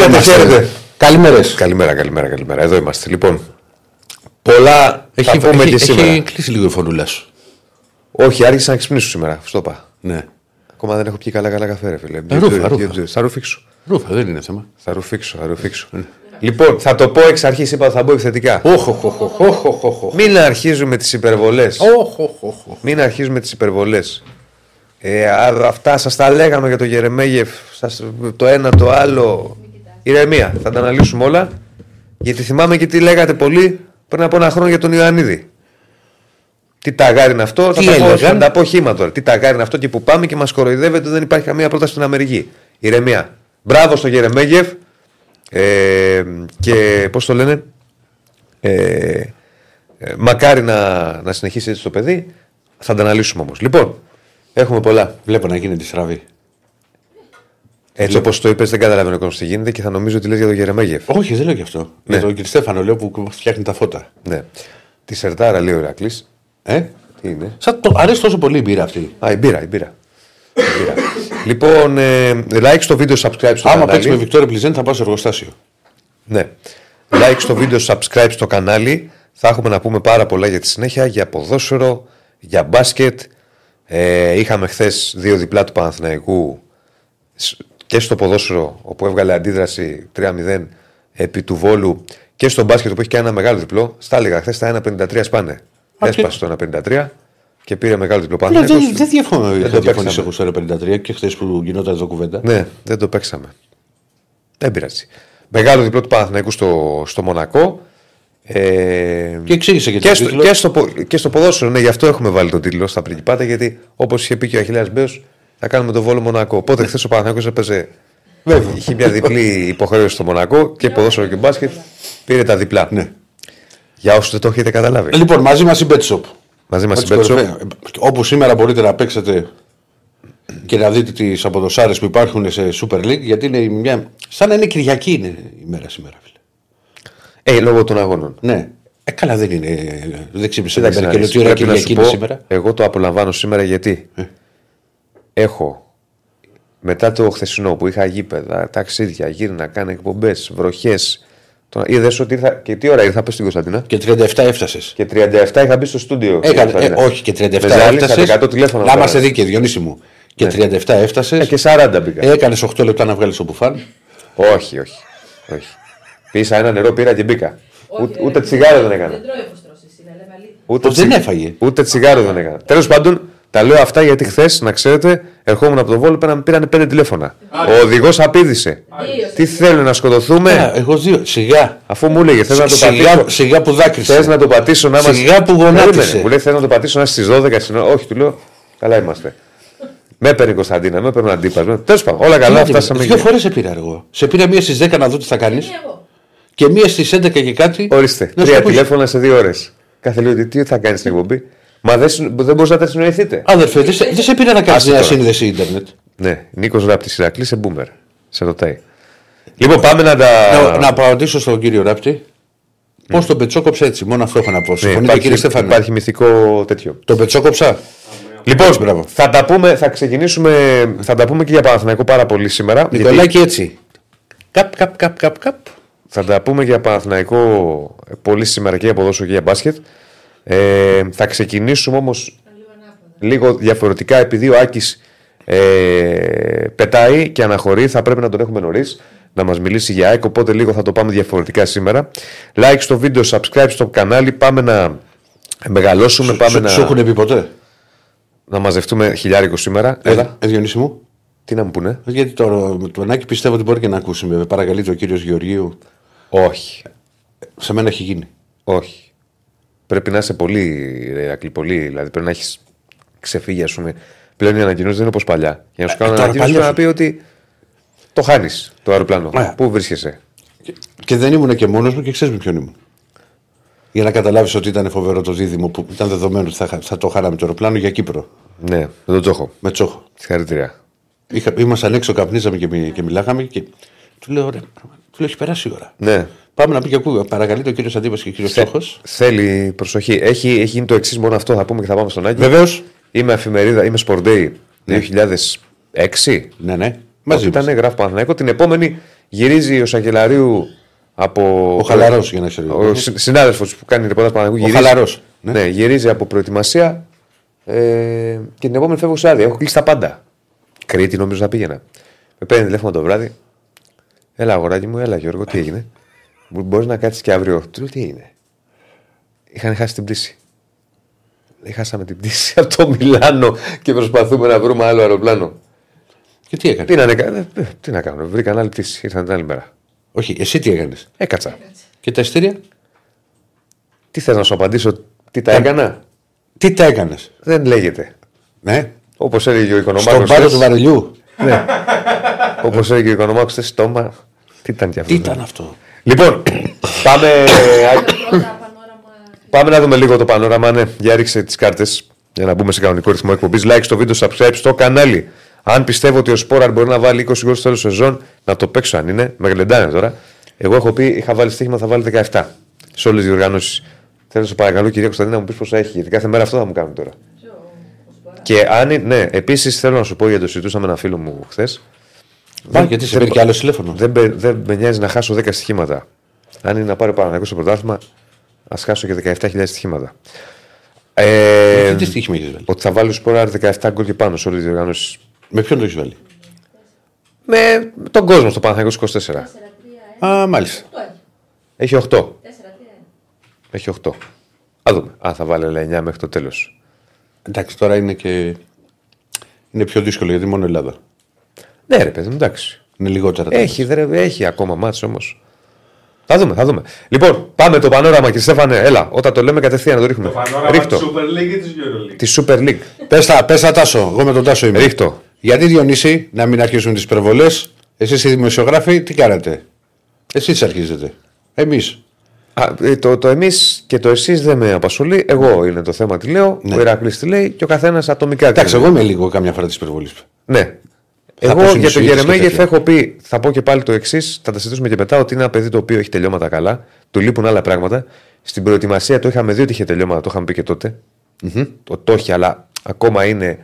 Χαίρετε, χαίρετε. Καλημέρες. Καλημέρα, καλημέρα, καλημέρα. Εδώ είμαστε. Λοιπόν, πολλά Έχει, θα πούμε έχει, και σήμερα. έχει κλείσει λίγο η φωνούλα σου. Όχι, άρχισα να ξυπνήσω σήμερα. Στο είπα. Ναι. Ακόμα δεν έχω πιει καλά καλά καφέ, ρε φίλε. Ε, ρούφα, ρούφα. Θα ρουφήξω. Ρούφα, δεν είναι θέμα. Θα ρουφήξω, θα ρουφήξω. Λοιπόν, θα το πω εξ αρχής, είπα ότι θα μπω επιθετικά. Όχ, όχ, όχ, όχ, όχ, όχ, όχ, όχ. Μην αρχίζουμε τις υπερβολές. Όχ, όχ, όχ, όχ. Μην αρχίζουμε τις υπερβολές. Ε, α, αυτά σας τα λέγαμε για το Γερεμέγεφ. Σας, το ένα, το άλλο. Ηρεμία. Θα τα αναλύσουμε όλα. Γιατί θυμάμαι και τι λέγατε πολύ πριν από ένα χρόνο για τον Ιωαννίδη. Τι ταγάρι είναι αυτό, Τι θα, τα πω, έλεγαν; θα τα πω χήμα τώρα. Τι ταγάρι είναι αυτό και που πάμε και μας κοροϊδεύεται ότι δεν υπάρχει καμία πρόταση στην Αμερική. Ηρεμία. Μπράβο στο Γερεμέγεφ. Ε, και πώς το λένε. Ε, ε, μακάρι να, να συνεχίσει έτσι το παιδί. Θα τα αναλύσουμε όμως. Λοιπόν, έχουμε πολλά. Βλέπω να γίνεται στραβή. Έτσι όπως το είπες, δεν καταλαβαίνω κόσμο τι γίνεται και θα νομίζω ότι λες για τον Γερεμέγεφ. Όχι, δεν λέω γι' αυτό. Ναι. Για τον κύριο Στέφανο λέω που φτιάχνει τα φώτα. Ναι. Τη Σερτάρα λέει ο Ηρακλή. Ε; Τι είναι; Σαν το αρέσει τόσο πολύ η μπύρα αυτή. Α, η μπύρα, η μπύρα. Η μπύρα. λοιπόν, ε, like στο βίντεο, subscribe στο Άμα παίξει με κανάλι. Βικτόρια Πλιζέν θα πάω σε εργοστάσιο. Ναι. Like στο βίντεο, subscribe στο κανάλι. Θα έχουμε να πούμε πάρα πολλά για τη συνέχεια, για ποδόσφαιρο, για μπάσκετ. Ε, είχαμε χθες δύο διπλά του Παναθηναϊκού σ- και στο ποδόσφαιρο, όπου έβγαλε αντίδραση 3-0 επί του Βόλου και στο μπάσκετ που έχει και ένα μεγάλο διπλό. Στα έλεγα χθες τα 1-53 σπάνε. Α, Έσπασε το 1-53 και πήρε μεγάλο διπλό. Ναι, Παναθηναϊκός- δεν δεν διαφωνώ. το Δεν διαφωνήσω παίξαμε. εγώ στο 53 και χθες που γινόταν εδώ κουβέντα. Ναι, δεν το παίξαμε. Δεν πειράζει. Μεγάλο διπλό του Παναθηναϊκού στο, στο Μονακό. Ε, Και εξήγησε και, και, το στο, τίτλο. και, στο, πο- και στο ποδόσφαιρο, ναι, γι' αυτό έχουμε βάλει τον τίτλο στα πριγκιπάτα, γιατί όπως είχε πει και ο Αχιλέα Μπέος, θα κάνουμε το βόλο Μονακό. Οπότε χθες ο Παναθηναϊκός έπαιζε. Βέβαια, είχε μια διπλή υποχρέωση στο Μονακό και ποδόσφαιρο και μπάσκετ. Πήρε τα διπλά. Ναι. Για όσους δεν το έχετε καταλάβει. Λοιπόν, μαζί μας η BetShop. Μαζί μας Με η τις Betshop. κορυφαίες. Όπου σήμερα μπορείτε να παίξετε και να δείτε τις αποδοσάρες που υπάρχουν σε Super League, γιατί είναι μια. σαν να είναι Κυριακή είναι η μέρα σήμερα, φίλε. Ε, λόγω των αγώνων. Ναι. Ε, καλά δεν είναι. Δεν ξύπνησε Κοίταξε να να και δεις, ότι ώρα πρέπει να σου Κυριακή είναι πω, σήμερα. Ε. Εγώ το απολαμβάνω σήμερα γιατί; Έχω μετά το χθεσινό που είχα γήπεδα, ταξίδια, γύρνα, κάνω εκπομπές, βροχές. Είδες ότι ήρθα. Και τι ώρα ήρθα, πες στην Κωνσταντίνα. Και 37 έφτασες. Και 37 είχα μπει στο στούντιο. στην Έκανε, ε, Κωνσταντίνα. όχι και 37 Με ζάλισα έφτασες. 100 τηλέφωνα. Να τώρα. είμαστε δίκαιοι, Διονύση μου. Και 37 έφτασες. Ε, και 40 μπήκα. Έκανες 8 λεπτά να βγάλεις το μπουφάν. Όχι, όχι. όχι. Πήσα ένα νερό, πήρα και μπήκα. Ούτε, ούτε τσιγάρο δεν έκανα. Δεν τρώει φωστρώσει, είναι λέμε αλήθεια. Ούτε, Πως δεν έφαγε. Ούτε τσιγάρο δεν έκανα. Τέλος πάντων, τα λέω αυτά γιατί χθες, να ξέρετε, ερχόμουν από το Βόλο, πήραν, πήραν πέντε τηλέφωνα. Ο οδηγός απήδησε. Δύο Τι θέλουν να σκοτωθούμε, Α, Εγώ δύο. Σιγά. αφού μου έλεγε θες να το Σιγά, πατήσω. σιγά που δάκρυσε. Θες να το πατήσω να είμαστε. Σιγά που γονάτισε. Περίμενε. Μου λέει θες να το πατήσω να είσαι στις 12 στην ώρα. Όχι, του λέω, καλά είμαστε. Με έπαιρνε η Κωνσταντίνα, με έπαιρνε αντίπαλος. Τέλος πάντων, όλα καλά, φτάσαμε Δύο εκεί. φορές σε πήρα εγώ. Σε πήρα μία στις 10 να δω τι θα κάνεις Και εγώ. και μία στις 11 και κάτι. Ορίστε, να σου τρία πω πώς- τηλέφωνα σε δύο ώρες. Κάθε λίγο, τι θα κάνεις στην εκπομπή; Μα δεν, συν- δεν μπορούσα να τα συνοηθείτε. Αδερφέ, δεν σε, δεν σε πήρα να κάνεις Άσε μια τώρα. σύνδεση ίντερνετ. Ναι, Νίκος Ράπτη Ηρακλή σε boomer. Σε ρωτάει. Λοιπόν, πάμε να τα. Να, να απαντήσω στον κύριο Ράπτη. Πώς τον πετσόκοψα έτσι, μόνο αυτό έχω να πω. Ναι, Συμφωνείτε υπάρχει, κύριε Στέφανο. υπάρχει μυθικό τέτοιο. Τον πετσόκοψα; Λοιπόν, Έτσι, μπράβο. θα τα πούμε, θα ξεκινήσουμε, θα τα πούμε και για Παναθηναϊκό πάρα πολύ σήμερα. γιατί Νικολάκη έτσι. Καπ, καπ, καπ, καπ, καπ. Θα τα πούμε για Παναθηναϊκό ε, πολύ σήμερα και για ποδόσφαιρο και για μπάσκετ. Ε, θα ξεκινήσουμε όμως λίγο διαφορετικά επειδή ο Άκης ε, πετάει και αναχωρεί. Θα πρέπει να τον έχουμε νωρίς να μας μιλήσει για ΑΕΚ. Οπότε λίγο θα το πάμε διαφορετικά σήμερα. Like στο βίντεο, subscribe στο κανάλι. Πάμε να μεγαλώσουμε. Πάμε Σου, να, σου έχουν πει ποτέ; να μαζευτούμε χιλιάρικο σήμερα. Έλα. Ε, Διονύση μου. Τι να μου πούνε; Γιατί το, το Νάκη πιστεύω ότι μπορεί και να ακούσει. Με παρακαλείται ο κύριος Γεωργίου. Όχι. Σε μένα έχει γίνει. Όχι. Πρέπει να είσαι πολύ, ρε Ηρακλή, πολύ. Δηλαδή πρέπει να έχεις ξεφύγει, ας πούμε. Πλέον οι ανακοινώσεις δεν είναι όπως παλιά. Για να σου Ε, κάνω τώρα ανακοίνωση παλιά πρέπει να πει ότι το χάνεις το αεροπλάνο. Ε. Πού βρίσκεσαι. Και, και δεν ήμουν και μόνος μου και ξέρεις με ποιον ήμουν. Για να καταλάβεις ότι ήταν φοβερό το δίδυμο που ήταν δεδομένο ότι θα, χα- θα το χάραμε το αεροπλάνο για Κύπρο. Ναι, με τον Τζόχο. Με τσόχο. Συγχαρητήρια. Είχα, ήμασταν έξω, καπνίζαμε και, μι- και μιλάγαμε και του λέω: Ωραία, του λέω: Έχει περάσει η ώρα. Ναι. Πάμε να πει και ακούγα. Παρακαλείται ο κύριος Αντίπα και ο κύριος Τσόχο. Θέλει προσοχή. Έχει, έχει γίνει το εξής, μόνο αυτό θα πούμε και θα πάμε στον Άκη. Βεβαίως. Είμαι εφημερίδα, είμαι Sport Day 2006. Ναι, ναι. Μαζί Μαζί ήταν, μας. γράφει Παναθηναϊκός. Την επόμενη Γυρίζει ο Σακελαρίου από. Ο χαλαρός για να ξέρει. Ο συνάδελφος που κάνει ρεπορτάζ Παναγού. Ο χαλαρός. Ναι. ναι, γυρίζει από προετοιμασία ε, και την επόμενη φεύγω σε άδεια. Έχω κλείσει τα πάντα. Κρήτη νομίζω να πήγαινα. Με παίρνει τηλέφωνο το βράδυ. Έλα, αγοράκι μου, έλα Γιώργο, τι έγινε; Μπορείς να κάτσεις και αύριο. Του λέω τι έγινε. Είχαν χάσει την πτήση. Χάσαμε την πτήση από το Μιλάνο και προσπαθούμε να βρούμε άλλο αεροπλάνο. Και τι έκανες; Τι να, ε, ε, τι να κάνω, βρήκαν άλλη πτήση. Ήρθαν την άλλη μέρα. Όχι, εσύ τι έκανες; Έκατσα. Και τα ειστήρια. Τι θες να σου απαντήσω, τι τα έκανα; Τι τα έκανες; Δεν λέγεται. Ναι. Όπως έλεγε ο Οικονομάκος. Στον πάρο του βαρελιού. ναι. Όπως έλεγε ο Οικονομάκος, θες στόμα. Τι ήταν και αυτό. Τι ήταν αυτό; Λοιπόν, πάμε. πάμε να δούμε λίγο το πανόραμα. Ναι, για ρίξε τις κάρτες για να μπούμε σε κανονικό ρυθμό εκπομπής. Like στο βίντεο, subscribe στο κανάλι. Αν πιστεύω ότι ο Σπόραρ μπορεί να βάλει 20 γκολ στο τέλος σεζόν, να το παίξω αν είναι. Με γλεντάνε τώρα. Εγώ έχω πει, είχα βάλει στοίχημα, θα βάλει 17 σε όλες τις διοργανώσεις. Θέλω να σε παρακαλώ, κυρία Κωνσταντίνα, να μου πεις πόσα έχει, γιατί κάθε μέρα αυτό θα μου κάνουν τώρα. Και αν ναι, επίσης θέλω να σου πω γιατί το συζητούσαμε με ένα φίλο μου χθες. Μα γιατί σε παίρνει και άλλο τηλέφωνο. Δεν, δεν με νοιάζει να χάσω 10 στοιχήματα. Αν είναι να πάρει πάνω στο πρωτάθλημα, ας χάσω και 17.000 στοιχήματα. Ε, τι στοίχημα έχεις βάλει; Ότι θα βάλει σποράρ 17 γκολ και πάνω σε όλε τι διοργανώσει. Με ποιον το έχεις βάλει; Με τον κόσμο στο Παναθηναϊκός 24. Α, μάλιστα. Έχει 8. Έχει 8. Α δούμε. Α, θα βάλει 9 μέχρι το τέλος. Εντάξει, τώρα είναι και. Είναι πιο δύσκολο γιατί μόνο Ελλάδα. Ναι, ρε παιδί εντάξει. Είναι λιγότερα. Έχει, δε, έχει ακόμα μάτς όμως. Θα δούμε, θα δούμε. Λοιπόν, πάμε το πανόραμα και Στέφανε, έλα, όταν το λέμε κατευθείαν να το ρίχνουμε. Το πανόραμα της Super League ή της EuroLeague; Της Super League. Πες τα, πες τα τάσο. Εγώ με τον Τάσο είμαι. Ρίχτω. Γιατί Διονύση να μην αρχίσουν τις υπερβολέ, εσείς οι δημοσιογράφοι τι κάνετε; Εσείς αρχίζετε. Εμείς. Ε, το, το εμείς και το εσείς δεν με απασχολεί. Εγώ είναι το θέμα, τι λέω. Ναι. Ο Ηρακλής τι λέει και ο καθένας ατομικά. Εντάξει, εγώ είμαι λίγο κάμια φορά της υπερβολή. Ναι. Εγώ για τον Γερεμέγεφ έχω πει, θα πω και πάλι το εξής, θα τα συζητήσουμε και μετά, ότι είναι ένα παιδί το οποίο έχει τελειώματα καλά, του λείπουν άλλα πράγματα. Στην προετοιμασία το είχαμε δει ότι είχε τελειώματα, το είχαμε πει και τότε. Mm-hmm. Το, το έχει, αλλά ακόμα είναι.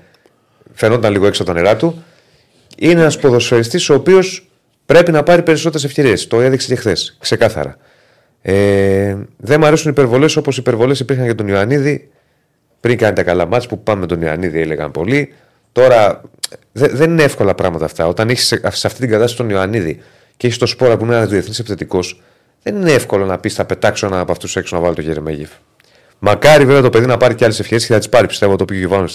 Φαινόταν λίγο έξω τα νερά του. Είναι ένας ποδοσφαιριστής ο οποίος πρέπει να πάρει περισσότερες ευκαιρίες. Το έδειξε και χθες, ξεκάθαρα. Ε, δεν μου αρέσουν οι υπερβολές όπως οι υπερβολές υπήρχαν για τον Ιωαννίδη πριν κάνει τα καλά μάτς που πάμε με τον Ιωαννίδη, έλεγαν πολλοί. Τώρα δε, δεν είναι εύκολα πράγματα αυτά. Όταν έχεις σε, αυτή την κατάσταση τον Ιωαννίδη και έχεις το σπόρα που είναι ένας διεθνής επιθετικός, δεν είναι εύκολο να πεις θα πετάξω ένα από αυτούς έξω να βάλω το Γερεμέγεφ. Μακάρι βέβαια το παιδί να πάρει και άλλες ευκαιρίε και θα τις πάρει πιστεύω το πήγε ο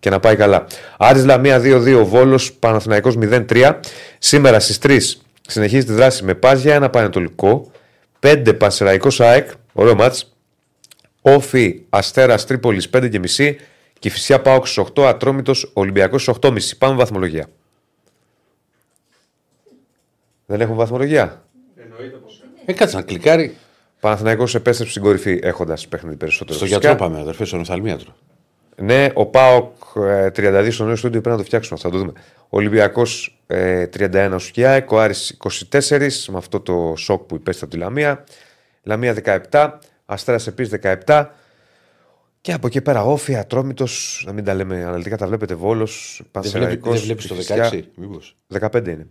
και να πάει καλά. Άρης Λαμία 2-2, Βόλος Παναθηναϊκός 0-3. Σήμερα στις 3 συνεχίζει τη δράση με Πάζια, ένα πανετολικό. 5 Πασεραϊκό ΑΕΚ, ωραίο μάτς. Όφι Αστέρας Τρίπολης 5,5 και φυσικά πάω 8, Ατρόμητος Ολυμπιακός 8,5. Πάμε βαθμολογία. Δεν έχουμε βαθμολογία; Εννοείται πως. Ε, κάτσε να κλικάρει. Παναθυναϊκό επέστρεψε στην κορυφή έχοντας παιχνίδι περισσότερο. Στο γιατρό πάμε, αδερφέ, στον οφθαλμίατρο. Ναι, ο Πάοκ 32 στο νέο στούντιο πρέπει να το φτιάξουμε. Θα το δούμε. Ολυμπιακός 31 ο Σκιάεκ, ο Άρης 24 με αυτό το σοκ που υπέστη από τη Λαμία. Λαμία 17, Αστέρας επίση 17. Και από εκεί πέρα, όφη, ατρόμητος, να μην τα λέμε αναλυτικά, τα βλέπετε Βόλος, Πανσεραϊκό. Δεν βλέπεις το 16, μήπως; 15 είναι.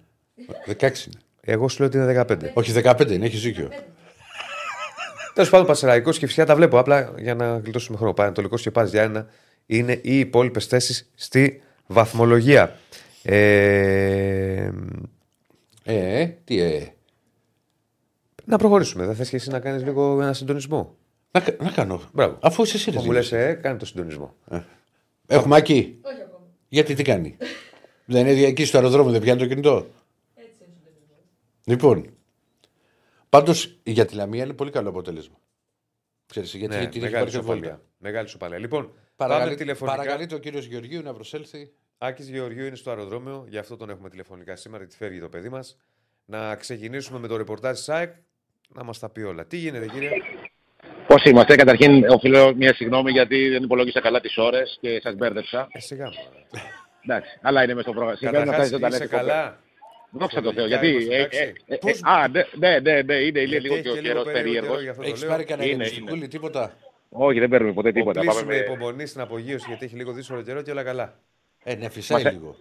16 είναι. Εγώ σου λέω ότι είναι 15. Όχι, 15 είναι, έχεις δίκιο. Τέλος πάντων, Πανσεραϊκό και φυσικά τα βλέπω. Απλά για να γλιτώσουμε χρόνο. Πανατολικό και πα για ένα είναι οι υπόλοιπες θέσεις στη βαθμολογία. Ε, ε, τι ε. Να προχωρήσουμε. Δεν θες και εσύ να κάνεις λίγο ένα συντονισμό; Να, να κάνω. Μπράβο. Αφού είσαι εσύ. Μου λες, ε, κάνει το συντονισμό. Ε. Έχουμε εκεί. Όχι ακόμα. Γιατί τι κάνει; δεν είναι εκεί στο αεροδρόμιο, δεν πιάνει το κινητό; Έτσι είναι ο συντονισμός. Λοιπόν. Πάντως για τη Λαμία είναι πολύ καλό αποτέλεσμα. Ξέρεις, γιατί Ναι, την έχει μεγάλη πάρει σε σοπαλία. βόλτα. Μεγάλη σοπαλία. Λοιπόν, πάμε Παρακαλεί, τηλεφωνικά. παρακαλείται ο κύριος Γεωργίου να προσέλθει. Άκης Γεωργίου είναι στο αεροδρόμιο, γι' αυτό τον έχουμε τηλεφωνικά σήμερα, γιατί φεύγει το παιδί μας. Να ξεκινήσουμε με το ρεπορτάζ της ΣΑΕΚ, να μας τα πει όλα. Τι γίνεται, κύριε; Πώς είμαστε, καταρχήν οφείλω μια συγγνώμη γιατί δεν υπολόγισα καλά τις ώρες και σας μπέρδεψα. Ε, σιγά μου. Εντάξει, αλλά είναι μέσα στο πρόγραμμα. Συμβαίνουν αυτά Καταρχάς, οι ζωντανές είσαι εκπομπές. καλά. Δόξα τω Θεώ. Φωνικά Γιατί. είμαστε ε, εντάξει. ε, ε, Πώς- ε, Α, ναι, ναι, ναι, ναι, είναι, είναι Γιατί λίγο έχει και ο και καιρός λίγο περίεργος. καιρό, γι' αυτό το Έχεις λέω. πάρει κανένα Είναι, νηστικούλη, τίποτα; Όχι, δεν παίρνουμε ποτέ τίποτα. Οπλίσουμε Πάμε με... υπομονή στην απογείωση γιατί έχει λίγο δύσκολο καιρό και όλα καλά. Ε, ναι, φυσάει Μας- λίγο.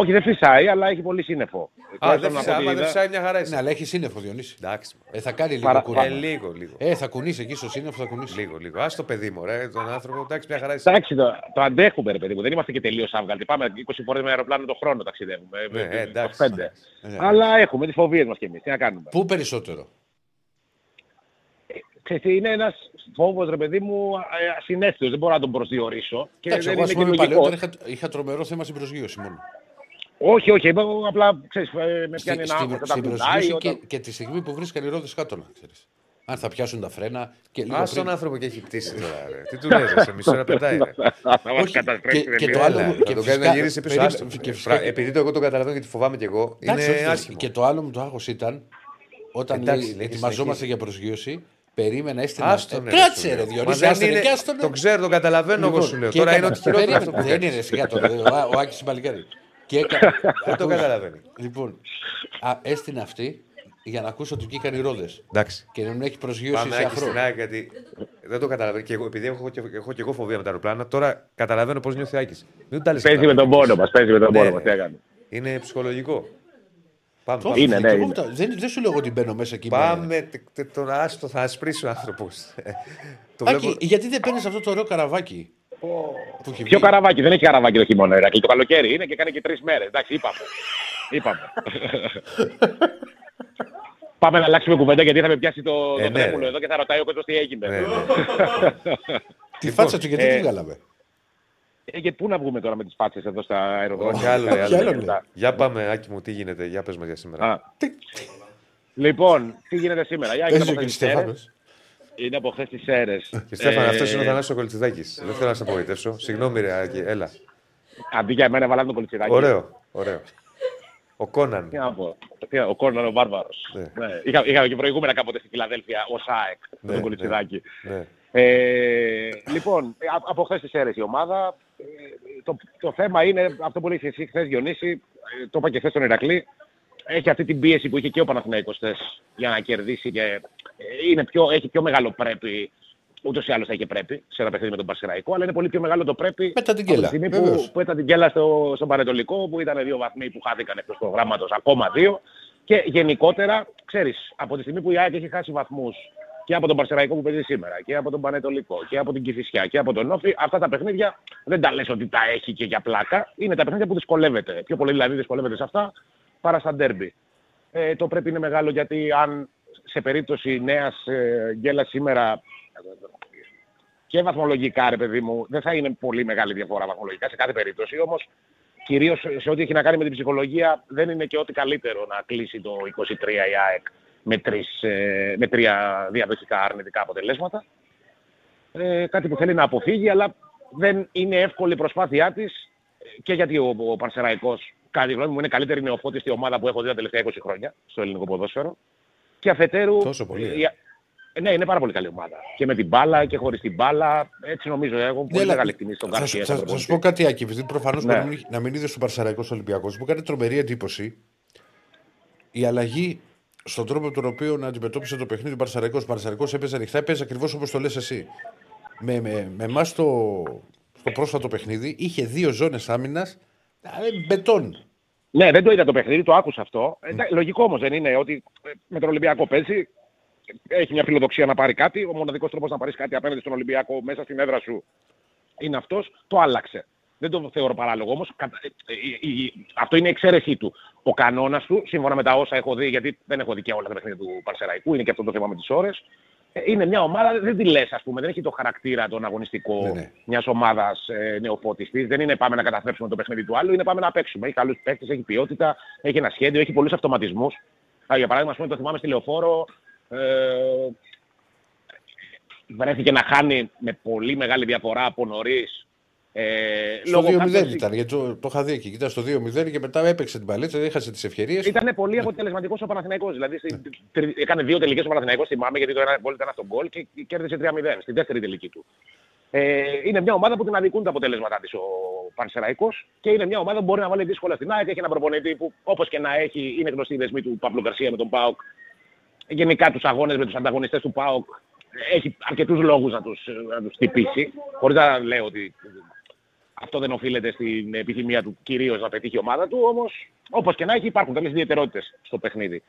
Όχι, δεν φυσάει, αλλά έχει πολύ σύννεφο. Α, Τουλάχιστον δεν από φυσάει, ό,τι άμα δεν είδα. φυσάει μια χαρά Ναι, είσαι. αλλά έχει σύννεφο Διονύση. Εντάξει. Ε, θα κάνει λίγο Παρα- κουράγμα. Ε, λίγο, λίγο. Ε, θα κουνήσει εκεί στο σύννεφο, θα κουνήσει. Λίγο, λίγο. Α το παιδί μου, ρε, τον άνθρωπο. Εντάξει, μια χαρά είσαι. Εντάξει, το, το αντέχουμε, ρε παιδί μου. Δεν είμαστε και τελείως άβγαλτοι. Πάμε 20 φορές με αεροπλάνο το χρόνο ταξιδεύουμε. Ναι, Ε, ε, εντάξει. 25. Ναι. Αλλά έχουμε τις φοβίες μας κι εμείς. Τι να κάνουμε. Πού περισσότερο; Ξέρεις, τι, είναι ένας φόβος, ρε παιδί μου, ε, ασυναίσθητος. Δεν μπορώ να τον προσδιορίσω. Και Εντάξει, δεν εγώ ας είναι και πούμε λογικό. παλαιότερα είχα, είχα τρομερό θέμα στην προσγείωση μόνο. Όχι, όχι. Εγώ απλά ξέρεις, ε, με πιάνει Στη- ένα στην, άγχος στην όταν προσγείωση κουνάει. και, Όταν... και τη στιγμή που βρίσκαν οι ρόδε κάτω, να ξέρεις. Αν θα πιάσουν τα φρένα και λίγο Α πριν. τον άνθρωπο και έχει πτήσει τώρα. Ρε. Τι του λες, σε μισή ώρα πετάει. Ρε. Θα μας Όχι, καταστρέψει, και- ρε, και λίγο. το άλλο- Έλα, και θα τον κάνει φυσικά- να γυρίσει πίσω. περίμενε- Άστο. και φυσικά- Φρα- Επειδή το εγώ το καταλαβαίνω και τη φοβάμαι κι εγώ, Εντάξει, είναι όχι, άσχημο. Και το άλλο μου το άγχος ήταν όταν Εντάξει, λέει, λέει, ετοιμαζόμαστε συνεχίζει. για προσγείωση, περίμενα έστεινα. Άστον, Ε, ρε, Κάτσε σου ρε λέω. Διονύση, Μα άστε δεν ρε, είναι- και άστον, ρε. Το ξέρω, το καταλαβαίνω εγώ Λοιπόν, σου λέω. και Τώρα είναι έκανα- ότι χειρότερο περίμενε, αυτό που Δεν κάνεις. είναι σιγά το. Ο, ο Άκης Παλικάρη. Και έκανα. Δεν το καταλαβαίνει. Λοιπόν, α, έστεινα αυτή για να ακούσω ότι βγήκαν οι ρόδε. Εντάξει. Και να μην έχει προσγείωση Πάμε σε άκη αχρό. στην ΑΕΚ γιατί δεν το καταλαβαίνω. Και εγώ, επειδή έχω, και- έχω και εγώ φοβία με τα αεροπλάνα, τώρα καταλαβαίνω πώς νιώθει ο Άκης. Μην τα λες Παίζει αυτά. με τον πόνο μας. Παίζει με τον Ναι, πόνο ναι. μας. Τι έκανε. Είναι ψυχολογικό. Πάμε. Το πάμε. Είναι, και ναι, εγώ είναι. μου τα- Δεν, δεν σου λέω ότι μπαίνω μέσα εκεί. με- Πάμε τε- τε- τον άστο, θα ασπρίσει ο άνθρωπος. το Άκη, βλέπω. γιατί δεν παίρνεις αυτό το ωραίο καραβάκι; Που έχει Ποιο βγει; καραβάκι, δεν έχει καραβάκι το χειμώνα, Ηρακλή. Το καλοκαίρι είναι και κάνει και τρεις μέρες. Εντάξει, είπαμε. είπαμε. Πάμε να αλλάξουμε κουβέντα γιατί θα με πιάσει το, το Ε, ναι, τρέμουλο ρε. εδώ και θα ρωτάει ο κόσμος τι έγινε. Ναι, ναι. Τη φάτσα του γιατί ε, την βγάλαμε. Ε, και πού να βγούμε τώρα με τις πάτσε εδώ στα αεροδρόμια; Όχι, άλλο, λέει, άλλο, Κι άλλο λέει. λέει. Για πάμε, Άκη μου, τι γίνεται, για πες μας για σήμερα. Α. Λοιπόν, τι γίνεται σήμερα; Για Παίζει είναι ο από χθες τις Κριστιανός. Σέρες. Είναι από χθε τι αίρες. Και Στέφανα, αυτός είναι ο Θανάσης ο Κολτσιδάκης. Δεν θέλω να σε απογοητεύσω. Συγγνώμη, ρε Άκη, έλα. Αντί για μένα βάλανε τον κολτσιδάκι. Ωραίο, ωραίο. Ο Κόναν. Τι να πω. Τι να- Ο Κόρναν ο Βάρβαρος. Ναι. Είχα, είχα και προηγούμενα κάποτε στη Φιλαδέλφια ως ΑΕΚ με Ναι, τον Κολτσιδάκη. Ναι. Ε, λοιπόν, ε, α- από χθες τις αίρες η ομάδα. Ε, το, το θέμα είναι αυτό που λέει εσύ χθες Διονύση, ε, το είπα και χθες στον Ηρακλή. Έχει αυτή την πίεση που είχε και ο Παναθηναϊκός χθες για να κερδίσει και ε, είναι πιο, έχει πιο μεγάλο πρέπει. Ούτως ή άλλως θα είχε πρέπει σε ένα παιχνίδι με τον Παρσεραϊκό, αλλά είναι πολύ πιο μεγάλο το πρέπει Μετά την από κέλα, τη στιγμή βεβαίως. που, που ήταν την κέλα στο, στον Παρετολικό, που ήταν δύο βαθμοί που χάθηκαν εκτός προγράμματο, ακόμα δύο. Και γενικότερα, ξέρεις, από τη στιγμή που η ΑΕΚ έχει χάσει βαθμούς και από τον Παρσεραϊκό που παίζει σήμερα, και από τον Πανετολικό, και από την Κηφισιά, και από τον Όφη, αυτά τα παιχνίδια δεν τα λες ότι τα έχει και για πλάκα. Είναι τα παιχνίδια που δυσκολεύεται. Πιο πολύ δηλαδή δυσκολεύεται σε αυτά παρά στα ντέρμπι. Ε, το πρέπει είναι μεγάλο γιατί αν σε περίπτωση νέας ε, γκέλας σήμερα και βαθμολογικά, ρε παιδί μου, δεν θα είναι πολύ μεγάλη διαφορά βαθμολογικά σε κάθε περίπτωση. Όμως, κυρίως σε ό,τι έχει να κάνει με την ψυχολογία, δεν είναι και ό,τι καλύτερο να κλείσει το 23 η ΑΕΚ με, τρεις, ε, με τρία διαδοχικά αρνητικά αποτελέσματα. Ε, κάτι που θέλει να αποφύγει, αλλά δεν είναι εύκολη η προσπάθειά της και γιατί ο, ο Πανσεραϊκός, κατά τη γνώμη μου, είναι καλύτερη νεοφώτιστη ομάδα που έχω δει τα τελευταία 20 χρόνια στο ελληνικό ποδόσφαιρο. Και αφετέρου. Τόσο πολύ, ε. η- ε, ναι, είναι πάρα πολύ καλή ομάδα. Και με την μπάλα και χωρίς την μπάλα. Έτσι νομίζω. Έχω πολύ Ναι, αλλά μεγάλη εκτιμήση στον θα, Καρσία. σου- θα, στον θα σου προπονητή. πω κάτι, Άκη, επειδή προφανώς Ναι. να μην, να μην είδες του Παρσαραϊκού Ολυμπιακού, μου κάνει τρομερή εντύπωση η αλλαγή στον τρόπο τον οποίο να αντιμετώπισε το παιχνίδι του Παρσαραϊκού. Ο Παρσαραϊκός έπαιζε ανοιχτά, έπαιζε ακριβώς όπως το λες εσύ. Με, με, με εμάς στο, στο πρόσφατο παιχνίδι είχε δύο ζώνες άμυνας μπετόν. Ναι, δεν το είδα το παιχνίδι, το άκουσα αυτό. Ε, εντάξει, λογικό όμως δεν είναι ότι ε, με τον Ολυμπιακό παίζει. Έχει μια φιλοδοξία να πάρει κάτι. Ο μοναδικός τρόπος να πάρεις κάτι απέναντι στον Ολυμπιακό μέσα στην έδρα σου είναι αυτός. Το άλλαξε. Δεν το θεωρώ παράλογο όμως. Αυτό είναι η εξαίρεσή του. Ο κανόνας του, σύμφωνα με τα όσα έχω δει, γιατί δεν έχω δει και όλα τα παιχνίδια του Παρσεραϊκού, είναι και αυτό το θέμα με τις ώρες. Είναι μια ομάδα, δεν τη λες, ας πούμε, δεν έχει το χαρακτήρα τον αγωνιστικό Ναι, ναι. μιας ομάδας ε, νεοφώτιστη. Δεν είναι πάμε να καταστρέψουμε το παιχνίδι του άλλου, είναι πάμε να παίξουμε. Έχει καλού παίκτες, έχει ποιότητα, έχει ένα σχέδιο, έχει πολλούς αυτοματισμούς. Για παράδειγμα, ας πούμε, το θυμάμαι στη λεωφόρο. Ε, βρέθηκε να χάνει με πολύ μεγάλη διαφορά από νωρίς. Ε, Στο 2-0 κάποιων- ήταν, γιατί το, το είχα δει εκεί. Ήταν στο 2-0 και μετά έπαιξε την παλίτσα, έχασε τις ευκαιρίες. Ήταν πολύ αποτελεσματικός ο Παναθηναϊκός. Δηλαδή στην τρι- έκανε δύο τελικές ο Παναθηναϊκός, θυμάμαι, γιατί το ένα γκολ ήταν στον γκολ και κέρδισε 3-0 στη δεύτερη τελική του. Ε, είναι μια ομάδα που την αδικούν τα αποτελέσματά της ο Πανσεραϊκός και είναι μια ομάδα που μπορεί να βάλει δύσκολα στην ΑΕΚ. Έχει έναν προπονητή που όπως και να έχει, είναι γνωστή η δεσμή του Παύλου Γκαρσία με τον Πάοκ. Γενικά τους αγώνες με τους ανταγωνιστές του Πάοκ έχει αρκετούς λόγους να τους να τους χτυπήσει. Χωρίς να λέω ότι αυτό δεν οφείλεται στην επιθυμία του κυρίως να πετύχει η ομάδα του, όμως όπως και να έχει υπάρχουν κάποιες ιδιαιτερότητες στο παιχνίδι.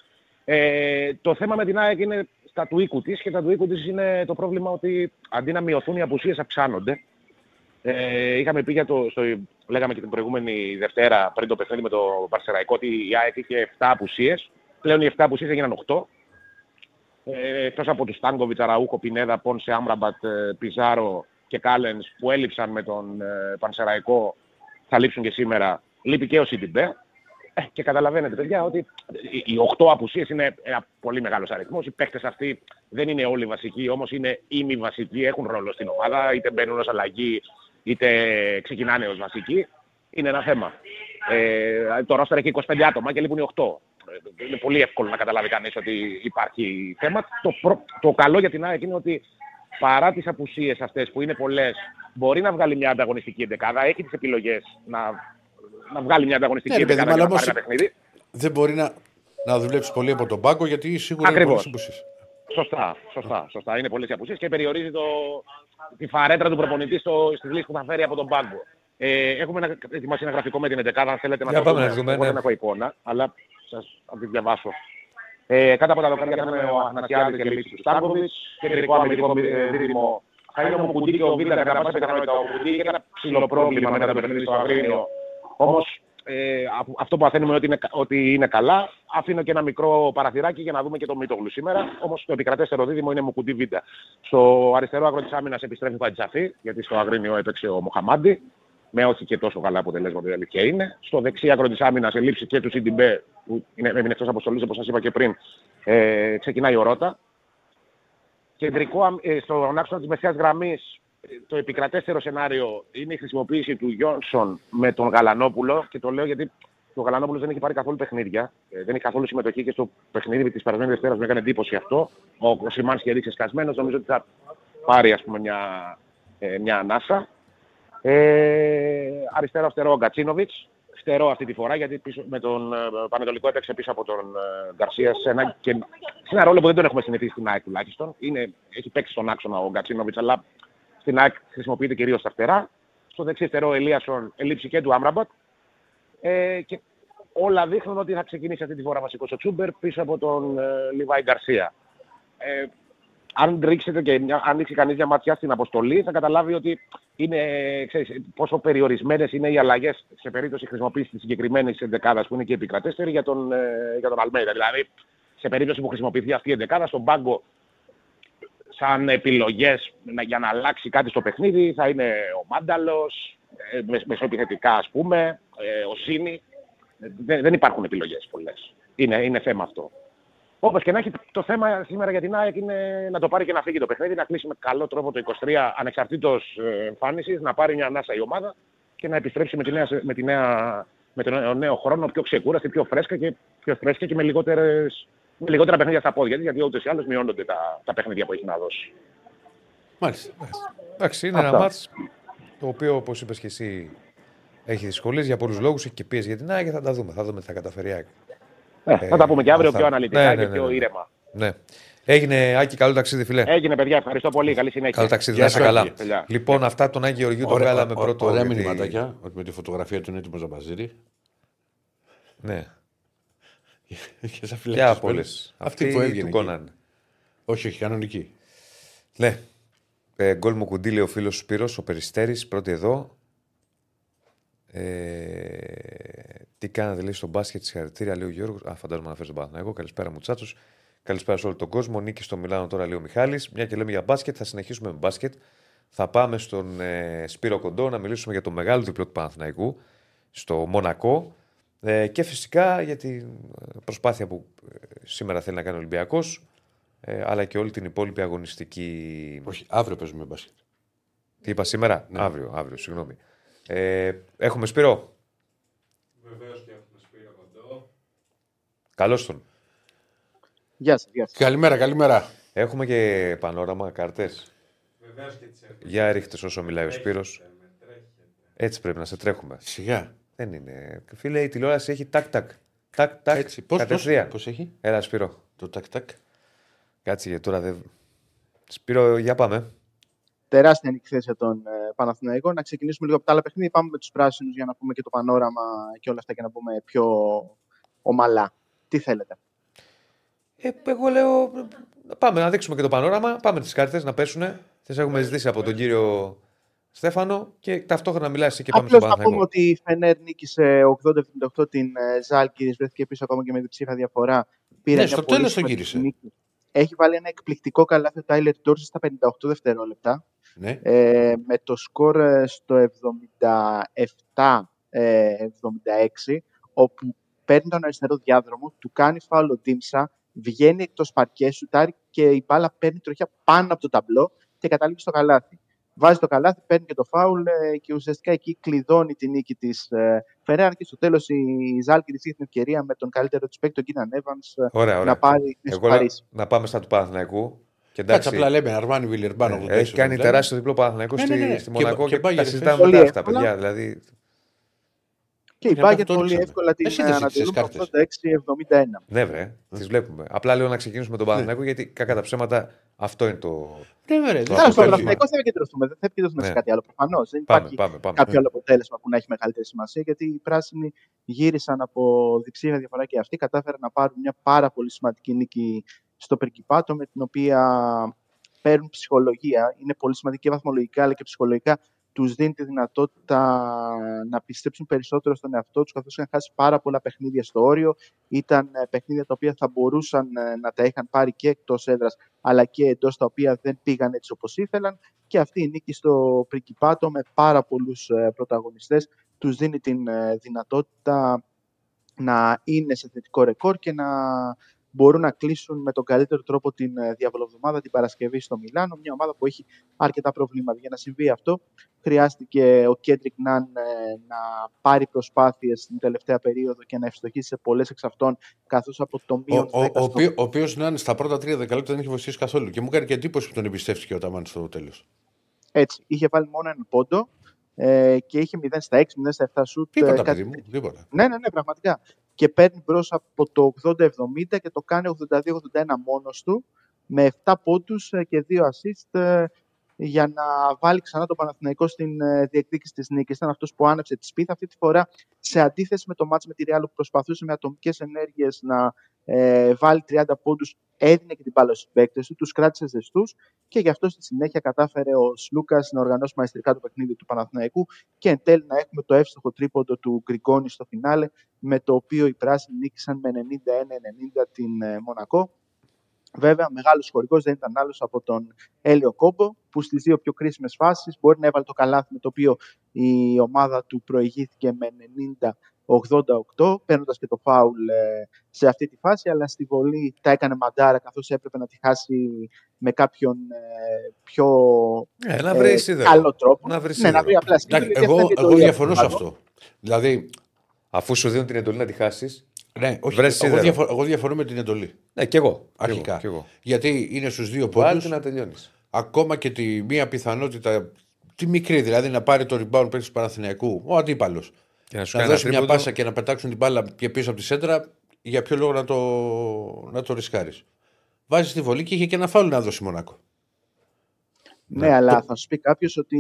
Ε, το θέμα με την ΑΕΚ είναι στα του οίκου της και τα του οίκου της είναι το πρόβλημα ότι αντί να μειωθούν οι απουσίες αυξάνονται. Ε, είχαμε πει για το, στο, λέγαμε και την προηγούμενη Δευτέρα πριν το παιχνίδι με το Παρσεραϊκό ότι η ΑΕΚ είχε 7 απουσίες. Πλέον οι 7 απουσίες έγιναν 8. Ε, εκτός από τους Τάγκοβιτ, Αραούχο, Πινέδα, Πόνσε, Άμραμπατ, ε, Πιζάρο και Κάλενς που έλειψαν με τον ε, Πανσεραϊκό θα λείψουν και σήμερα. Λείπει και ο Σιντιμπέ. Ε, και καταλαβαίνετε, παιδιά, ότι οι 8 απουσίες είναι ένα πολύ μεγάλος αριθμός. Οι παίκτες αυτοί δεν είναι όλοι βασικοί, όμως είναι ήμι βασικοί, έχουν ρόλο στην ομάδα, είτε μπαίνουν ως αλλαγή, είτε ξεκινάνε ως βασικοί. Είναι ένα θέμα. Ε, το ρόστερ έχει 25 άτομα και λείπουν οι 8. Ε, είναι πολύ εύκολο να καταλάβει κανείς ότι υπάρχει θέμα. Το, προ... το καλό για την ΑΕΚ είναι ότι παρά τις απουσίες αυτές που είναι πολλές, μπορεί να βγάλει μια ανταγωνιστική εντεκάδα, έχει τις επιλογές να, να βγάλει μια ανταγωνιστική Ναι, ρε παιδί εντεκάδα μου, για αλλά να πάρει όμως- ένα παιχνίδι. Δεν μπορεί να, να δουλέψεις πολύ από τον πάγκο γιατί σίγουρα είναι Ακριβώς. πολλές απουσίες. Σωστά, σωστά, σωστά. Είναι πολλές οι απουσίες και περιορίζει το, τη φαρέτρα του προπονητή στο, στις λύσεις που θα φέρει από τον πάγκο. Ε, έχουμε ένα, ετοιμάσει ένα γραφικό με την 11 αν θέλετε να Για το πάμε δούμε. να δούμε, Εγώ ναι. δεν έχω εικόνα, αλλά σας θα τη διαβάσω. Ε, κάτω από τα δοκάρια θα είναι ο Αθανασιάδης και λύση του Στάνκοβιτς, κεντρικό αμυντικό ε, δίδυμο θα είναι ο Μουκουντή και ο Βίλτα κατά πάσα πιθανότητα. Ο Μουκουντή είχε ένα ψηλό πρόβλημα μετά το παιχνίδι στο Αγρίνιο. Όμως ε, αφ- αυτό που μαθαίνουμε ότι είναι, ότι είναι καλά. Αφήνω και ένα μικρό παραθυράκι για να δούμε και το Μίτογλου σήμερα. Όμως το επικρατέστερο δίδυμο είναι Μουκουντή Βίντα. Στο αριστερό άκρο της άμυνας επιστρέφει ο Πατζαφή, γιατί στο Αγρίνιο έπαιξε ο Μοχαμάντη. Με όχι και τόσο καλά αποτελέσματα η αλήθεια είναι. Στο δεξί άκρο της άμυνας ελήψη και του Σιντιμπέ, που είναι, έμεινε εκτός αποστολής όπως σας είπα και πριν, ε, ξεκινάει ο Ρότα. Κεντρικό, αμ- ε, στον άξονα της μεσαίας γραμμής ε, το επικρατέστερο σενάριο είναι η χρησιμοποίηση του Γιόνσον με τον Γαλανόπουλο και το λέω γιατί ο Γαλανόπουλος δεν έχει πάρει καθόλου παιχνίδια. Ε, δεν έχει καθόλου συμμετοχή και στο παιχνίδι της περασμένης Δευτέρας μου έκανε εντύπωση αυτό. Ο, ο Σιμάνσκι έδειξε σκασμένος, νομίζω ότι θα πάρει ας πούμε μια, ε, μια ανάσα. Ε, αριστερό φτερό ο Γκατσίνοβιτς. Φτερό αυτή τη φορά γιατί πίσω, με τον ε, Πανετολικό έπαιξε πίσω από τον ε, Γκαρσία σε ένα, και, σε ένα ρόλο που δεν τον έχουμε συνηθίσει στην ΑΕΚ τουλάχιστον. Είναι, έχει παίξει στον άξονα ο Γκατσίνοβιτς αλλά στην ΑΕΚ χρησιμοποιείται κυρίως στα φτερά. Στο δεξί φτερό ο Ελίασον ελήψη και του Άμραμπατ. Ε, και όλα δείχνουν ότι θα ξεκινήσει αυτή τη φορά βασικός ο Τσούμπερ πίσω από τον ε, Λιβάη Γκαρσία. Ε, αν ρίξετε και μια, αν ρίξει κανείς μια ματιά στην αποστολή θα καταλάβει ότι είναι, ξέρεις, πόσο περιορισμένες είναι οι αλλαγές σε περίπτωση χρησιμοποίησης της συγκεκριμένης εντεκάδας που είναι και επικρατέστερη για τον, ε, για τον Αλμέιδα. Δηλαδή, σε περίπτωση που χρησιμοποιηθεί αυτή η εντεκάδα, στον πάγκο σαν επιλογές να- για να αλλάξει κάτι στο παιχνίδι θα είναι ο Μάνταλος, ε, με- μεσοεπιθετικά ας πούμε, ε, ο Σίνη. Ε, Δεν, δεν υπάρχουν επιλογές πολλές. Είναι, είναι θέμα αυτό. Όπως και να έχει το θέμα σήμερα για την ΑΕΚ είναι να το πάρει και να φύγει το παιχνίδι, να κλείσει με καλό τρόπο το 23 ανεξαρτήτως ε, εμφάνισης, να πάρει μια ανάσα η ομάδα και να επιστρέψει με, τη νέα, με, τη νέα, με τον νέο- νέο χρόνο πιο ξεκούραστη, πιο φρέσκα και, πιο φρέσκα και με, λιγότερες, με λιγότερα παιχνίδια στα πόδια της, γιατί ούτως ή άλλως μειώνονται τα, τα παιχνίδια που έχει να δώσει. Μάλιστα. Εντάξει, είναι ένα Αυτά. μάτς το οποίο όπως είπες και εσύ έχει δυσκολίες για πολλούς λόγους. Έχει και πίεση για την ΑΕΚ και θα τα δούμε. Θα δούμε τι θα καταφέρει η ΑΕΚ. Ε, θα τα πούμε και αύριο αυτά. πιο αναλυτικά Ναι, ναι, και ναι, πιο ναι. ήρεμα. Ναι. Έγινε Άκη, καλό ταξίδι, φιλέ. Έγινε παιδιά, ευχαριστώ πολύ. Καλή συνέχεια. Καλό ταξίδι, Γεια να είσαι σου, καλά. Άκη. Φιλιά. Λοιπόν, αυτά τον Άγιο Γεωργίου τον Ωραία, βγάλαμε ω- πρώτο. Ωραία γιατί- μηνυματάκια, ότι με τη φωτογραφία του είναι έτοιμος να μαζίρει. Ναι. Και σαν Και φυλακές από όλε. Αυτή που έβγαινε του εκεί. Κόναν. Όχι, όχι, κανονική. Ναι. Ε, γκολ μου κουντήλε ο φίλος Σπύρος, ο Περιστέρης, πρώτη εδώ. Ε, τι κάνατε λέει στο μπάσκετ, συγχαρητήρια, λέει ο Γιώργος. Α, φαντάζομαι να φέρεις τον Παναθηναϊκό. Καλησπέρα μου, Τσάτσο. Καλησπέρα σε όλο τον κόσμο. Νίκη στο Μιλάνο τώρα, λέει ο Μιχάλης. Μια και λέμε για μπάσκετ, θα συνεχίσουμε με μπάσκετ. Θα πάμε στον ε, Σπύρο Κοντό να μιλήσουμε για το μεγάλο διπλό του Παναθηναϊκού στο Μονακό. Ε, και φυσικά για την ε, προσπάθεια που ε, σήμερα θέλει να κάνει ο Ολυμπιακός, ε, αλλά και όλη την υπόλοιπη αγωνιστική Όχι, αύριο παίζουμε μπάσκετ. τι είπα σήμερα, αύριο, αύριο, συγγνώμη. Ε, έχουμε Σπύρο; Βεβαίως και έχουμε Σπύρο Κοντό. Καλώς τον. Γεια σας, γεια σας. Καλημέρα, καλημέρα. Έχουμε και πανόραμα, κάρτες; Βεβαίως και τις έχουμε. Για ρίχτες όσο μιλάει ο Σπύρος. Με τρέχετε. Έτσι πρέπει να σε τρέχουμε. Σιγά. Δεν είναι. Φίλε, η τηλεόραση έχει τάκ-τακ. Τάκ-τακ. Έτσι. Πώς, πώς, κατευθείαν. πώς έχει; Έλα, Σπύρο. το τακ-τακ. Κάτσε γιατί τώρα δεν. Σπύρο, για πάμε. Τεράστια νίκη χθες για τον ε, Παναθηναϊκό. Να ξεκινήσουμε λίγο από τα άλλα παιχνίδια. Πάμε με τους πράσινους για να πούμε και το πανόραμα και όλα αυτά και να πούμε πιο ομαλά. Τι θέλετε; Ε, εγώ λέω. Πάμε να δείξουμε και το πανόραμα. Πάμε τις κάρτες να πέσουν. Τις έχουμε ζητήσει από τον κύριο Στέφανο και ταυτόχρονα μιλάει εσύ και πάμε Απλώς στον να πούμε Παναθηναϊκό. ότι η Φενέρ νίκησε 80-78 την ε, Ζάλγκη, βρέθηκε πίσω ακόμα και με διψήφια διαφορά. Πήρε Ναι, μια στο πολύ τέλος τον σημαντική γύρισε. νίκη. Έχει βάλει ένα εκπληκτικό καλάθι ο Τάιλερ Ντόρση στα 58 δευτερόλεπτα. Ναι. ε, με το σκορ ε, στο 77-76, όπου παίρνει τον αριστερό διάδρομο, του κάνει φάουλ ο Ντίμσα, βγαίνει εκτός παρκέ, σουτάρει και η μπάλα παίρνει τροχιά πάνω από το ταμπλό και καταλήγει στο καλάθι. Βάζει το καλάθι, παίρνει και το φάουλ ε, και ουσιαστικά εκεί κλειδώνει τη νίκη της ε, Φεραίρα. Και στο τέλος η Ζάλκη τη είχε την ευκαιρία με τον καλύτερο της παίκτη, τον Κίναν Εύαν, Ωραία, να ωραία. πάρει να Εγώ να, σουπαρίσει. να πάμε στα του Παναθηναϊκού. Και Κάτσε εντάξει, απλά λέμε Αρμάνι Βιλερμπάν. ε, έχει κάνει τεράστιο διπλό Παναθηναϊκός Ναι, στη, ναι, ναι. στη Και- Μονακό και και, πάει τα για συζητάμε Πολύ μετά αυτά, εύκολα. παιδιά. Δηλαδή, Και η Για Μπάγκερ αυτό το πολύ ρίξαμε. εύκολα την Εσύ δεν ζήτησες ανατελούμε κάρτες. 86-71. ναι, βρε, τις βλέπουμε. Απλά λέω να ξεκινήσουμε Ναι. τον Παναθηναϊκό γιατί κακά τα ψέματα αυτό είναι το. Ναι, βέβαια. Το Τέλο αποτέλεσμα. πάντων, Παναθηναϊκό δεν θα επικεντρωθούμε. Δεν θα επικεντρωθούμε σε Ναι. κάτι άλλο. Προφανώς. Δεν Πάμε, υπάρχει πάμε, πάμε. κάποιο άλλο αποτέλεσμα που να έχει μεγαλύτερη σημασία. Γιατί οι πράσινοι γύρισαν από διψήφια διαφορά και αυτοί κατάφεραν να πάρουν μια πάρα πολύ σημαντική νίκη στο Περκυπάτο με την οποία παίρνουν ψυχολογία. Είναι πολύ σημαντική και βαθμολογικά αλλά και ψυχολογικά. Τους δίνει τη δυνατότητα να πιστέψουν περισσότερο στον εαυτό τους, καθώς είχαν χάσει πάρα πολλά παιχνίδια στο όριο. Ήταν ε, παιχνίδια τα οποία θα μπορούσαν ε, να τα είχαν πάρει και εκτός έδρας, αλλά και εντός τα οποία δεν πήγαν έτσι όπως ήθελαν και αυτή η νίκη στο Πρικυπάτο με πάρα πολλούς ε, πρωταγωνιστές τους δίνει την ε, δυνατότητα να είναι σε θετικό ρεκόρ και να μπορούν να κλείσουν με τον καλύτερο τρόπο την ε, διαβολοβδομάδα την Παρασκευή στο Μιλάνο, μια ομάδα που έχει αρκετά προβλήματα. Για να συμβεί αυτό χρειάστηκε ο Κέντρικ Ναν ε, να πάρει προσπάθειες την τελευταία περίοδο και να ευστοχήσει σε πολλές εξ αυτών, καθώς από το Ο, μείον ο, 10 ο, στο οποίος, ο οποίος να είναι στα πρώτα τρία δεκαλέπτα δεν έχει βοηθήσει καθόλου. Και μου έκανε και εντύπωση που τον εμπιστεύτηκε ο Ταμάν στο τέλος. Έτσι, είχε βάλει μόνο έναν πόντο ε, και είχε 0 στα 6, 0 στα 7 σουτ. ε, Τίποτα, κάτι παιδί μου. Τίποτα. Ναι, ναι, ναι, πραγματικά. Και παίρνει μπρος από το 80-70 και το κάνει 82-81 μόνος του με 7 πόντους και 2 assist ε, για να βάλει ξανά τον Παναθηναϊκό στην ε, διεκδίκηση της νίκης. Ήταν αυτός που άναψε τη σπίθα αυτή τη φορά σε αντίθεση με το μάτς με τη Real που προσπαθούσε με ατομικές ενέργειες να ε, βάλει 30 πόντους. Έδινε και την μπάλα στους παίκτες του, τους κράτησε ζεστούς και γι' αυτό στη συνέχεια κατάφερε ο Σλούκας να οργανώσει μαϊστρικά το παιχνίδι του Παναθηναϊκού και εν τέλει να έχουμε το εύστοχο τρίποντο του Γκριγκόνη στο φινάλε με το οποίο οι πράσινοι νίκησαν με 91-90 την ε, Μονακό. Βέβαια, μεγάλος χορηγός δεν ήταν άλλος από τον Έλιο Κόμπο, που στις δύο πιο κρίσιμες φάσεις μπορεί να έβαλε το καλάθι με το οποίο η ομάδα του προηγήθηκε με 90-88, παίρνοντας και το φάουλ ε, σε αυτή τη φάση. Αλλά στη βολή τα έκανε μαντάρα, καθώς έπρεπε να τη χάσει με κάποιον ε, πιο Ε, να ε, βρει σίδερο. καλό τρόπο. Να βρεις ναι, να βρει απλά Εντάξει, σκύλο, γιατί εγώ, αυτό είναι και το εγώ ίδιο διαφωνώ σε αυτό. αυτό. Δηλαδή, Αφού σου δίνουν την εντολή να τη χάσεις. Ναι, όχι, Βρες εγώ, σίδερο. διαφο- εγώ διαφωνώ με την εντολή. Ναι, κι εγώ. Κι εγώ, Αρχικά. κι εγώ. Γιατί είναι στους δύο Βάλτε πόντους. να τελειώνεις. Ακόμα και τη μία πιθανότητα, τη μικρή δηλαδή, να πάρει το rebound παίκτης του Παναθηναϊκού, ο αντίπαλος. Και να σου Να κάνει ένα δώσει μια τρίποντο. πάσα και να πετάξουν την μπάλα και πίσω από τη σέντρα, για ποιο λόγο να το, να το ρισκάρεις. Βάζεις τη βολή και είχε και ένα φάουλ να δώσει Μονάκο. Ναι, αλλά θα σου πει κάποιος ότι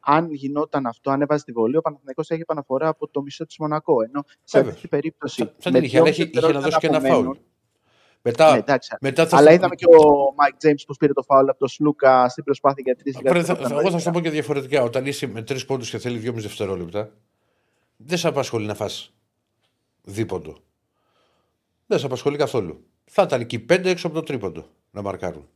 αν γινόταν αυτό, αν έβαζε τη βολή, ο Παναθηναϊκός έχει επαναφορά από το μισό της Μονακό. Ενώ σε Βέβαια. αυτή την περίπτωση. Θα, θα με την είχε, αλλά δυόμιση είχε, είχε να δώσει και ένα δευτερόλεπτα φάουλ. Μετά, Ναι, εντάξει. μετά θα Αλλά σου- είδαμε και ο Μάικ Τζέιμς που πήρε το φάουλ από τον Σλούκα στην προσπάθεια για τρεις Βρε, θα- θα- Εγώ θα σου το πω και διαφορετικά. Όταν είσαι με τρεις πόντους και θέλει δυόμιση δευτερόλεπτα, δεν σε απασχολεί να φας δίποντο. Δεν σε απασχολεί καθόλου. Θα ήταν και οι πέντε έξω από το τρίποντο να μαρκάρουν.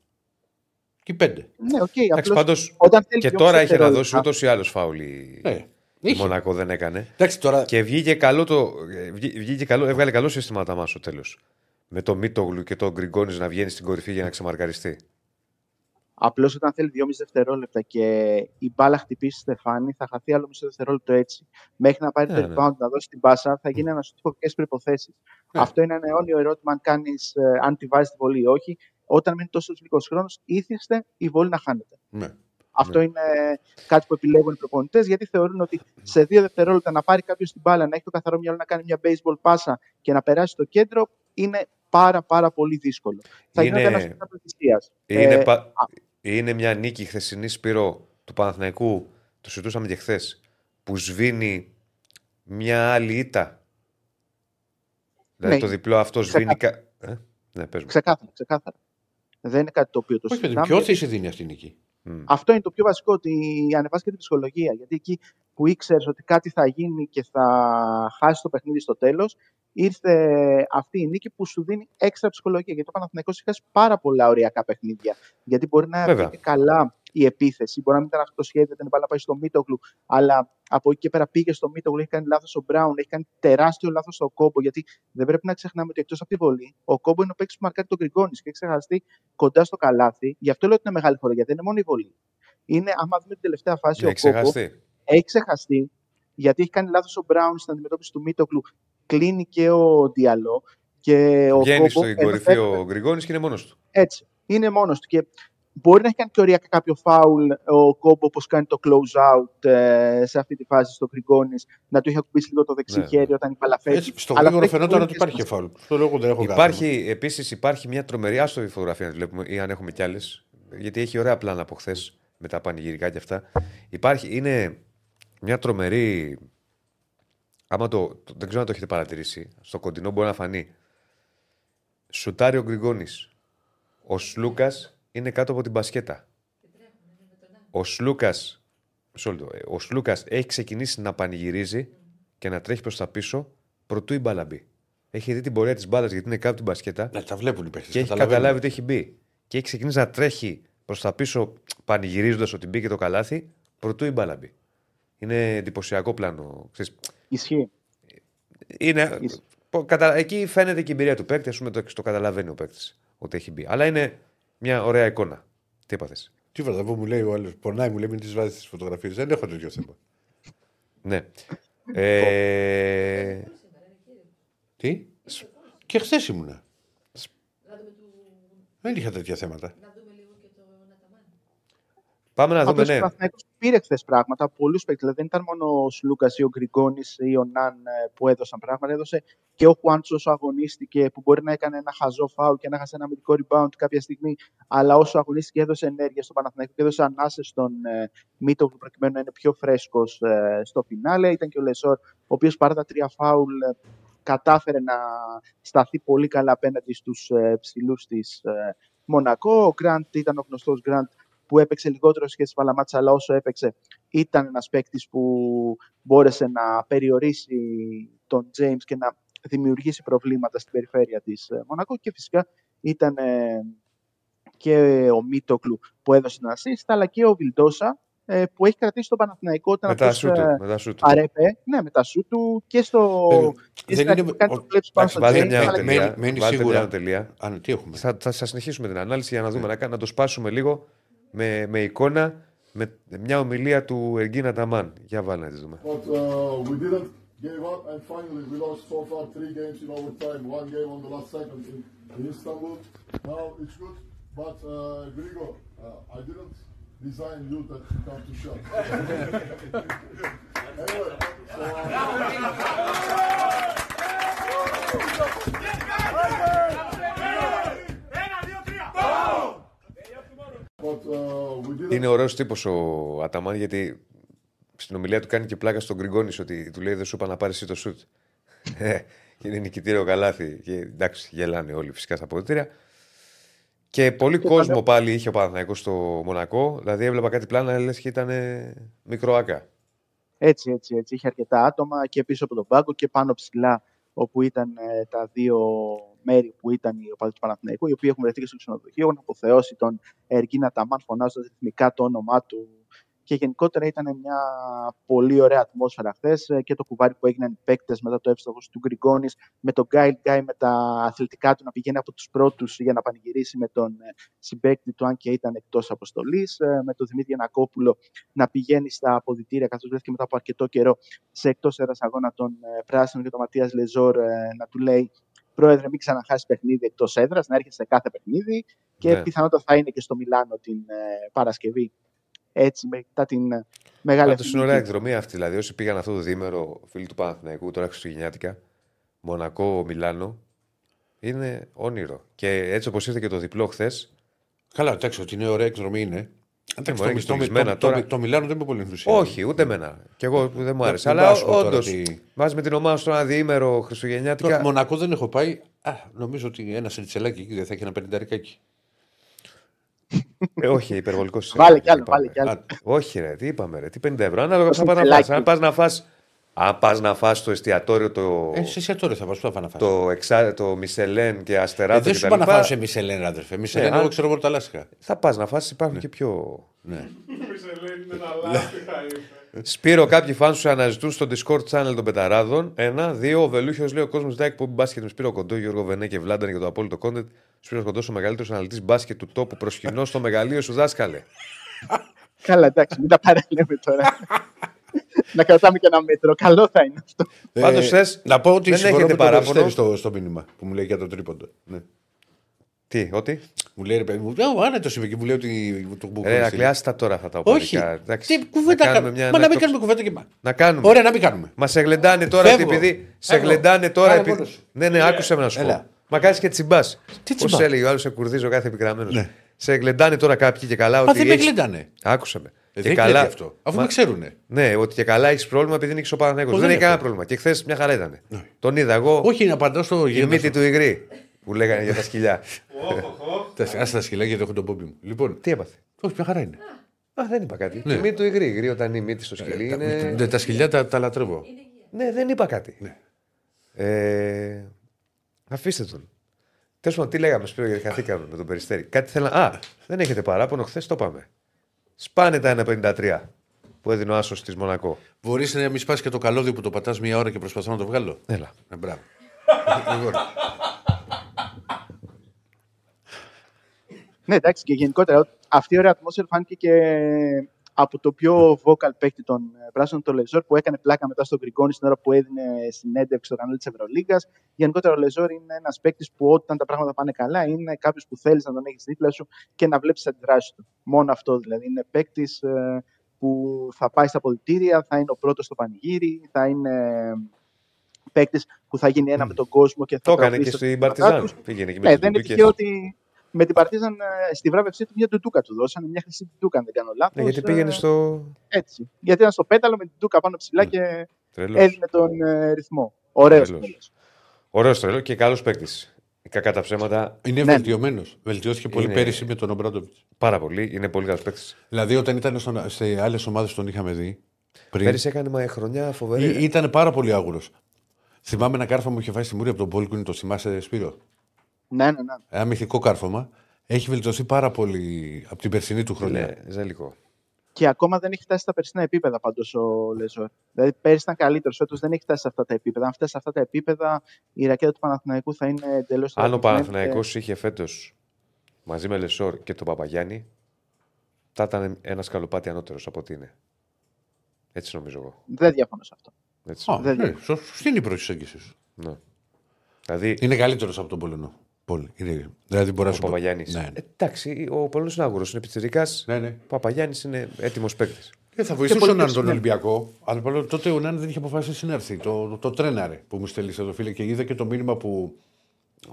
Και οι πέντε. Ναι, οκ. Εντάξει, απλώς πάντως όταν θέλει και δυόμιση τώρα είχε να δευτερόλεπτα- δώσει ούτως ή άλλως φάουλ η, Ναι. η Είχε. Μονακό δεν έκανε. Εντάξει τώρα. Και βγήκε καλό το. βγή- Βγήκε καλό, έβγαλε καλό σύστημα τα στο τέλος. Με το Μίτογλου και τον Γκριγκόνης να βγαίνει στην κορυφή για να ξεμαρκαριστεί. Απλώς όταν θέλει 2,5 δευτερόλεπτα και η μπάλα χτυπήσει Στεφάνη, θα χαθεί άλλο μισό δευτερόλεπτο έτσι. Μέχρι να πάρει Ναι, το ναι. rebound να δώσει την πάσα, θα γίνει ένας σουτ υπό προποθέσει. Ναι. Αυτό είναι ένα αιώνιο ερώτημα αν, κάνεις, ε, αν τη βάζεις τη βολή ή όχι. Όταν μείνει τόσο λίγο χρόνος, ήθιστε η βολή να χάνεται. Ναι. Αυτό είναι κάτι που επιλέγουν οι προπονητές, γιατί θεωρούν ότι σε δύο δευτερόλεπτα να πάρει κάποιος την μπάλα, να έχει το καθαρό μυαλό να κάνει μια baseball πάσα και να περάσει στο κέντρο είναι πάρα πάρα πολύ δύσκολο. Θα Είναι- γινόταν ένας σουτ θυσίας. Είναι, Ε, πα- είναι μια νίκη χθεσινή Σπύρο του Παναθηναϊκού το συζητούσαμε και χθες, που σβήνει μια άλλη ήττα. Δηλαδή Ναι. το διπλό αυτό σβήνει. κα- Ε; Ναι, πες μου. Ξεκάθαρα, ξεκάθαρα. Δεν είναι κάτι το οποίο το Όχι, παιδί, συζητάμε. ποιος θέση δίνει αυτή η νίκη; Μμ. Αυτό είναι το πιο βασικό, ότι ανεβάζει και την ψυχολογία. Γιατί εκεί που ήξερες ότι κάτι θα γίνει και θα χάσεις το παιχνίδι στο τέλος, ήρθε αυτή η νίκη που σου δίνει έξτρα ψυχολογία. Γιατί ο Παναθηναϊκός έχει χάσει πάρα πολλά ωριακά παιχνίδια. Γιατί μπορεί να Βέβαια. πήγε καλά η επίθεση, μπορεί να μην ήταν αυτό το σχέδιο, δεν μπάλα πάει στο Μίτογλου, αλλά από εκεί και πέρα πήγε στο Μίτογλου, έχει κάνει λάθος ο Μπράουν, έχει κάνει τεράστιο λάθος στο Κόμπο. Γιατί δεν πρέπει να ξεχνάμε ότι εκτός από τη βολή, ο Κόμπο είναι ο παίκτης που μαρκάρει τον Γκριγκόνης και έχει ξεχαστεί κοντά στο καλάθι. Γι' αυτό λέω ότι είναι μεγάλη χώρα, γιατί δεν είναι μόνο η βολή. Είναι, άμα δούμε την τελευταία φάση, Ναι, ο Κόμπο ξεχαστεί. Έχει ξεχαστεί γιατί έχει κάνει λάθος ο Μπράουν στην αντιμετώπιση του Μίτοκλου. Κλείνει και ο Διαλό. Και ο Βγαίνει Κόμπο στην ενώ κορυφή φαίνεται- ο Γκριγόνης και είναι μόνος του. Έτσι. Είναι μόνος του. Και μπορεί να έχει κάνει και οριακά κάποιο φάουλ ο Κόμπο, όπως κάνει το close out ε, σε αυτή τη φάση στο Γκριγκόνη, να του είχε ακουμπήσει λίγο το δεξί Ναι. χέρι όταν η παλαφέτη. Έτσι, στο Αλλά γρήγορο αυτό έχει φαινόταν πολύ ότι υπάρχει και σημασία. φάουλ. Στο λόγο δεν έχω Υπάρχει, επίσης υπάρχει μια τρομερή άστο η φωτογραφία να τη βλέπουμε ή αν έχουμε κι άλλες. Γιατί έχει ωραία πλάνα από χθες με τα πανηγυρικά και αυτά. Υπάρχει, είναι μια τρομερή. Άμα το, το- δεν ξέρω αν το έχετε παρατηρήσει. Στο κοντινό μπορεί να φανεί. Σουτάρει ο Γκριγόνη. Ο Σλούκας είναι κάτω από την μπασκέτα. Ο Σλούκα. Ο Σλούκας έχει ξεκινήσει να πανηγυρίζει και να τρέχει προς τα πίσω προτού η μπάλα μπει. Έχει δει την πορεία της μπάλας γιατί είναι κάτω από την μπασκέτα Ναι, τα βλέπουν οι παίχτες. και έχει καταλάβει ότι έχει μπει. Και έχει ξεκινήσει να τρέχει προς τα πίσω, πανηγυρίζοντας ότι μπήκε το καλάθι, προτού η μπάλα μπει. Είναι εντυπωσιακό πλάνο. Ξέρεις, Ισχύει. είναι, Ισ- πο- κατα- εκεί φαίνεται και η εμπειρία του παίκτη, ας πούμε, το, το καταλαβαίνει ο παίκτης ότι έχει μπει. Αλλά είναι μια ωραία εικόνα. Τι είπατε. Τι βραδαβό μου λέει ο άλλος. Πονάει, μου λέει μην τις βάζεις τι φωτογραφίες. Δεν έχω τέτοιο θέμα. Ναι. ε, Τι; Και χθες ήμουνα. Δεν είχα τέτοια θέματα. Πάμε να δούμε, Απλώς ο ναι. Παναθηναϊκός πήρε χθες πράγματα από πολλούς παίκτες. Δηλαδή δεν ήταν μόνο ο Σλούκας ή ο Γκριγκόνης ή ο Ναν ε, που έδωσαν πράγματα. Έδωσε και ο Χουάντσο όσο αγωνίστηκε, που μπορεί να έκανε ένα χαζό φάουλ και να έχασε ένα αμυντικό rebound κάποια στιγμή. Αλλά όσο αγωνίστηκε, έδωσε ενέργεια στο Παναθηναϊκό και έδωσε ανάσες στον ε, Μίτογλου προκειμένου να είναι πιο φρέσκος ε, στο φινάλε. Ήταν και ο Λεσόρ, ο οποίος παρά τα τρία φάουλ ε, κατάφερε να σταθεί πολύ καλά απέναντι στους ε, ψηλούς της ε, Μονακό. Ο Γκραντ ήταν ο γνωστός Γκραντ που έπαιξε λιγότερο σχέση με Παλαμάτς, αλλά όσο έπαιξε ήταν ένας παίκτης που μπόρεσε να περιορίσει τον James και να δημιουργήσει προβλήματα στην περιφέρεια της ε, Μονακό και φυσικά ήταν ε, και ο Μίτοκλου που έδωσε την assist, αλλά και ο Βιλντόσα ε, που έχει κρατήσει τον Παναθηναϊκό όταν Με τα αυτός, σου του. ε, με τα σου του. παρέπε, ναι, με τα σου του και στο. Ε, και δεν στην είναι- αρχή που κάνει ο- το κλέψει πάνω εντάξει, στο Βάλτε James, μια αλλά μένει- τελεία. μένει Βάλτε σίγουρα. μια τελεία. Αν τι έχουμε. Θα, θα, θα συνεχίσουμε την ανάλυση για να δούμε, να, κα- να το σπάσουμε λίγο με, με εικόνα, με μια ομιλία του Εργίνα Ταμάν. Για βάλε να τη δούμε. But uh, we didn't give up, and finally we lost so far three games in overtime. One game on the last second in, in Istanbul. Now it's good, but uh, Grigo, uh, I didn't design you that you come to shop. anyway, so, but uh, Είναι ωραίος τύπος ο Αταμάν γιατί στην ομιλία του κάνει και πλάκα στον Γκριγκόνης ότι του λέει δεν σου είπα να πάρεις εσύ το σουτ. Ε, είναι νικητήριο καλάθι. Και εντάξει, γελάνε όλοι φυσικά στα ποδητήρια. Και πολύ Και κόσμο πάντα- πάλι είχε ο Παναθηναϊκός στο Μονακό. Δηλαδή έβλεπα κάτι πλάνα, λες και ήταν μικρό άκα. Έτσι, έτσι, έτσι. Είχε αρκετά άτομα και πίσω από τον πάγκο και πάνω ψηλά όπου ήταν ε, τα δύο μέρη που ήταν οι οπαδοί του Παναθηναϊκού, οι οποίοι έχουν βρεθεί και στο ξενοδοχείο, έχουν αποθεώσει τον Εργίνα Ταμάν, φωνάζοντας ρυθμικά το όνομά του. Και γενικότερα ήταν μια πολύ ωραία ατμόσφαιρα χθες και το κουβάρι που έγιναν οι παίκτες μετά το εύστοχο του Γκριγκόνης, με τον Γκάιλ Γκάι με τα αθλητικά του να πηγαίνει από τους πρώτους για να πανηγυρίσει με τον ε, συμπέκτη του, αν και ήταν εκτός αποστολής, με τον Δημήτρη Γιανακόπουλο να πηγαίνει στα αποδητήρια, καθώς βρέθηκε μετά από αρκετό καιρό σε εκτός έδρα αγώνα τον ε, Πράσινο και τον Ματίας Λεζόρ ε, να του λέει Πρόεδρε, μην ξαναχάσει παιχνίδι εκτός έδρας, να έρχεσαι σε κάθε παιχνίδι και Ναι. πιθανότατα θα είναι και στο Μιλάνο την ε, Παρασκευή. Έτσι, μετά την ε, μεγάλη Πάντως αυτή είναι ωραία νίκη. εκδρομή αυτή. Δηλαδή, όσοι πήγαν αυτό το διήμερο, φίλοι του Παναθηναϊκού, τώρα Χριστουγεννιάτικα, Μονακό, Μιλάνο, είναι όνειρο. Και έτσι όπως ήρθε και το διπλό χθες, Καλά, εντάξει, ότι είναι ωραία εκδρομή είναι. Εντάξει, μωρέ, το, και το, στολισμένα το, τώρα. το, το Μιλάνο δεν είμαι πολύ ενθουσιασμένο. Όχι, ούτε εμένα. Κι εγώ δεν μου άρεσε. μην Αλλά πας τώρα όντως, ότι- μαζί με την ομάδα στο ένα διήμερο Το Χριστουγεννιάτικα. Μονακό δεν έχω πάει. Α, νομίζω ότι ένα ριτσελάκι εκεί δεν θα έχει ένα πενινταρικάκι. Ε, όχι, υπερβολικός. Βάλε κι άλλο, βάλε κι άλλο. Όχι, ρε, τι είπαμε, ρε, τι 50 ευρώ. Ανάλογα Το θα πας να σουτσελάκι. φας. Αν πας να φας, αν πας να φας στο εστιατόριο το, Ε, σε τώρα θα πας, πού θα να φας; το, εξά, το Μισελέν και Ε, Αστεράτο δεν σου κτλ. είπα να φάω σε Μισελέν, αδερφέ. Μισελέν, Ναι, εγώ αν- ξέρω εγώ τα λάστιχα. Θα πας να φας, υπάρχουν και πιο. Ναι. Μισελέν είναι ένα λάστιχα, είπε. Σπύρο, κάποιοι φαν σου αναζητούν στο Discord channel των Πεταράδων. Ένα, δύο, ο Βελούχιος λέει: Ο κόσμος ζητάει εκπομπή μπάσκετ με Σπύρο Κοντό, Γιώργο Βενέ και Βλάνταν για το απόλυτο content. Σπύρος Κοντός, ο μεγαλύτερος αναλυτής μπάσκετ του τόπου, προσκυνώ στο μεγαλείο σου δάσκαλε. Καλά, εντάξει, μην τα παραλέμε τώρα. να κρατάμε και ένα μέτρο. Καλό θα είναι αυτό. Πάντως Ε, θες. Να πω ότι δεν συμφωνώ έχετε με τον παράπονο. Περιστέρη στο, στο μήνυμα που μου λέει για το τρίποντο. Ναι. Τι, ότι; Μου λέει ρε παιδί μου, «Α, ο άνετο είπε και μου λέει ότι το μου Ρε, να στείλει». κλειάσει τα τώρα αυτά τα Όχι. οπαδικά. Εντάξει, Τι κουβέντα να κάνουμε κάνουμε. μια Μα να μην ανακτώξη. κάνουμε κουβέντα και μα. Να κάνουμε. Ωραία, να μην κάνουμε. Μα σε γλεντάνε τώρα Φεύγω. επειδή. Σε Φεύγω. γλεντάνε τώρα Κάνε επειδή. μόνος σου. Ναι, ναι, άκουσε με να σου πω. Έλα. Μα κάνεις και τσιμπάς. Τι Πώς τσιμπάς; έλεγε ο άλλος, σε κουρδίζω κάθε επικραμμένο. Ναι. Σε γλεντάνε τώρα κάποιοι και καλά. Μα ότι δεν με έχεις- γλεντάνε. Άκουσε με. Ε, Και Δεν καλά- καλά αυτό. Αφού Μα- με ξέρουνε. Ναι, ότι και καλά έχεις πρόβλημα επειδή δεν έχεις ο Παναγιώτο. Πώς Δεν δεν έχει κανένα έχω. πρόβλημα. Και χθες μια χαρά ήταν. Τον είδα εγώ. Όχι, να απαντάω στο Η γίγαντα μύτη σου. του υγρή που λέγανε για τα σκυλιά. Τα- Άσε τα σκυλάκια γιατί έχω τον πόμπι μου. Λοιπόν, Τι έπαθε; όχι, μια χαρά είναι. Α, δεν είπα κάτι. Ναι. Η μύτη του υγρή. Υγρή όταν είναι η μύτη στο σκυλί είναι. Τα- Τα σκυλιά τα, τα λατρεύω. Ναι, δεν είπα κάτι. Ναι. Ε, αφήστε τον. Τέλος πάντων, τι λέγαμε σπίτι γιατί χαθήκαμε με τον περιστέρι. Κάτι θέλα. Α, δεν έχετε παράπονο, χθες το είπαμε. Σπάνε τα 1,53 που έδινε ο Άσος της Μονακό. Μπορείς να μην σπάσεις και το καλώδιο που το πατάς μία ώρα και προσπαθώ να το βγάλω; Έλα. Ε, μπράβο. Λοιπόν, Ναι, εντάξει, και γενικότερα αυτή η ωραία ατμόσφαιρα φάνηκε και από το πιο vocal παίκτη των ε, Πράσινων, το Λεζόρ, που έκανε πλάκα μετά στον Γκριγκόνη στην ώρα που έδινε συνέντευξη στο κανάλι της Ευρωλίγα. Γενικότερα, ο Λεζόρ είναι ένας παίκτης που όταν τα πράγματα πάνε καλά, είναι κάποιος που θέλεις να τον έχεις δίπλα σου και να βλέπεις τις αντιδράσεις του. Μόνο αυτό δηλαδή. Είναι παίκτης ε, που θα πάει στα αποδητήρια, θα είναι ο πρώτος στο πανηγύρι, θα είναι παίκτης που θα γίνει ένα με τον κόσμο και θα Το έκανε τραγουδήσει και τα στην συνθήματά Παρτιζάν. τους. Πήγαινε εκεί με Ναι, την δεν είναι Τουντού και- τυχαίο ότι με την Παρτίζαν ε, στη βράβευσή του μια τουτούκα του δώσανε, μια χρυσή τουτούκα, αν δεν κάνω λάθος. Ναι, γιατί πήγαινε στο. Έτσι. Γιατί ήταν στο πέταλο με την τουτούκα πάνω ψηλά και Τρελός. έδινε τον ε, ρυθμό. Ωραίος. Τρελός. Ωραίος τρελός και καλός παίκτης. Κακά τα ψέματα είναι Ναι. βελτιωμένος. Βελτιώθηκε πολύ Είναι- πέρυσι με τον Ομπράντοβιτς. πάρα πολύ. Είναι πολύ καλός παίκτης. Δηλαδή, όταν ήταν στον- σε άλλες ομάδες τον είχαμε δει. Πριν, Πέρυσι έκανε μα χρονιά φοβερή. Ή- ήταν πάρα πολύ άγουρος. Θυμάμαι ένα κάρφωμα που είχε φάει στη μούρη από τον Πόλκουνι, το θυμάσαι Σπύρο; Ναι, ναι, ναι. Ένα μυθικό κάρφωμα. Έχει βελτιωθεί πάρα πολύ από την περσινή του χρονιά. Ναι, ζαλικό. Και ακόμα δεν έχει φτάσει στα περσινά επίπεδα πάντως ο Λεζόρ. Δηλαδή πέρυσι ήταν καλύτερος, φέτος δεν έχει φτάσει σε αυτά τα επίπεδα. Αν φτάσει σε αυτά τα επίπεδα, η ρακέτα του Παναθηναϊκού θα είναι εντελώς Αν ο Παναθηναϊκός είχε φέτος μαζί με Λεσόρ και τον Παπαγιάννη, θα ήταν ένα σκαλοπάτι ανώτερος από ό,τι είναι. Έτσι νομίζω εγώ. Δεν διαφωνώ σε αυτό. Έτσι. Α, Δεν ναι, είναι. σω- σωστή είναι η προσέγγιση σου. Ναι. Δηλαδή, Είναι καλύτερος από τον Πολωνό. Πολύ. Είναι, δηλαδή μπορεί να ο σου πω- Παπαγιάννης. Ναι, ναι. Εντάξει, ο Πολωνός είναι άγουρος, είναι πιτσυρικά. ναι, ναι. Ο Παπαγιάννης είναι έτοιμος παίκτης. Ε, θα βοηθούσε πολύ ο Νάν τον περισσότερο. Ολυμπιακό, αλλά παρόλο- τότε ο Νάν δεν είχε αποφασίσει να έρθει. Το, το, το τρέναρε που μου στέλνει εδώ φίλε και είδα και το μήνυμα που,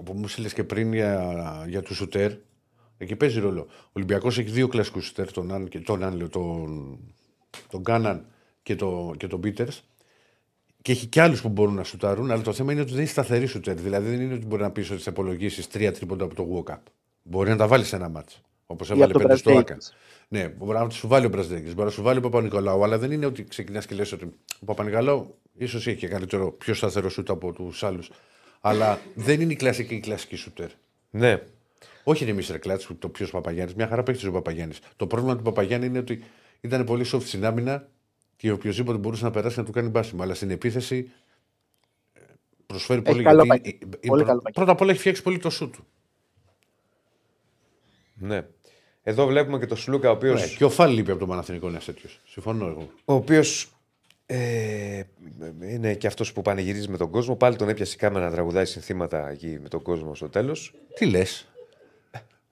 που μου στείλες και πριν για, για τους σουτέρ. Εκεί παίζει ρόλο. Ο Ολυμπιακός έχει δύο κλασικούς σουτέρ, τον Νάν, και- τον, Νάν, λέω, τον, τον Γκάναν και, το, και τον Πίτερς. Και έχει και άλλους που μπορούν να σουτάρουν, αλλά το θέμα είναι ότι δεν είναι σταθερή σουτέρ. Δηλαδή δεν είναι ότι μπορεί να πεις ότι θα υπολογίσει τρία τρίποντα από το walk-up. Μπορεί να τα βάλεις σε ένα μάτσο. Όπως Ή έβαλε από τον πέντε στο Άκα. Μπραζδέικης. Ναι, μπορεί να σου βάλει ο Μπραζδέκη, μπορεί να σου βάλει ο Παπα-Νικολάου, αλλά δεν είναι ότι ξεκινάς και λες ότι ο Παπα-Νικολάου ίσως έχει και καλύτερο, πιο σταθερό σουτ από τους άλλους. αλλά δεν είναι η κλασική, η κλασική σουτέρ. Ναι. Όχι είναι Mr. Clutch το ποιο Παπαγιάννης. Μια χαρά παίχτης ο Παπαγιάννης. Το πρόβλημα του Παπαγιάννη είναι ότι ήταν πολύ soft στην άμυνα και οποιοδήποτε μπορούσε να περάσει να του κάνει μπάσιμο. Αλλά στην επίθεση ε, προσφέρει Έχει πολύ. καλό γιατί πακέτο. είναι- Πολύ είναι- καλό πακέτο. πρώτα απ' όλα έχει φτιάξει πολύ το σουτ του. ναι. Εδώ βλέπουμε και τον Σλούκα, ο οποίο. Ναι, και ο Φάλ λείπει από τον Παναθηνικό ένα τέτοιο. Συμφωνώ εγώ. Ο οποίος ε, είναι και αυτός που πανηγυρίζει με τον κόσμο. Πάλι τον έπιασε η κάμερα να τραγουδάει συνθήματα εκεί με τον κόσμο στο τέλος. Τι λες;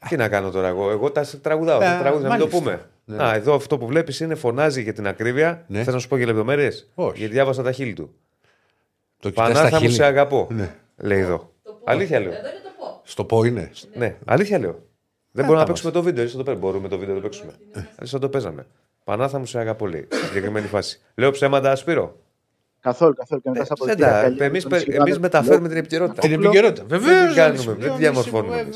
Τι να κάνω τώρα εγώ, εγώ τα τραγουδάω. τα τραγούδια, να μην το μάλιστα. Πούμε. Α, εδώ αυτό που βλέπεις είναι φωνάζει για την ακρίβεια. Ναι. Θες να σου πω και λεπτομέρειες; Όχι. Γιατί διάβασα τα χείλη του. Το κοιτάς Πανάθα στα μου χείλη. σε αγαπώ. Ναι. Λέει εδώ. Αλήθεια λέω. Εδώ είναι το πω. Στο πω είναι. Ναι, αλήθεια λέω. Δεν μπορούμε να θα παίξουμε το βίντεο. Έτσι θα το παίρνουμε. Μπορούμε το βίντεο να το παίξουμε. Έτσι θα το παίζαμε. Πανάθα μου σε αγαπώ πολύ. Στη Συγκεκριμένη φάση. Λέω ψέματα, Σπύρο. Καθόλου, καθόλου. Και μετά στα αποδεικτικά. Εντάξει, εμείς, εμείς μεταφέρουμε την επικαιρότητα. Την επικαιρότητα. Βεβαίως. την κάνουμε, δεν τη διαμορφώνουμε εμείς.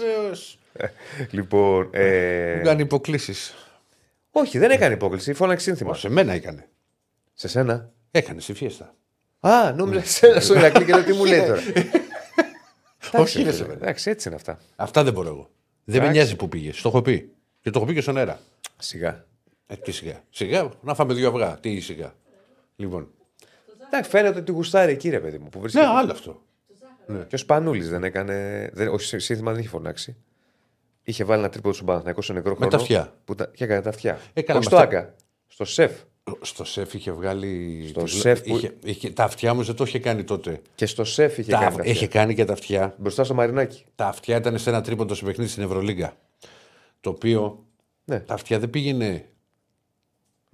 Βεβαίω. Λοιπόν. Ε... Μου κάνει υποκλήσεις. Όχι, δεν έκανε υπόκληση. Φώναξε σύνθημα. Σε μένα έκανε. Σε σένα; Έκανε στη φιέστα. Α, νόμιζα σε σένα στο Ηρακλή και λέω τι μου λέει τώρα. Όχι, Εντάξει, ρε, φίλε, Εντάξει, έτσι είναι αυτά. Αυτά δεν μπορώ εγώ. Δεν με νοιάζει που πήγες. Το έχω πει. Και το έχω πει και στον αέρα. Σιγά. Ε, τι σιγά. Σιγά, να φάμε δύο αυγά. Τι σιγά. Λοιπόν. Εντάξει, φαίνεται ότι γουστάρει εκεί, ρε παιδί μου. Που Ναι, βρίσκεται. άλλο αυτό. Και ο Σπανούλης δεν έκανε. Δεν, όχι, σύ- σύνθημα δεν είχε φωνάξει. Είχε βάλει ένα τρίποδο στον Παναθηναϊκό στο νεκρό χρόνο. τα αυτιά. Που τα, και έκανε τα αυτιά. Έκανε όχι με στο αυτά. Άκα. Στο σεφ. Στο σεφ είχε βγάλει. Στο το- σεφ που- είχε, είχε- τα αυτιά μου δεν το είχε κάνει τότε. Και στο σεφ είχε Τα, κάνει τα αυτιά. είχε κάνει και τα αυτιά. Μπροστά στο Μαρινάκι. Τα αυτιά ήταν σε ένα τρίποντο σε παιχνίδι στην Ευρωλίγκα. Το οποίο Ναι. τα αυτιά δεν πήγαινε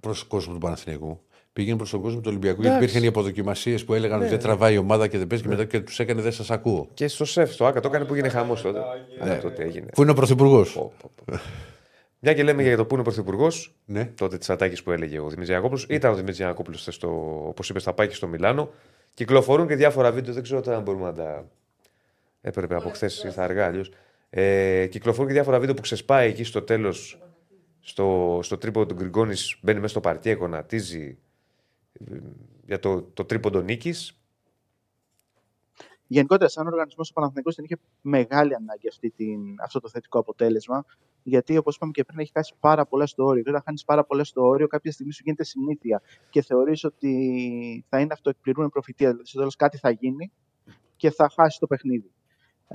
προς τον κόσμο του Παναθηναϊκού. Πήγαινε προς τον κόσμο του Ολυμπιακού. Γιατί υπήρχαν οι αποδοκιμασίες που έλεγαν ότι δεν τραβάει η ομάδα και δεν παίζει και μετά και τους έκανε δεν σας ακούω. Και στο σεφ, στο Άκα το έκανε που έγινε χαμός τότε. Ναι, τότε έγινε. Πού είναι ο Πρωθυπουργός; Πω, πω, πω. Μια και λέμε για το που είναι ο Πρωθυπουργός, Ναι. τότε της ατάκης που έλεγε ο Δημήτρης Γιανακόπουλο. Ήταν ο Δημήτρης Γιανακόπουλο, όπως είπες, στα πάκι στο Μιλάνο. Κυκλοφορούν και διάφορα βίντεο, δεν ξέρω τώρα αν μπορούμε να τα. Έπρεπε από χθες, ήρθα αργά αλλιώς. Ε, κυκλοφορούν και διάφορα βίντεο που ξεσπάει εκεί στο τέλος, στο, στο τρίποντο του Γκριγκόνης, μπαίνει μέσα στο παρτιέ, γονατίζει ε, για το, το τρίποντο νίκης. Γενικότερα, σαν οργανισμός, ο Παναθηναϊκός δεν είχε μεγάλη ανάγκη αυτή την, αυτό το θετικό αποτέλεσμα. Γιατί, όπως είπαμε και πριν, έχει χάσει πάρα πολλά στο όριο. Και όταν χάνεις πάρα πολλά στο όριο, κάποια στιγμή σου γίνεται συνήθεια και θεωρείς ότι θα είναι αυτοεκπληρούμενη προφητεία. Δηλαδή, στο τέλος κάτι θα γίνει και θα χάσει το παιχνίδι.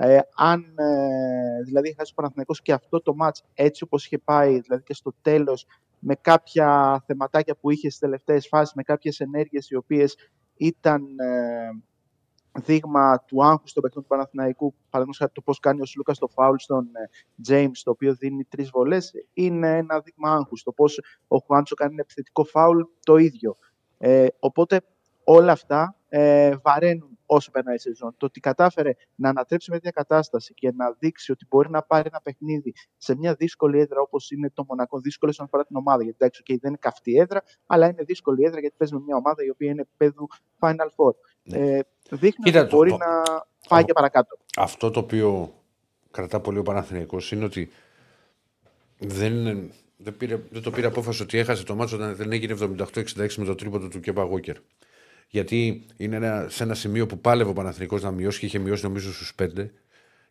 Ε, αν ε, δηλαδή χάσει ο Παναθηναϊκός και αυτό το μάτς έτσι όπως είχε πάει, δηλαδή και στο τέλος με κάποια θεματάκια που είχε στις τελευταίες φάσεις, με κάποιες ενέργειες οι οποίες ήταν ε, δείγμα του άγχους στο παιχνίδι του Παναθηναϊκού, παραδείγματος χάρη το πώς κάνει ο Σλούκας το φάουλ στον ε, James, το οποίο δίνει τρεις βολές, είναι ένα δείγμα άγχους. Το πώς ο Χουάντσο κάνει ένα επιθετικό φάουλ, το ίδιο. Ε, οπότε όλα αυτά ε, βαραίνουν όσο περνάει η σεζόν. Το ότι κατάφερε να ανατρέψει με μια κατάσταση και να δείξει ότι μπορεί να πάρει ένα παιχνίδι σε μια δύσκολη έδρα όπως είναι το Μονακό, δύσκολο όσον αφορά την ομάδα. Γιατί εντάξει, okay, δεν είναι καυτή έδρα, αλλά είναι δύσκολη έδρα γιατί παίζει με μια ομάδα η οποία είναι επίπεδου Final Four. Ε, δείχνει Κοίτα, ότι το- μπορεί το- να πάει και παρακάτω. Αυτό το οποίο κρατά πολύ ο Παναθηναϊκός είναι ότι δεν, δεν, πήρε, δεν το πήρε απόφαση ότι έχασε το μάτσο όταν δεν έγινε 78-66 με το τρίποντο του Κέπα Γόκερ. Γιατί είναι ένα, σε ένα σημείο που πάλευε ο Παναθηναϊκός να μειώσει και είχε μειώσει νομίζω στους 5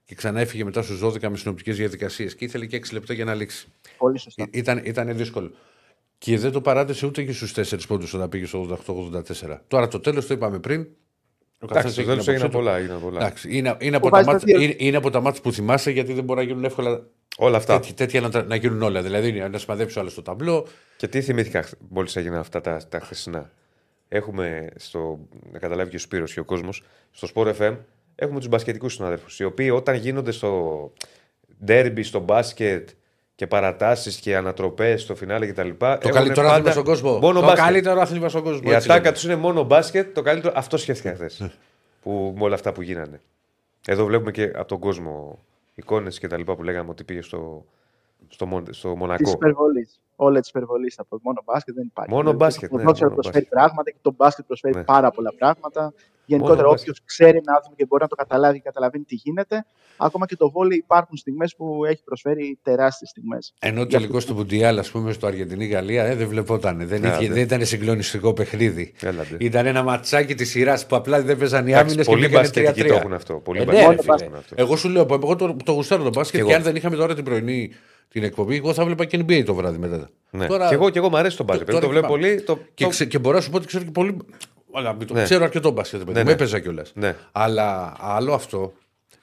και ξανά έφυγε μετά στους 12 με συνοπτικές διαδικασίες και ήθελε και 6 λεπτά για να λήξει. Πολύ σωστά. Ή- Ήταν, ήταν δύσκολο. Και δεν το παράτησε ούτε και στους 4 πόντους όταν πήγε στο 88-84. Τώρα το τέλος το είπαμε πριν. Ο Εντάξει, καθένας στο έχει τέλο την έγιναν άποψή του. πολλά. έγιναν πολλά. Εντάξει, είναι, είναι, από Που τα βάζει τα μάτς, δύο. είναι, είναι από τα μάτς που θυμάσαι γιατί δεν μπορεί να γίνουν εύκολα Όλα αυτά. τέτοια, τέτοια να, τα- να γίνουν όλα. Δηλαδή να σημαδέψει ο άλλο το ταμπλό. Και τι θυμήθηκα μόλις έγιναν αυτά τα, τα χθεσινά. Έχουμε, στο, να καταλάβει και ο Σπύρος και ο κόσμος, στο Sport FM, έχουμε τους μπασκετικούς συναδέλφους. Οι οποίοι όταν γίνονται στο ντέρμπι, στο μπάσκετ και παρατάσεις και ανατροπές στο φινάλε κτλ. Το καλύτερο άθλημα στον κόσμο. Μόνο το μπάσκετ. καλύτερο άθλημα στον κόσμο. Η έτσι ατάκα λέμε. τους είναι μόνο μπάσκετ. Το καλύτερο. Αυτό σκέφτηκα χθες. Ναι. που, με όλα αυτά που γίνανε. Εδώ βλέπουμε και από τον κόσμο εικόνες και τα λοιπά που λέγαμε ότι πήγε στο, στο, Μον- στο Της Μονακό. υπερβολής. Όλα της υπερβολής από μόνο μπάσκετ δεν υπάρχει. Μόνο Δηλαδή, μπάσκετ, Το ναι, ποδόσφαιρο μόνο προσφέρει μπάσκετ. πράγματα και το μπάσκετ προσφέρει Ναι. πάρα πολλά πράγματα. Γενικότερα, Μόνο όποιος ξέρει ένα άθλημα και μπορεί να το καταλάβει και καταλαβαίνει τι γίνεται, ακόμα και το βόλεϊ υπάρχουν στιγμές που έχει προσφέρει τεράστιες στιγμές. Ενώ τελικός του Μουντιάλ, ας πούμε, στο Αργεντινή-Γαλλία ε, δεν βλεπόταν. Δεν, Ναι, είχε, ναι. δεν ήταν συγκλονιστικό παιχνίδι. Έλατε. Ήταν ένα ματσάκι της σειράς που απλά δεν παίζαν οι Εντάξει, άμυνες και πολλοί πήγανε μπασκετικοί 3-3. το έχουν αυτό. Πολλοί Ε, ναι, μπασκετικοί ρε, το φίλε. έχουν αυτό. Εγώ σου λέω, εγώ το, το γουστάρω τον μπάσκετ Κι και, εγώ. αν δεν είχαμε τώρα την πρωινή την εκπομπή, εγώ θα βλέπα και NBA το βράδυ μετά. Ναι. Τώρα- Και εγώ, και εγώ μου αρέσει το μπάσκετ. τώρα Το βλέπω θυμάμαι. πολύ. Το, Και, το- ξε, και μπορώ να σου πω ότι ξέρω και πολύ. Αλλά, μην το- Ναι. Ξέρω αρκετό μπάσκετ. παιδί Ναι, μου, ναι. έπαιζα κιόλας. Ναι. Αλλά άλλο αυτό.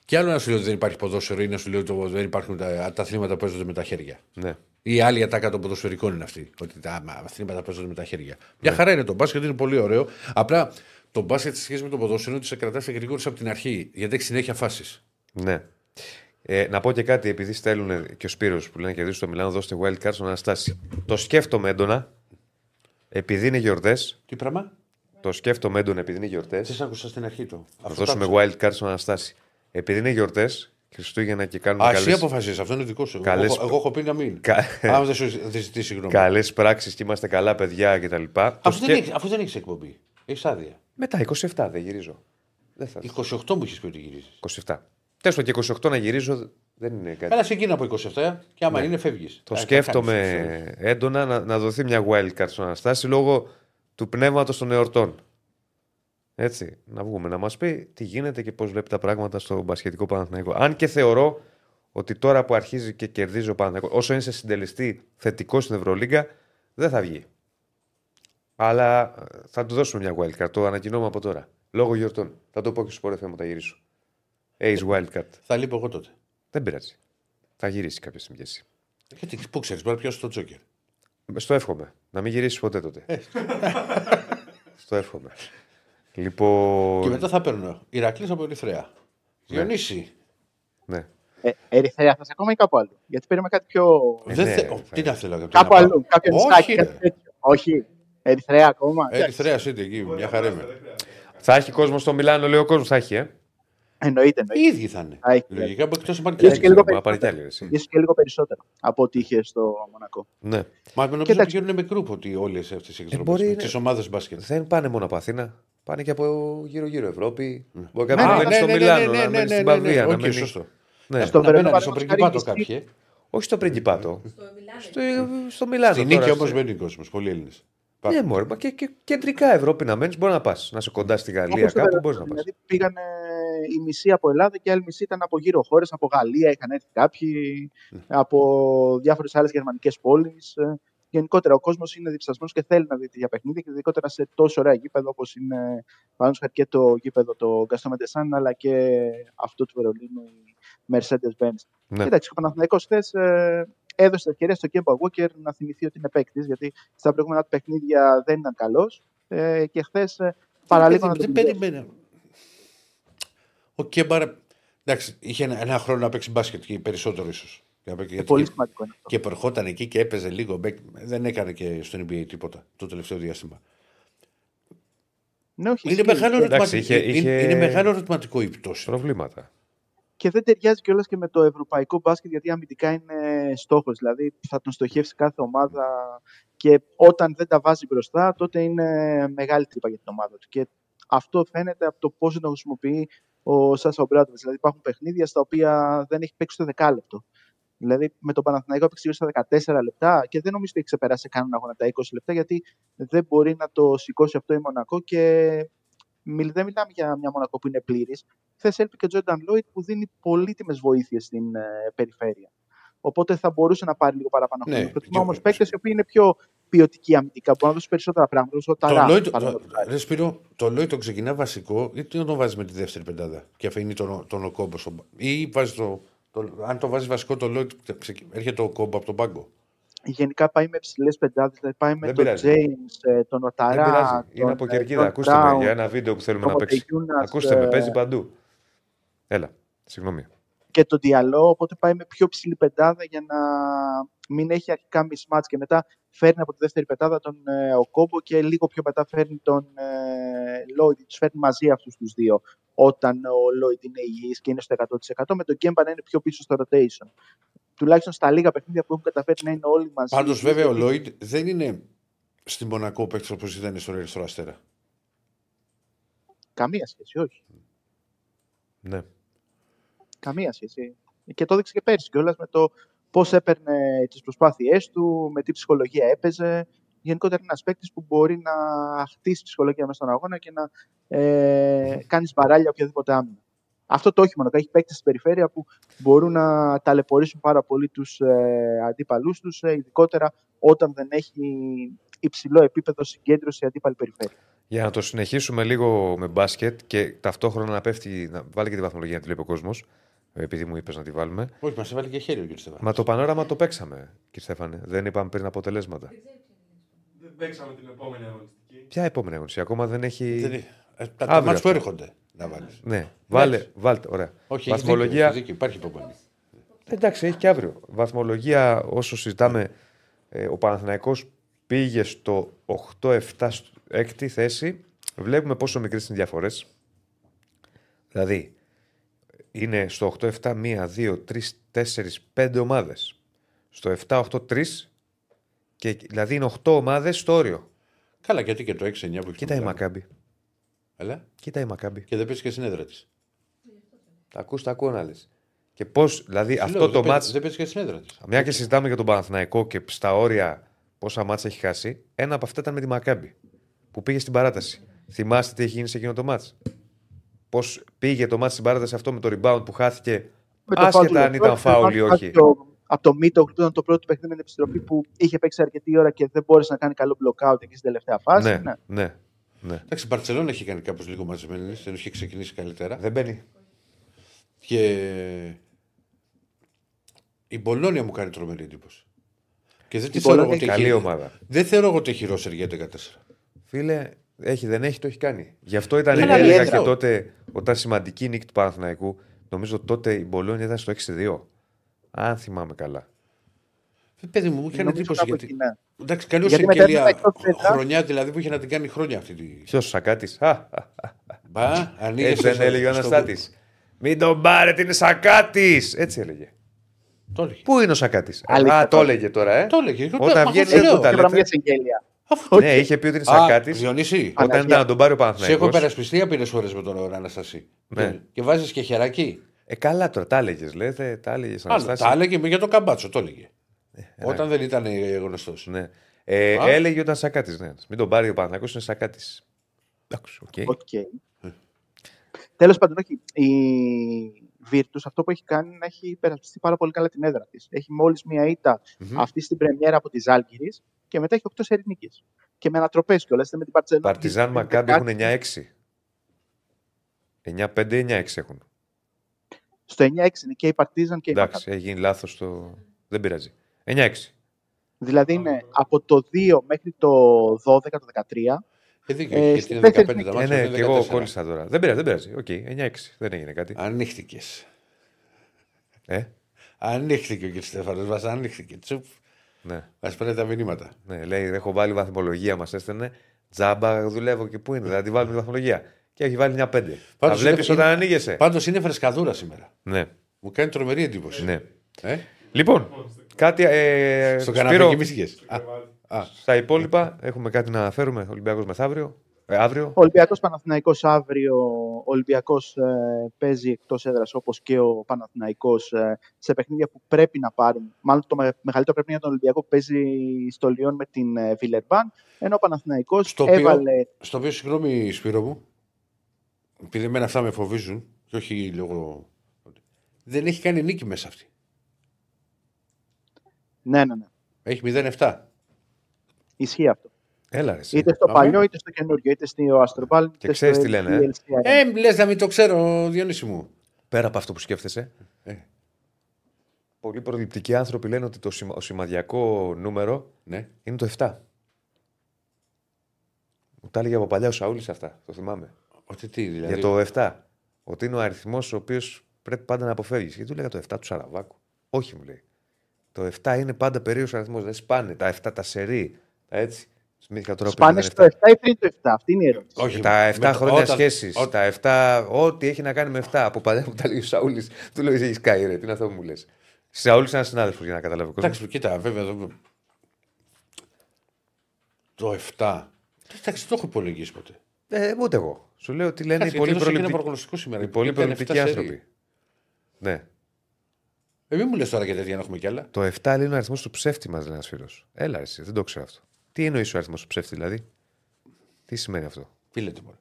Και άλλο να σου λέω ότι δεν υπάρχει ποδόσφαιρο ή να σου λέω ότι το- δεν υπάρχουν τα, τα αθλήματα που παίζονται με τα χέρια. ναι. Η άλλη ατάκα των ποδοσφαιρικών είναι αυτή. Ότι τα μα, αθλήματα παίζονται με τα χέρια. Μια χαρά είναι το μπάσκετ, είναι πολύ ωραίο. Απλά το μπάσκετ σε σχέση με το ποδόσφαιρο είναι ότι σε κρατάς γρήγορα από την αρχή. Γιατί έχει συνέχεια φάσεις. ναι. Ε, να πω και κάτι, επειδή στέλνουν και ο Σπύρος που λένε και στο Μιλάνο, δώστε wild card στον Αναστάση. Το σκέφτομαι έντονα, επειδή είναι γιορτές. Τι πράγμα; Το σκέφτομαι έντονα επειδή είναι γιορτές. Δεν σ' άκουσα στην αρχή του. Θα δώσουμε wild card στον Αναστάση. Επειδή είναι γιορτές Χριστούγεννα και κάνουμε Α, εσύ καλές, αποφασίζεις, αυτό είναι δικό σου. Εγώ, καλές- έχω- εγώ έχω πει να μην. κα... Αν δεν σου δεν ζητήσει συγγνώμη. καλές πράξεις και είμαστε καλά παιδιά κτλ. Το Αφού, σκε- δεν έχεις, αφού δεν έχεις εκπομπή. Έχεις άδεια. Μετά 27 δεν γυρίζω. Δεν θα. 28 μου έχει πει ότι γυρίζεις. 27. Τέλο και 28 να γυρίζω δεν είναι κάτι. Καλά, σε εκείνα από 27 και άμα είναι φεύγεις. Ναι. Το σκέφτομαι έντονα να, να δοθεί μια wildcard στον Αναστάση λόγω του πνεύματος των εορτών. Έτσι, να βγούμε να μας πει τι γίνεται και πώς βλέπει τα πράγματα στο μπασχετικό Παναθηναϊκό. Αν και θεωρώ ότι τώρα που αρχίζει και κερδίζει ο Παναθηναϊκός, όσο είναι σε συντελεστή θετικό στην Ευρωλίγκα, δεν θα βγει. Αλλά ε, θα του δώσουμε μια wildcard. Το ανακοινώμε από τώρα. Λόγω γιορτών. Θα το πω και στου πορεφέ μου τα γυρίσω. Ace wildcard. Θα λείπω εγώ τότε. Δεν πειράζει. Θα γυρίσει κάποια στιγμή κι εσύ. Γιατί πού ξέρεις, μπορεί να πιάσει το τζόκερ. Στο εύχομαι. Να μην γυρίσει ποτέ τότε. Ε. Στο εύχομαι. Λοιπόν. Και μετά θα παίρνω Ηρακλής από Ερυθρέα. Διονύση. Ναι. Ε, Ερυθρέα θα σε ακόμα ή κάπου άλλο. Γιατί παίρνουμε κάτι πιο. Ε, Δεν ναι, θε- θα- ο, Τι να θέλω για κάπου αλλού. Κάποιο Όχι, νησάκι, ρε. κάτι τέτοιο. Όχι. Ερυθρέα ακόμα. Ερυθρέα είναι εκεί, μια χαρά είμαι. Θα έχει κόσμο στο Μιλάνο, λέει ο κόσμος. Θα έχει, ε. Εννοείται, Οι εννοείται. ίδιοι θα είναι. Θα έχει. Λογικά από εκτός Ίσως επαρκή. και λίγο Μπορεί να πάρει κι περισσότερο. άλλη, ρε, εσύ. Ίσως και λίγο περισσότερο από ό,τι είχε στο Μονακό. Ναι. Μα νομίζω ότι Κοίταξε. πηγαίνουν με γκρουπ ότι όλε αυτέ οι Ε, μπορεί εκδρομέ. να- Τις ομάδες μπάσκετ. Δεν πάνε μόνο από Αθήνα. Πάνε και από γύρω-γύρω Ευρώπη. Μπορεί Ναι, κάποιο να ναι, μένει στο Μιλάνο, να μένει στην Παδία. να Όχι, μένει- σωστό. Ναι. Στο Να Βερολίνο, μένανε στο παραδείγματος Πριγκιπάτο χάρη, κάποιοι. ε. Όχι στο Πριγκιπάτο. Στο Μιλάνο. Στο, στο Μιλάνο. Στη τώρα, νίκη όμως στο- μπαίνει κόσμος. Πολλοί Έλληνες. Ναι, μωρέ, μα και, και κεντρικά Ευρώπη να μένεις, μπορεί να πας. Να είσαι κοντά στη Γαλλία, Όπως στο κάπου Βερολίνο, μπορείς να πας. Δηλαδή πήγανε η μισή από Ελλάδα και η άλλη μισή ήταν από γύρω χώρες, από Γαλλία είχαν έρθει κάποιοι, Ναι. από διάφορες άλλες γερμανικές πόλεις. Γενικότερα ο κόσμος είναι διψασμένος και θέλει να δει τέτοια παιχνίδια και ειδικότερα σε τόσο ωραία γήπεδο όπως είναι παραδείγματο χάρη και το γήπεδο το Γκαστό Μεντεσάν αλλά και αυτό του Βερολίνου η Mercedes-Benz. Ναι. Κοίταξε, ο Παναθηναϊκός χθες ε, έδωσε ευκαιρία στο Κέμπα Walker να θυμηθεί ότι είναι παίκτης, γιατί στα προηγούμενα του παιχνίδια δεν ήταν καλός. Ε, και χθες παραλίγο να τον Δεν πληρώσει. Περίμενε. Ο Κέμπαρ. Εντάξει, είχε ένα, ένα χρόνο να παίξει μπάσκετ και περισσότερο ίσως. Ε, Πολύ σημαντικό είναι αυτό. Και προερχόταν εκεί και έπαιζε λίγο. μπέκ. Δεν έκανε και στο NBA τίποτα το τελευταίο διάστημα. Ναι, όχι, Είναι ισχύει. μεγάλο, Και- ερωτηματικό, είχε- είχε- είναι, είναι μεγάλο ερωτηματικό η πτώση. Προβλήματα. Και δεν ταιριάζει κιόλας και με το ευρωπαϊκό μπάσκετ, γιατί αμυντικά είναι στόχος. Δηλαδή θα τον στοχεύσει κάθε ομάδα και όταν δεν τα βάζει μπροστά, τότε είναι μεγάλη τρύπα για την ομάδα του. Και αυτό φαίνεται από το πώς τον χρησιμοποιεί ο Σάσα Ομπράτοβιτ. Δηλαδή υπάρχουν παιχνίδια στα οποία δεν έχει παίξει το δεκάλεπτο. Δηλαδή με τον Παναθηναϊκό έπαιξε γύρω στα 14 λεπτά και δεν νομίζω ότι έχει ξεπεράσει κανέναν αγώνα τα 20 λεπτά, γιατί δεν μπορεί να το σηκώσει αυτό η Μονακό και μιλ- δεν μιλάμε για μια Μονακό που είναι πλήρης. Χθες έλειπε και ο Τζόρνταν Λόιτ που δίνει πολύτιμες βοήθειες στην ε, περιφέρεια. Οπότε θα μπορούσε να πάρει λίγο παραπάνω Ναι, χρόνο. Προτιμώ και- όμως παίκτες οι οποίοι είναι πιο ποιοτικοί αμυντικά, μπορούν να δώσουν περισσότερα πράγματα. Όπως Ο Το Ταρά, Λόιτ, παραδείγματος το, χάρη. ρε Σπύρο, το Λόιτ το ξεκινά βασικό ή τι να τον βάζεις με τη δεύτερη πεντάδα και αφήνει τον, τον Οκόμπο. στον- Ή βάζεις το, το, αν το βάζεις βασικό το Λόιτ, έρχεται ο Κόμπο από τον πάγκο. Γενικά πάει με ψηλέ πεντάδες, δηλαδή πάει με Δεν τον πειράζει. James, τον Δεν Οταρά. πειράζει. Είναι τον, από ε, κερκίδα. τον Ακούστε με Brown, για ένα βίντεο που θέλουμε τον να παίξει. Μοντεγιούνας, Ακούστε με, ε, παίζει παντού. Έλα, συγγνώμη. Και τον Διαλό, οπότε πάει με πιο ψηλή πεντάδα για να μην έχει αρχικά mismatch και μετά φέρνει από τη δεύτερη πεντάδα τον ε, Οκόμπο και λίγο πιο μετά φέρνει τον ε, Λόιντ, τους φέρνει μαζί αυτούς τους δύο όταν ο Λόιντ είναι υγιής και είναι στο 100% με τον Κέμπα να είναι πιο πίσω στο rotation. Τουλάχιστον στα λίγα παιχνίδια που έχουν καταφέρει να είναι όλοι μαζί. Πάντως, βέβαια, ο Λόιτ δεν είναι στη Μονακό παίκτης όπως ήταν στον Ερυθρό Αστέρα. Καμία σχέση, όχι. Ναι. Καμία σχέση. Και το έδειξε και πέρσι κιόλας με το πώς έπαιρνε τις προσπάθειές του, με τι ψυχολογία έπαιζε. Γενικότερα είναι ένας παίκτης που μπορεί να χτίσει ψυχολογία μέσα στον αγώνα και να ε, κάνεις μπαράλια οποιαδήποτε άμυνα. Αυτό το όχι μόνο. Έχει παίκτες στην περιφέρεια που μπορούν να ταλαιπωρήσουν πάρα πολύ τους ε, αντίπαλου τους, ε, ειδικότερα όταν δεν έχει υψηλό επίπεδο συγκέντρωση η αντίπαλη περιφέρεια. Για να το συνεχίσουμε λίγο με μπάσκετ και ταυτόχρονα να πέφτει, να βάλει και τη βαθμολογία να τη βλέπει ο κόσμος. Επειδή μου είπες να τη βάλουμε. Όχι, μας έβαλε και χέρι ο κ. Στεφάνη. Μα το πανόραμα το παίξαμε, κύριε Στέφανε. Δεν είπαμε πριν αποτελέσματα. Δεν παίξαμε την επόμενη αγωνιστική. Ποια επόμενη αγωνιστική, ακόμα δεν έχει. Δεν είναι. Ε, τα τα Αύριο μάτς που αυτό. έρχονται να βάλεις. Ναι, βάλε, βάλτε, ωραία. Όχι, Βαθμολογία. Έχει δίκιο, υπάρχει υπομονή. Εντάξει, έχει και αύριο. Βαθμολογία, όσο συζητάμε, ε, ο Παναθηναϊκός πήγε στο 8-7 στο έκτη θέση. Βλέπουμε πόσο μικρές είναι οι διαφορές. Δηλαδή, είναι στο 8-7 1, 2, 3, 4, 5 ομάδες. Στο 7-8-3 και δηλαδή είναι 8 ομάδες στο όριο. Καλά, γιατί και το 6-9 που έχει. Κοίτα η Μακάμπη. Αλλά Κοίτα η Μακάμπη. και δεν παίζει και συνέδρα της. Τα ακούς, τα ακούω να λες. Και πώς, δηλαδή αυτό το μάτς, Δεν παίζει και συνέδρα της. μια και συζητάμε για τον Παναθηναϊκό και στα όρια πόσα μάτς έχει χάσει, ένα από αυτά ήταν με τη Μακάμπη που πήγε στην παράταση. Θυμάστε τι έχει γίνει σε εκείνο το μάτς; Πώς πήγε το μάτς στην παράταση αυτό με το rebound που χάθηκε, Με το άσχετα φάουλ αν του ήταν Λεφρό, φάουλ ή από όχι. το- Από το Μίτο που ήταν το πρώτο παιχνίδι με την επιστροφή που είχε παίξει αρκετή ώρα και δεν μπόρεσε να κάνει καλό blockout εκεί στην τελευταία φάση. Ναι, ναι, ναι. Εντάξει, η Μπαρσελόνα έχει κάνει κάπως λίγο μαζεμένη, δεν είχε ξεκινήσει καλύτερα. Δεν μπαίνει. Και η Μπολόνια μου κάνει τρομερή εντύπωση. Και δεν τη Η θεωρώ Μπολόνια ότι Καλή έχει- ομάδα. Δεν θεωρώ εγώ ότι έχει ρόσερ για 14. Φίλε, έχει, δεν έχει, το έχει κάνει. Γι' αυτό ήταν, Είναι έλεγα αλήθεια. και τότε, όταν σημαντική νίκη του Παναθηναϊκού, νομίζω τότε η Μπολόνια ήταν στο 6-2. Αν θυμάμαι καλά. Ε, Παιδί μου, μου είχε Νομίζω εντύπωση κάπου γιατί. εκεί, ναι. Εντάξει, καλώς Γιατί η μετά Κελία. ήταν εκτός έδρας. Χρονιά δηλαδή που είχε να την κάνει χρόνια αυτή τη. Ποιος ο Σακάτης; Μπα, ανοίγει. Έτσι δεν έλεγε ο Αναστάτης. Μην τον πάρετε, είναι Σακάτης. Έτσι έλεγε. Το έλεγε. Πού είναι ο Σακάτης; Αλήθεια, Α, το το- έλεγε τώρα, ε. Το έλεγε. Όταν Μα βγαίνει αυτό δεν λέω. του τα Και πράγμα λέτε. Για συγγέλια. Αυτό. Ναι, είχε πει ότι είναι Α, Σακάτη. Διονύση, Όταν Παναγία. ήταν να τον πάρει ο σε έχω Παναθηναϊκός. περασπιστεί άπειρε φορέ με τον Αναστασί. Ναι. Και βάζεις και χεράκι. Ε, καλά τώρα, τα έλεγες, λέτε, τα έλεγες. Άλλο, τα έλεγε για τον Καμπάτσο, το έλεγε. Όταν δεν ήταν γνωστός. Ναι. Ε, Α. έλεγε όταν Σακάτη. Ναι. Μην τον πάρει ο Παναθηναϊκός, είναι Σακάτη. Εντάξει, οκ. Οκ. Τέλος πάντων, όχι. Η Virtus αυτό που έχει κάνει είναι να έχει υπερασπιστεί πάρα πολύ καλά την έδρα της. Έχει μόλις μία ήττα Μμμ. αυτή στην πρεμιέρα από τη Ζάλγκηρη και μετά έχει 8 σερί νίκες. Και με ανατροπές κιόλας. Είτε με την Μπαρσελόνα. Παρτιζάν Μακάμπι έχουν 9-6. 9-5-9-6 έχουν. Στο 9-6 είναι και η Παρτίζαν και η Εντάξει, Μακάμπι. έχει γίνει λάθος το. Δεν πειράζει. 9-6. Δηλαδή είναι από το 2 μέχρι το 12, το 13. Ε, δίκιο, Ε, γιατί στις είναι 15 τέσσερις τα Ε, ματς. ναι, είναι και εγώ 14. κόλλησα τώρα. Δεν πειράζει, δεν πειράζει. Οκ, 9-6. Δεν έγινε κάτι. Ανοίχτηκες. Ε, Ανοίχτηκε ο κ. Στέφανος. Μας ανοίχτηκε. Τσουπ. ναι. Μας παίρνει τα μηνύματα. ναι. Λέει, έχω βάλει βαθμολογία, μας έστελνε. Τζάμπα, δουλεύω και πού είναι, θα τη βάλουμε τη βαθμολογία. Και έχει βάλει μια 5. Θα Πάντως βλέπεις είναι- όταν ανοίγεσαι. Πάντως είναι φρεσκαδούρα σήμερα. Ναι. Μου κάνει τρομερή εντύπωση. ναι. Ε; Λοιπόν, κάτι. Ε, Στο Σπύρο, καναπέ κοιμήθηκες. Α, α, Στα υπόλοιπα έχουμε κάτι να φέρουμε. Ολυμπιακός μεθαύριο. Ε, αύριο. Ο Ολυμπιακός Παναθηναϊκός αύριο, ο Ολυμπιακός ε, παίζει εκτός έδρας όπως και ο Παναθηναϊκός ε, σε παιχνίδια που πρέπει να πάρουν. Μάλλον το με- μεγαλύτερο παιχνίδι για τον Ολυμπιακό που παίζει στο Λιόν με την ε, Βιλερμπάν, ενώ ο Παναθηναϊκός Στο οποίο- έβαλε... Στο οποίο, συγγνώμη, Σπύρο μου, επειδή εμένα αυτά με φοβίζουν, και όχι λόγω. Δεν έχει κάνει νίκη μέσα αυτή. Ναι, ναι, ναι. Έχει 0-7. Ισχύει αυτό. Έλα, ρε, εσύ. Είτε στο Ωραία. παλιό, είτε στο καινούριο, είτε στο Αστροβάλ, είτε ξέρεις στο τι λένε, ε; LCR. Ε, λες να μην το ξέρω, Διονύση μου. Πέρα από αυτό που σκέφτεσαι. Ε, Πολλοί προληπτικοί άνθρωποι λένε ότι το σημα- ο σημαδιακό νούμερο ναι. είναι το 7. Μου τα έλεγε από παλιά ο Σαούλης αυτά. Το θυμάμαι. Ότι τι, δηλαδή; Για το 7. Ότι είναι ο αριθμός ο οποίος πρέπει πάντα να αποφεύγεις. Γιατί του έλεγα το 7 του Σαραβάκου. Όχι, μου λέει. Το 7 είναι πάντα περίεργος αριθμός. Δεν σπάνε. Τα 7 τα σερή. Τα έτσι. Σμήθηκα τώρα που Σπάνε είναι στο 7 ή πριν το 7. Αυτή είναι η ερώτηση. Όχι, Τα 7 με το- χρόνια όταν- σχέσης. όταν- Τα 7, ό,τι έχει να κάνει με 7. Από παλιά μου τα λέει ο Σαούλης. Του λέω: Έχει καεί, ρε. Τι είναι αυτό που μου λες. Σαούλης είναι ένας συνάδελφος για να καταλάβει ο κόσμος. Εντάξει, κοίτα, βέβαια. εδώ- Το 7. Εντάξει, το έχω υπολογίσει ποτέ. Ε, ούτε εγώ. Σου λέω ότι λένε οι Εντάξει, πολύ γιατί έδωσα και ένα προληπτικοί. προγνωστικός σήμερα. Οι πολύ Ήταν προληπτικοί 7 σερί. άνθρωποι. Ναι. Ε, μην μου λες τώρα και τέτοια να έχουμε κι άλλα. Το 7 λέει είναι ο αριθμός του ψεύτη, μας λέει ένας φίλος. Έλα, εσύ, δεν το ξέρω αυτό. Τι εννοείς ο αριθμός του ψεύτη, δηλαδή; Τι σημαίνει αυτό; Τι λέτε μόνο.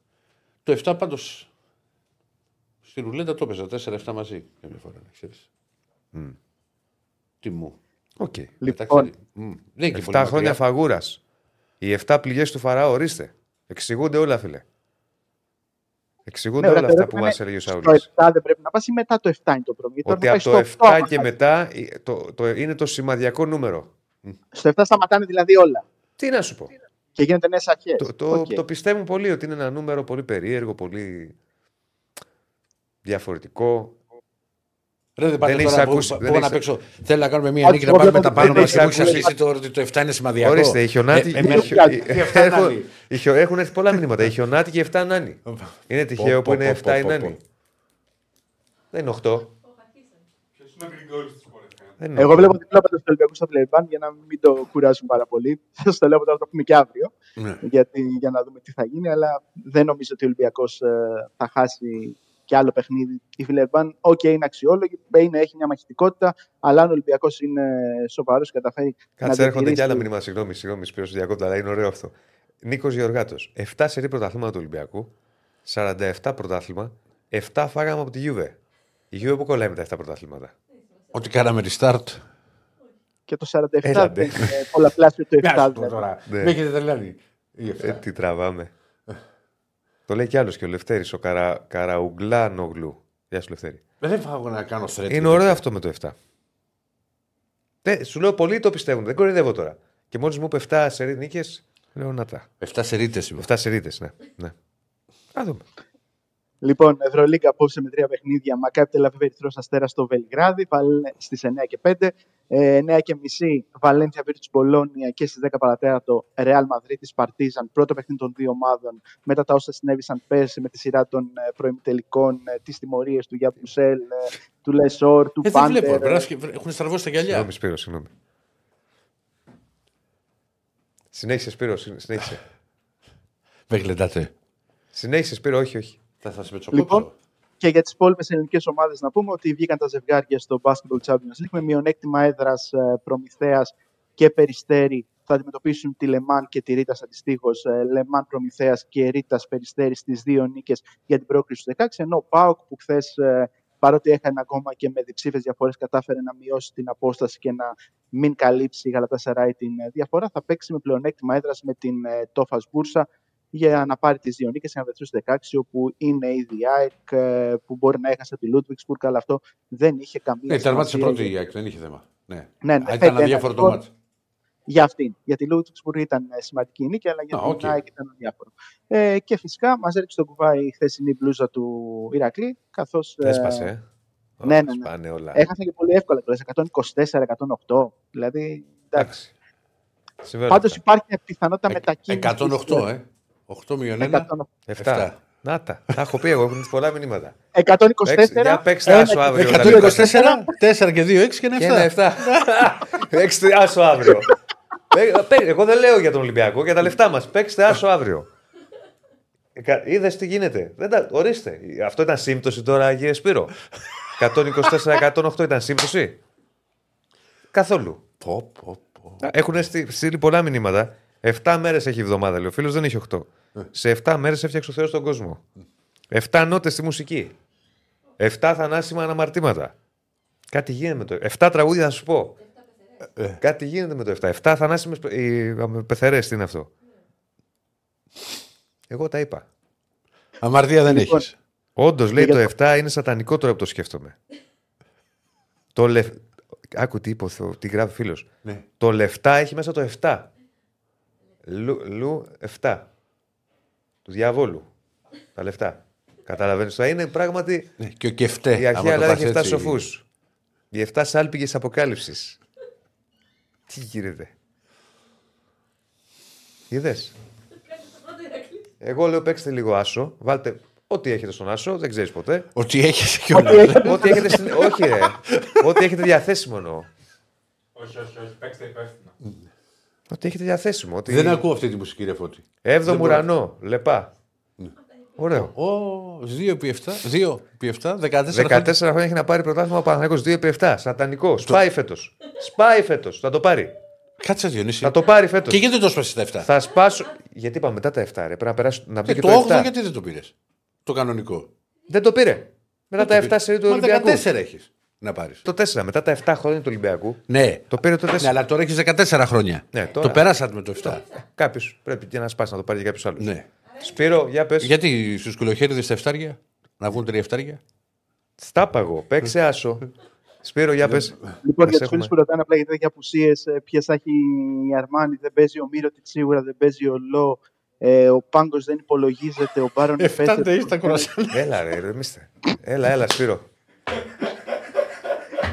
Το 7 πάντως. Στη ρουλέτα το έπαιζα 4-7 μαζί. Καμιά φορά, να ξέρεις. Τι μου. Οκ. Λοιπόν, Εντάξει, μ, Δεν είναι και πολύ 7 χρόνια μακριά. φαγούρας. Οι 7 πληγές του Φαραώ, ορίστε. Εξηγούνται όλα, φίλε. Εξηγούνται Ναι, όλα ωραία, αυτά το που μας ερώτημα έλεγε ο είναι, Σαούλης. Στο 7 δεν πρέπει να πας ή μετά το 7 είναι το πρόβλημα. Γιατί Ότι όταν από το πάει 7 στο 8, και άμα μετά ε, το, το, είναι το σημαδιακό νούμερο. Στο 7 σταματάνε δηλαδή όλα. Τι να σου πω. Και γίνονται νέες αρχές. Το, το, το πιστεύουν πολύ ότι είναι ένα νούμερο πολύ περίεργο, πολύ διαφορετικό. Ρε, δεν πάτε Δεν τώρα έχεις που- ακούσει- που δεν πάω να έχεις- παίξω. Θέλω να κάνουμε μια Όχι, νίκη να εγώ πάρουμε δεν τα πάνω δεν μας και έχεις μου έχει ακούσει. αρχίσει τώρα ότι το 7 είναι σημαδιακό. Ορίστε, οι χιονάτοι. Ε, οι εμένα- χιο- πιάνει. οι- Τι εφτά έχουν- νάνοι. οι χιο- Έχουν έρθει πολλά μηνύματα. Οι χιονάτοι και 7 νάνοι. Είναι τυχαίο Πω, που είναι πω, 7 οι πω, πω, νάνοι. Δεν είναι 8. Ποιος είναι ο Εγώ 8. βλέπω διπλό από τον Ολυμπιακό στο Βιλερμπάν για να μην το κουράσουμε πάρα πολύ. Θα σας το λέω τώρα, θα το πούμε και αύριο. Ναι. γιατί, για να δούμε τι θα γίνει, αλλά δεν νομίζω ότι ο Ολυμπιακός θα χάσει και άλλο παιχνίδι. Η Φιλερμπάν, οκ, είναι αξιόλογη, είναι, έχει μια μαχητικότητα, αλλά αν ο Ολυμπιακός είναι σοβαρός και καταφέρει Κάτσε, να έρχονται και άλλα διατηρήσει- μηνύματα. Συγγνώμη, συγγνώμη, Σπύρος διακόπτα, αλλά είναι ωραίο αυτό. Νίκος Γεωργάτος. 7 σερή πρωταθλήματα του Ολυμπιακού, 47 πρωτάθλημα, 7 φάγαμε από τη Γιούβε. Η Γιούβε που κολλάει με τα 7 πρωταθλήματα. Ότι κάναμε restart. Και το 47 Έλα, δεν ντε. είναι πολλαπλάσιο του 7. Μοιάζει δηλαδή. τώρα. Ναι. Με έχετε τρελάνει. Ή αυτά. Ε, τι τραβάμε. το λέει κι άλλος και ο Λευτέρης, ο Καρα... Καραουγκλάνογλου. Γεια σου, Λευτέρη. Δεν φάγω να κάνω thread. Είναι ωραίο αυτό με το 7. Ναι, σου λέω πολλοί το πιστεύουν, δεν κορυδεύω τώρα. Και μόλις μου είπε 7 σερή νίκες, λέω να τα. 7 σερίτες είμαι. 7 σερίτες, ναι. ναι. Α δούμε. Λοιπόν, Ευρωλίγκα απόψε με τρία παιχνίδια. Μακάπη Τελαβίβ Ερυθρός Αστέρας στο Βελιγράδι στις 9 και 5. Ε, 9 και μισή Βαλένθια Βίρτους Μπολόνια και στις 10 παρατέρατο Ρεάλ Μαδρίτη Παρτίζαν. Πρώτο παιχνίδι των δύο ομάδων μετά τα όσα συνέβησαν πέρσι με τη σειρά των ε, προημιτελικών, ε, τις τιμωρίες του Γιαπουσέλ, ε, του Λεσόρ, του Ε, δεν Πάντερ. βλέπω. πρέπει να σκε- Έχουν στραβώσει τα γυαλιά. Συγγνώμη, Σπύρο, συγγνώμη. Συνέχισε, Σπύρο, συ- συνέχισε. Με γλεντάτε. Συνέχισε, Σπύρο, όχι, όχι. Θα σας πετσοκόψω. Λοιπόν, και για τις υπόλοιπες ελληνικές ομάδες να πούμε ότι βγήκαν τα ζευγάρια στο Basketball Champions League με μειονέκτημα έδρας Προμηθέας και Περιστέρη. Θα αντιμετωπίσουν τη Λεμάν και τη Ρίτα αντιστοίχως. Λεμάν Προμηθέας και Ρίτα Περιστέρη στις δύο νίκες για την πρόκριση στους 16. Ενώ ο ΠΑΟΚ που χθες, παρότι έχανε ακόμα και με διψήφιες διαφορές, κατάφερε να μειώσει την απόσταση και να μην καλύψει η Γαλατασαράη την ε, διαφορά, θα παίξει με πλεονέκτημα έδρας με την ε, Τόφας Μπούρσα για να πάρει τις δύο νίκες και να βρεθεί στους 16, όπου είναι ήδη η ΑΕΚ ε, που μπορεί να έχασε τη Λούντβιγκσμπουργκ, αλλά αυτό δεν είχε καμία Ναι, τερμάτισε σημασία πρώτη η ΑΕΚ, δεν είχε θέμα. Ναι. Ναι, ναι, Α, φέτος Ήταν ένα αδιάφορο το σκορ ματς. για αυτήν. Για τη Λούντβιγκσμπουργκ ήταν ε, σημαντική νίκη, αλλά για Α, την οκ. ΑΕΚ ήταν αδιάφορο. Ε, και φυσικά μας έριξε τον κουβάι η χθεσινή μπλούζα του Ηρακλή, καθώς. Έσπασε, ε. ναι, Ω, ναι, ναι. Σπάνε όλα. Έχασαν και πολύ εύκολα κιόλα. 124-108. Δηλαδή. Εντάξει. Συμβαίνουν Πάντως αυτά. υπάρχει μια πιθανότητα μετακίνησης. 108, ε. 8 μείον 1. 7. Να τα. Τα έχω πει εγώ, έχουν πολλά μηνύματα. 124. Παίξτε- για παίξτε ένα άσο και- αύριο. 124, 4 και 2, 6 και Και ένα ένα 7. 7. Παίξτε άσο αύριο. Παί- παί- Εγώ δεν λέω για τον Ολυμπιακό, για τα λεφτά μας. Παίξτε άσο αύριο. Είδες τι γίνεται. Δεν τα... Ορίστε. Αυτό ήταν σύμπτωση τώρα, κύριε Σπύρο. 124-108 ήταν σύμπτωση. Καθόλου. Πω, πω, πω. Έχουν στει- στείλει πολλά μηνύματα. 7 μέρες έχει η εβδομάδα, λέει ο φίλος, δεν έχει 8. Σε 7 μέρες έφτιαξε ο Θεός τον κόσμο. 7 νότες στη μουσική. 7 θανάσιμα αναμαρτήματα. Κάτι γίνεται με το. 7 τραγούδια θα σου πω. Ε. Κάτι γίνεται με το 7. 7 θανάσιμες πεθερές, τι είναι αυτό; Εγώ τα είπα. Αμαρτία δεν Λοιπόν, έχεις. Όντως λέει για το 7 είναι σατανικό τώρα που το σκέφτομαι. Το λεφ... Άκου τι είπε, ο Θεό- τι γράφει φίλος. Ναι. Το λεφτά έχει μέσα το 7. Λου, λου 7. Του διαβόλου. Τα λεφτά. Καταλαβαίνεις. Θα είναι πράγματι Ναι, Και ο Κεφτέ. η αρχαία άμα το Ελλάδα πας έχει 7 έτσι. σοφούς. Οι 7 σάλπιγγε αποκάλυψης. Τι γίνεται. Είδες. Εγώ λέω παίξτε λίγο άσο. Βάλτε ό,τι έχετε στον άσο, δεν ξέρεις ποτέ. Ότι έχεις και Ότι όλα. έχει- ό,τι έχετε στην... Όχι, ρε. ό,τι έχετε διαθέσιμο εννοώ. Όχι, όχι, όχι. Παίξτε υπεύθυνα. Ό,τι έχετε διαθέσιμο. Ότι... Δεν ακούω αυτή τη μουσική, ρε Φώτη. Έβδομο μπορώ. ουρανό, λεπά. Ωραίο. Ω, 2 επί 7. 2 επί 7, 14. 14 χρόνια έχει να πάρει πρωτάθλημα ο Παναθηναϊκός 2 επί 7. Σατανικός. Σπάει φέτος. Σπάει φέτος. Θα το πάρει. Κάτσε Διονύση. Θα το πάρει φέτος. Και γιατί δεν το σπάσει τα 7. Θα σπάσω. Γιατί είπαμε μετά τα 7, ρε. Πρέπει να περάσει να μπει Ε, και το το 8 7. γιατί δεν το πήρες; Το κανονικό. Δεν το πήρε. Μετά τα 7 σερί του Μα Ολυμπιακού. 14 έχεις να πάρεις. Το 4. Μετά τα 7 χρόνια του Ολυμπιακού. Ναι. Το πήρε το 4. ναι, αλλά τώρα έχεις 14 χρόνια. Ναι, τώρα. Το περάσατε με το 7. Κάποιος πρέπει και να σπάσει να το πάρει και κάποιο άλλο. Ναι. Σπύρο, για πες. Γιατί στους κουλοχέριδες στα εφτάρια να βγουν τρία εφτάρια; Στάπαγο. Παίξε άσο. Σπύρο, για πες. Λοιπόν, για τους φίλους που ρωτάνε απλά γιατί έχει απουσίες, ποιες θα έχει η Αρμάνη, δεν παίζει ο Μύρο σίγουρα, δεν παίζει ο Λό. Ε, ο Πάγκος δεν υπολογίζεται, ο Μπάρον Εφτάντε τα κορασάν. Έλα, ρε, ρεμίστε. Έλα, έλα, Σπύρο.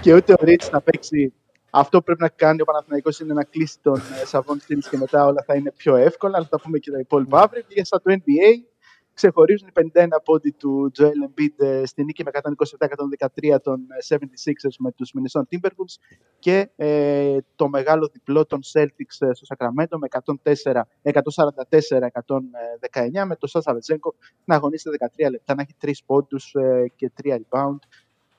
Και ούτε ο Ρίτς θα παίξει. Αυτό που πρέπει να κάνει ο Παναθηναϊκός είναι να κλείσει τον ε, Σαββόν Στήλης και μετά όλα θα είναι πιο εύκολα, αλλά θα τα πούμε και τα υπόλοιπα αύριο. Και για στα του NBA, Ξεχωρίζουν οι 51 πόντι του Joel Embiid ε, στη νίκη με 127-113 των ε, 76ers με τους Minnesota Timberwolves και ε, το μεγάλο διπλό των Celtics ε, στο Sacramento με 144-119 με τον Σάσα Βετζέγκο να αγωνίζεται 13 λεπτά, να έχει 3 πόντους ε, και 3 rebound.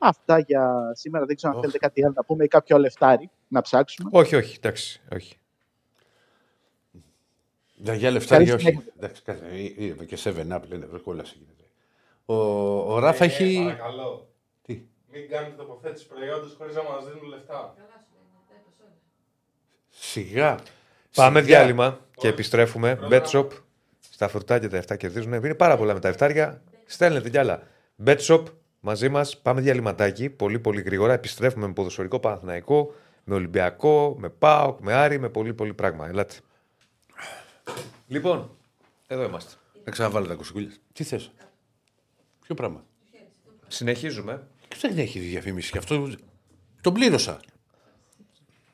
Αυτά για σήμερα. Δεν ξέρω αν Οχ. θέλετε κάτι άλλο να πούμε ή κάποιο λεφτάρι να ψάξουμε. Όχι, όχι, εντάξει. Όχι. Για, για λεφτάρια Καλή όχι. συνέχεια. Εντάξει, κάτσε, ε, ε, και 7 up λένε, βρε κόλαση γίνεται. Ο, ο Ράφα έχει... Ε, παρακαλώ. Τι, Μην κάνετε τοποθέτηση προϊόντος χωρίς να μας δίνουν λεφτά. σιγά. Πάμε Σιγά. διάλειμμα και επιστρέφουμε. Bet Shop. Στα φρουτάκια τα 7 κερδίζουν. Είναι πάρα πολλά με τα 7. Στέλνετε κι άλλα. Bet Shop μαζί μας. Πάμε διαλυματάκι. Πολύ πολύ γρήγορα. Επιστρέφουμε με ποδοσφαιρικό Παναθηναϊκό, με Ολυμπιακό, με ΠΑΟΚ, με Άρη, με πολύ πολύ πράγμα. Ελάτε. Λοιπόν, εδώ είμαστε. Να ξαναβάλω τα κουσικούλια. Τι θες; Ποιο πράγμα; Συνεχίζουμε. Και δεν έχει διαφήμιση. Και αυτό; Τον πλήρωσα.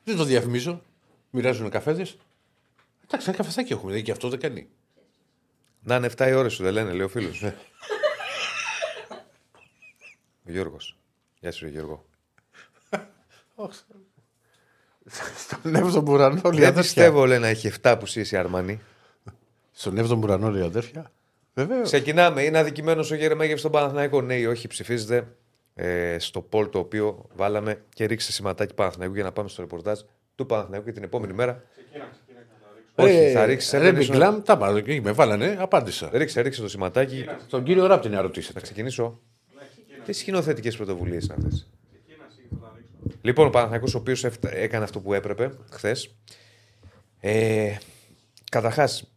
Δεν το διαφημίζω. Μοιράζουν καφέδες. Εντάξει, ένα καφεδάκι έχουμε. δηλαδή Και αυτό δεν κάνει. Να είναι 7 οι ώρε σου, δεν λένε, λέει ο φίλος. Ο Γιώργος. Γεια σου, ρε Γιώργο. Στον 7ο ουρανό, λέει Δεν αδέρφια. πιστεύω, λέει, να έχει 7 που είσαι Αρμανί. Στον 7ο ουρανό, λέει αδέρφια. Βεβαίως. Ξεκινάμε. Είναι αδικημένος ο Γερεμέγεφ στον Παναθηναϊκό. Ναι ή όχι, ψηφίζετε ε, στο poll το οποίο βάλαμε και ρίξτε σηματάκι Παναθηναϊκού για να πάμε στο ρεπορτάζ του Παναθηναϊκού και την επόμενη μέρα. Όχι, θα ρίξεις Ρε Μπιγκλάμ, τα πάω. εκεί Με βάλανε, απάντησα. Ρίξε, ρίξε το σηματάκι. Τον κύριο Ράπτη να Θα ρωτήσετε. ξεκινήσω. Τι σκηνοθετικές πρωτοβουλίες είναι αυτές; Λοιπόν, ο Παναθηναϊκός ο οποίος έκανε αυτό που έπρεπε χθες. Ε, Καταρχάς,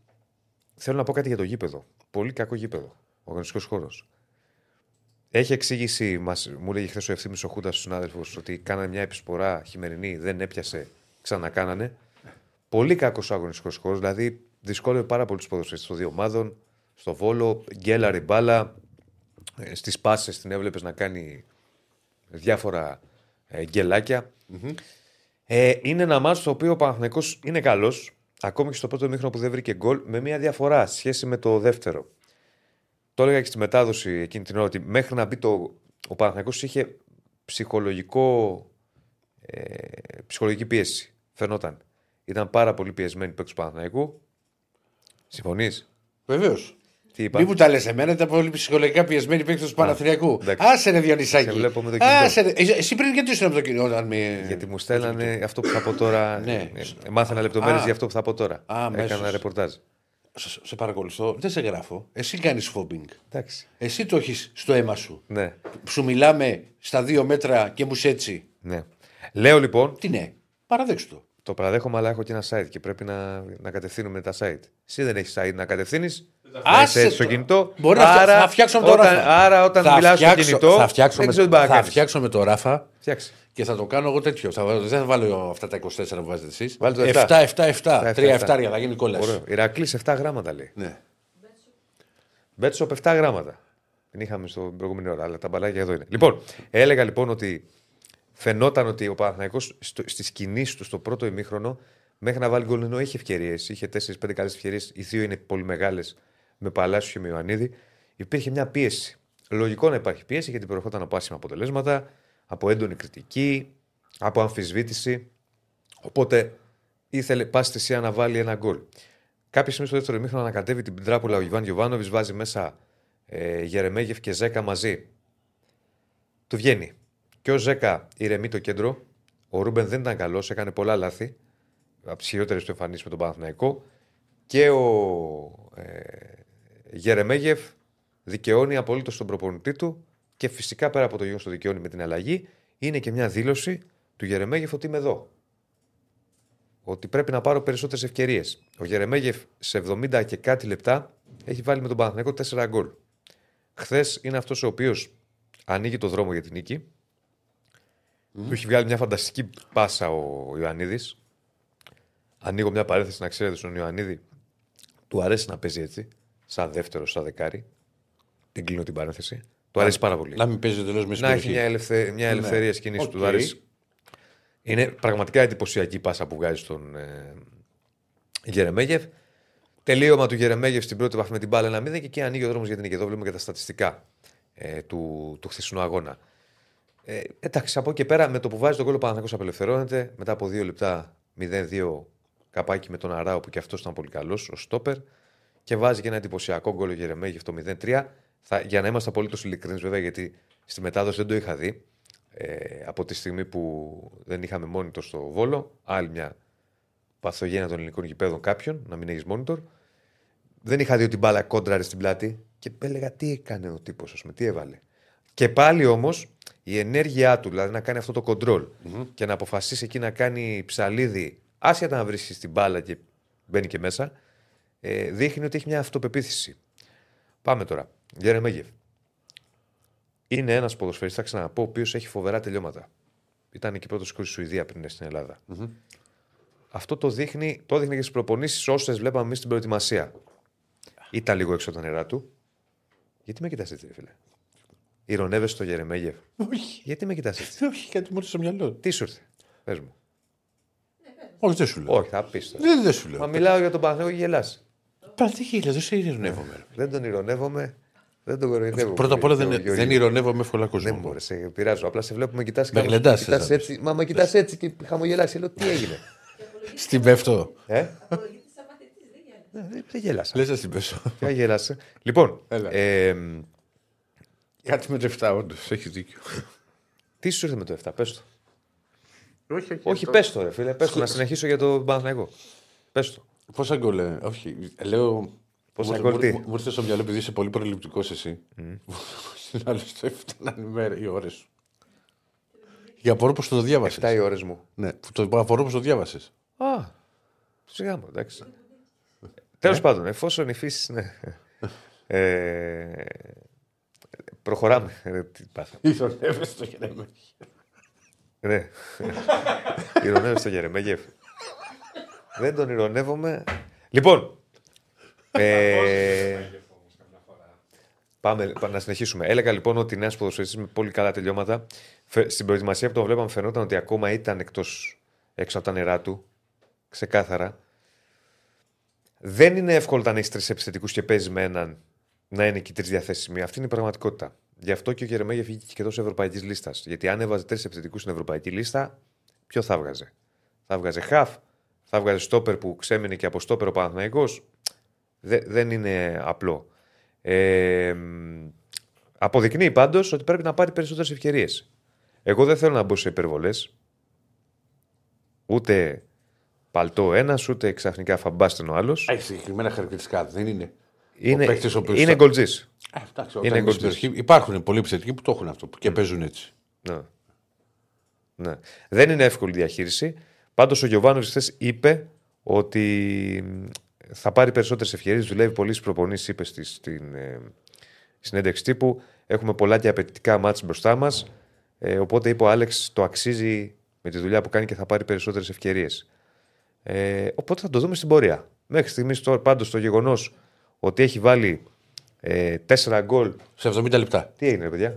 θέλω να πω κάτι για το γήπεδο. Πολύ κακό γήπεδο. Ο αγωνιστικός χώρος. Έχει εξήγηση, μας, μου λέγει χθες ο ευθύνη ο Χούντα στους συνάδελφους, ότι κάνανε μια επισπορά χειμερινή, δεν έπιασε, ξανακάνανε. Πολύ κακός ο αγωνιστικός χώρος, δηλαδή δυσκόλευε πάρα πολύ του ποδοσφαιριστές των δύο ομάδων. Στο βόλο, γκέλαρη μπάλα, στις πάσες την έβλεπες να κάνει διάφορα ε, γκελάκια. Ε, είναι ένα μάτσο το οποίο ο Παναθηναϊκός είναι καλός, ακόμη και στο πρώτο μήχρονο που δεν βρήκε γκολ, με μια διαφορά σε σχέση με το δεύτερο. Το έλεγα και στη μετάδοση εκείνη την ώρα ότι μέχρι να μπει το. Ο Παναθηναϊκός είχε ψυχολογικό, ε, ψυχολογική πίεση. Φαινόταν. Ήταν πάρα πολύ πιεσμένοι παίκτες του Παναθηναϊκού. Συμφωνείς; Βεβαίως. Τι είπα; Μη μου τα λες εμένα, ήταν πολύ ψυχολογικά πιεσμένοι παίκτες του Παναθηνιακού. εντάξει. Άσε ρε Διονυσάκη. Σε βλέπω με το κινητό. Άσε, ρε. Ε, Εσύ πριν γιατί ήσουν από το κινητό, όταν με. Γιατί μου στέλνανε αυτό που θα πω τώρα. Ναι. Ε, Μάθαινα λεπτομέρειες Α. για αυτό που θα πω τώρα. Α, Έκανα αμέσως. ρεπορτάζ. Σε, σε παρακολουθώ, δεν σε γράφω. Εσύ κάνεις φόμπινγκ. Εντάξει. Εσύ το έχεις στο αίμα σου. Ναι. Σου μιλάμε στα δύο μέτρα και μου έτσι. ναι. Λέω λοιπόν, Τι ναι, παραδέξου το. το παραδέχομαι, αλλά έχω και ένα site και πρέπει να, να κατευθύνουμε τα site. Εσύ δεν έχεις site να κατευθύνεις. Άσε Είσαι στο το. κινητό. Μπορεί να φτια- θα φτιάξω με το όταν, Ράφα. Άρα όταν θα μιλάς στο φτιάξω- κινητό. θα φτιάξω, δεν με, ξέρω τι πάει να θα κάνεις. φτιάξω με το Ράφα Φτιάξε. και θα το κάνω εγώ τέτοιο. Θα, βάλω- δεν θα βάλω αυτά τα 24 που βάζετε εσείς. Βάλε το 7, 7, 7. 7, 3 7. εφτάρια θα γίνει κόλλα. Ωραίο. Ηρακλής 7 γράμματα λέει. Ναι. Μπέτσοπ 7 γράμματα. Την είχαμε στην προηγούμενη ώρα, αλλά τα μπαλάκια εδώ είναι. Λοιπόν, έλεγα λοιπόν ότι φαινόταν ότι ο Παναθηναϊκός στο, στις κινήσεις του στο πρώτο ημίχρονο μέχρι να βάλει γκολ ενώ είχε ευκαιρίες. Είχε 4-5 καλές ευκαιρίες. Οι δύο είναι πολύ μεγάλες με Παλάσιο και με Ιωαννίδη. Υπήρχε μια πίεση. Λογικό να υπάρχει πίεση γιατί προερχόταν από άσχημα αποτελέσματα, από έντονη κριτική, από αμφισβήτηση. Οπότε ήθελε πάση θυσία να βάλει ένα γκολ. Κάποια στιγμή στο δεύτερο ημίχρονο ανακατεύει την τράπουλα ο Ιβάν Γιοβάνοβιτ, βάζει μέσα ε, Γερεμέγεφ και Ζέκα μαζί. Του βγαίνει. Και ο Ζέκα ηρεμεί το κέντρο. Ο Ρούμπεν δεν ήταν καλός, έκανε πολλά λάθη. Από τις χειρότερες του εμφανίσεις με τον Παναθηναϊκό. Και ο ε, Γερεμέγεφ δικαιώνει απολύτως τον προπονητή του. Και φυσικά πέρα από το γεγονός το δικαιώνει με την αλλαγή, είναι και μια δήλωση του Γερεμέγεφ ότι είμαι εδώ ότι πρέπει να πάρω περισσότερες ευκαιρίες. Ο Γερεμέγεφ σε 70 και κάτι λεπτά έχει βάλει με τον Παναθηναϊκό 4 γκολ. Χθες είναι αυτός ο οποίος ανοίγει το δρόμο για την νίκη. Του έχει βγάλει μια φανταστική πάσα ο Ιωαννίδης. Ανοίγω μια παρένθεση να ξέρετε στον Ιωαννίδη. Του αρέσει να παίζει έτσι, σαν δεύτερο, σαν δεκάρι. Την κλείνω την παρένθεση. Του αρέσει πάρα πολύ. Να μην παίζει τελείω με Να έχει μια, ελευθε... μια ελευθερία σκηνής του. Του αρέσει. Είναι πραγματικά εντυπωσιακή η πάσα που βγάζει στον ε, Γερεμέγεφ. Τελείωμα του Γερεμέγεφ στην πρώτη βαθμή με την μπάλα 1-0 και εκεί ανοίγει ο δρόμος για την νίκη. Εδώ βλέπουμε και τα στατιστικά ε, του, του χθεσινού αγώνα. Ε, εντάξει, από εκεί και πέρα με το που βάζει τον κόλλο Παναθηναϊκός απελευθερώνεται. Μετά από δύο λεπτά 0-2 καπάκι με τον Αράο που και αυτός ήταν πολύ καλός, ο Στόπερ. Και βάζει και ένα εντυπωσιακό γκολ ο Γερεμέγεφ το 0-3. Θα, για να είμαστε απολύτως ειλικρινείς, βέβαια, γιατί στη μετάδοση δεν το είχα δει. Ε, από τη στιγμή που δεν είχαμε μόνιτορ στο Βόλο, άλλη μια παθογένεια των ελληνικών γηπέδων κάποιον, να μην έχεις monitor. Δεν είχα δει ότι η μπάλα κόντραρε στην πλάτη και έλεγα τι έκανε ο τύπος, ας πούμε, τι έβαλε. Και πάλι όμως η ενέργειά του, δηλαδή να κάνει αυτό το κοντρολ και να αποφασίσει εκεί να κάνει ψαλίδι, άσχετα να βρίσκεις την μπάλα και μπαίνει και μέσα, ε, δείχνει ότι έχει μια αυτοπεποίθηση. Πάμε τώρα. Γερεμέγεφ. Είναι ένας ποδοσφαιριστής, θα ξαναπώ, ο οποίος έχει φοβερά τελειώματα. Ήταν και πρώτο στη Σουηδία πριν στην ελλαδα Αυτό το δείχνει, το δείχνει και στις προπονήσεις όσες βλέπαμε εμείς στην προετοιμασία. Ήταν λίγο έξω από τα νερά του. Γιατί με κοιτάς έτσι, ρε φίλε; Ηρωνεύεσαι στο Γερεμέγεφ. Όχι. Γιατί με κοιτάς έτσι; Όχι, κάτι μου ήρθε στο μυαλό. Τι σου ήρθε. Πες μου. Όχι, δεν σου λέω. Όχι, θα πεις τώρα. Δεν, δεν σου Μα λέω. μιλάω για τον Παναγιώτο και γελάς. Πα τι χίλια, δεν σε ειρωνεύομαι. Δεν τον ηρωνεύομαι. Δεν τον κοροϊδεύω. Πρώτα απ' όλα Το δεν, Γεωργίου. δεν ηρωνεύομαι εύκολα κόσμο. Δεν μπορεί, σε πειράζω. Απλά σε βλέπουμε, κοιτάς Με γλεντάς, θες να έτσι. Μα με κοιτάς έτσι και χαμογελάς. Λέω τι έγινε; Στην πέφτω. ε; Ναι, δεν- Δεν γέλασα. Λες να στην πέσω. Ποια γέλασε. Λοιπόν, Έλα. ε, Κάτι με το 7, όντως. Έχεις δίκιο. τι σου ήρθε με το 7, πες το. Όχι, όχι. Όχι, πες το, ρε φίλε. Πες το, να συνεχίσω για το Παναθηναϊκό. Πες το. Πόσα γκολ, ε, όχι. Λέω. Πόσα μου- γκολ μου- τι; Μου μου ήρθε στο μυαλό επειδή είσαι πολύ προληπτικός εσύ. Στην άλλη στο έφταναν οι μέρε, οι ώρες σου. Για απορώ πώ το διάβασες. 7 οι ώρες μου. Ναι, που το απορώ πώ το διάβασες. Α, σιγά μου, εντάξει. Τέλος πάντων, εφόσον η φύση. Ναι. Ε, προχωράμε. Ε, τι πάθαμε. Ηρωνεύεσαι το χέρι Ναι. Ηρωνεύω στο Γερεμέγεφ. Δεν τον ηρωνεύομαι. Λοιπόν. Ε, πάμε πάμε να συνεχίσουμε. Έλεγα λοιπόν ότι νέα ποδοσφαιριστή με πολύ καλά τελειώματα. Φε- Στην προετοιμασία που τον βλέπαμε φαινόταν ότι ακόμα ήταν εκτός, έξω από τα νερά του. Ξεκάθαρα. Δεν είναι εύκολο όταν έχεις τρεις επιθετικούς και παίζεις με έναν να είναι και οι τρεις διαθέσιμοι. Αυτή είναι η πραγματικότητα. Γι' αυτό και ο Γερεμέγεφ βγήκε και εκτός ευρωπαϊκής λίστας. Γιατί αν έβαζε τρεις επιθετικούς στην ευρωπαϊκή λίστα, ποιο θα βγάζε; Θα βγάζε χαφ, θα βγάζε στόπερ που ξέμεινε και από στόπερ ο Παναθηναϊκός. Δε, δεν είναι απλό. Ε, μ, αποδεικνύει πάντως ότι πρέπει να πάρει περισσότερες ευκαιρίες. Εγώ δεν θέλω να μπω σε υπερβολές. Ούτε παλτό ένας, ούτε ξαφνικά φαμπάστεν ο άλλο. Έχει συγκεκριμένα χαρακτηριστικά. Δεν είναι. Είναι, ο παίκτης ο οποίος είναι θα- γκολτζής. Ε, εντάξει, όταν Είναι είναι στην γκολτζής. περιοχή, υπάρχουν πολλοί επιθετικοί που το έχουν αυτό και παίζουν έτσι. Ναι. ναι. Δεν είναι εύκολη διαχείριση. Πάντως ο Γιωβάνο χθες είπε ότι μ, θα πάρει περισσότερες ευκαιρίες. Δουλεύει πολύ στις προπονήσεις, είπε στη, στην ε, συνέντευξη τύπου. Έχουμε πολλά και απαιτητικά μάτς μπροστά μας. Ε, οπότε είπε ο Άλεξ το αξίζει με τη δουλειά που κάνει και θα πάρει περισσότερες ευκαιρίες. Ε, οπότε θα το δούμε στην πορεία. Μέχρι στιγμής πάντως το γεγονός ότι έχει βάλει ε, 4 γκολ Σε 70 λεπτά. τι έγινε, ρε παιδιά;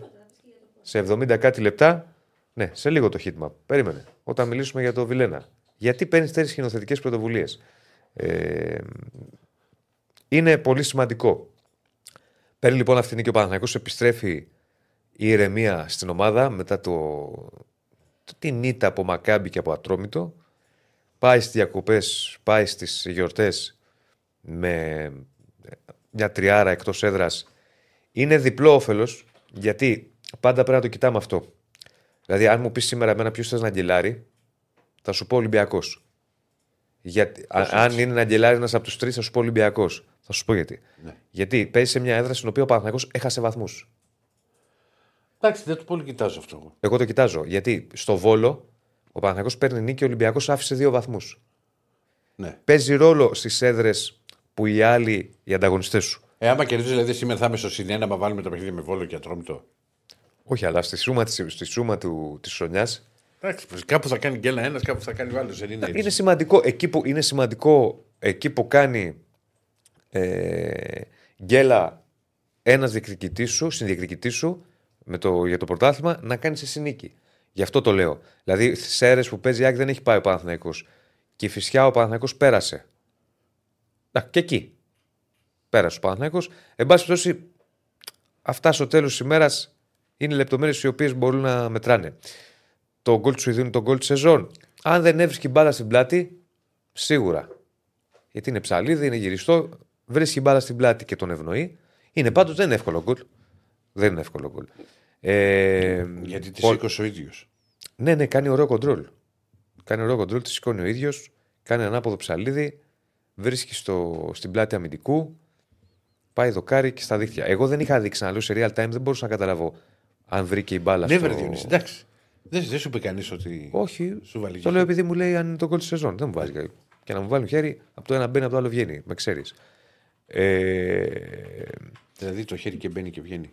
Σε 70 κάτι λεπτά. Ναι, σε λίγο το hitmap. Περίμενε. Όταν μιλήσουμε για το Βιλένα. Γιατί παίρνεις τέτοιες χεινοθετικέ πρωτοβουλίες; Ε, είναι πολύ σημαντικό. Παίρνει λοιπόν αυτή την νίκη ο Παναθηναϊκός, επιστρέφει η ηρεμία στην ομάδα μετά το, το την ήττα από Μακάμπι και από Ατρόμητο. Πάει στις διακοπές, πάει στις γιορτές με μια τριάρα εκτός έδρας είναι διπλό όφελος γιατί πάντα πρέπει να το κοιτάμε αυτό. Δηλαδή, αν μου πεις σήμερα εμένα ποιος θες να αγγελάρει, θα σου πω Ολυμπιακός. Γιατί, α- αν είναι να αγγελάρει ένας από τους τρεις, θα σου πω Ολυμπιακός. Θα σου πω γιατί. Ναι. Γιατί παίζει σε μια έδρα στην οποία ο Παναθηναϊκός έχασε βαθμούς. Εντάξει, δεν το πολύ κοιτάζω αυτό. εγώ. Εγώ το κοιτάζω. Γιατί στο Βόλο ο Παναθηναϊκός παίρνει νίκη και ο Ολυμπιακός άφησε δύο βαθμούς. Ναι. Παίζει ρόλο στις έδρες που οι άλλοι, οι ανταγωνιστές σου. Ε, άμα κερδίζεις, δηλαδή σήμερα θα είμαι στο συνένα, μα βάλουμε τα παιχνίδια με βόλο και ατρόμητο. Όχι, αλλά στη σούμα, της- στη σούμα του, της χρονιάς Εντάξει, κάπου θα κάνει γκέλα ένα, κάπου θα κάνει ο άλλος. Δεν είναι, Είναι έτσι. σημαντικό, εκεί που, είναι σημαντικό εκεί που κάνει ε, γκέλα ένας διεκδικητής σου, συνδιεκδικητής σου με το, για το πρωτάθλημα να κάνεις σε συνήκη. Γι' αυτό το λέω. Δηλαδή στις αίρε που παίζει η Άκη δεν έχει πάει ο Παναθηναϊκός. Και η φυσιά ο Παναθηναϊκός πέρασε. Να, και εκεί. Πέρασε ο Παναθναϊκό. Εν πάση περιπτώσει, αυτά στο τέλος της ημέρας είναι λεπτομέρειες οι οποίες μπορούν να μετράνε. Το γκολ του Σουηδίου είναι το γκολ τη σεζόν. Αν δεν έβρισκε μπάλα στην πλάτη, σίγουρα. Γιατί είναι ψαλίδι, είναι γυριστό, βρίσκει μπάλα στην πλάτη και τον ευνοεί. Είναι πάντως δεν είναι εύκολο γκολ. Δεν είναι εύκολο γκολ. Ε, Γιατί τη ο- σήκωσε ο ίδιος. ναι, ναι, κάνει ωραίο κοντρόλ. Κάνει ωραίο κοντρόλ, τη σηκώνει ο ίδιος, κάνει ανάποδο ψαλίδι, βρίσκει στο, στην πλάτη αμυντικού, πάει δοκάρι και στα δίχτυα. Εγώ δεν είχα δείξει να λέω σε real time, δεν μπορούσα να καταλάβω αν βρήκε η μπάλα Ναι, στο... βρε Διονύση, εντάξει. Δεν, δεν σου είπε κανείς ότι. Όχι, Σου βάλει το λέω επειδή μου λέει αν είναι το γκολ της σεζόν. Δεν μου βάζει. κάτι. Και να μου βάλουν χέρι, από το ένα μπαίνει, από το άλλο βγαίνει. Με ξέρεις. Ε, Δηλαδή το χέρι και μπαίνει και βγαίνει.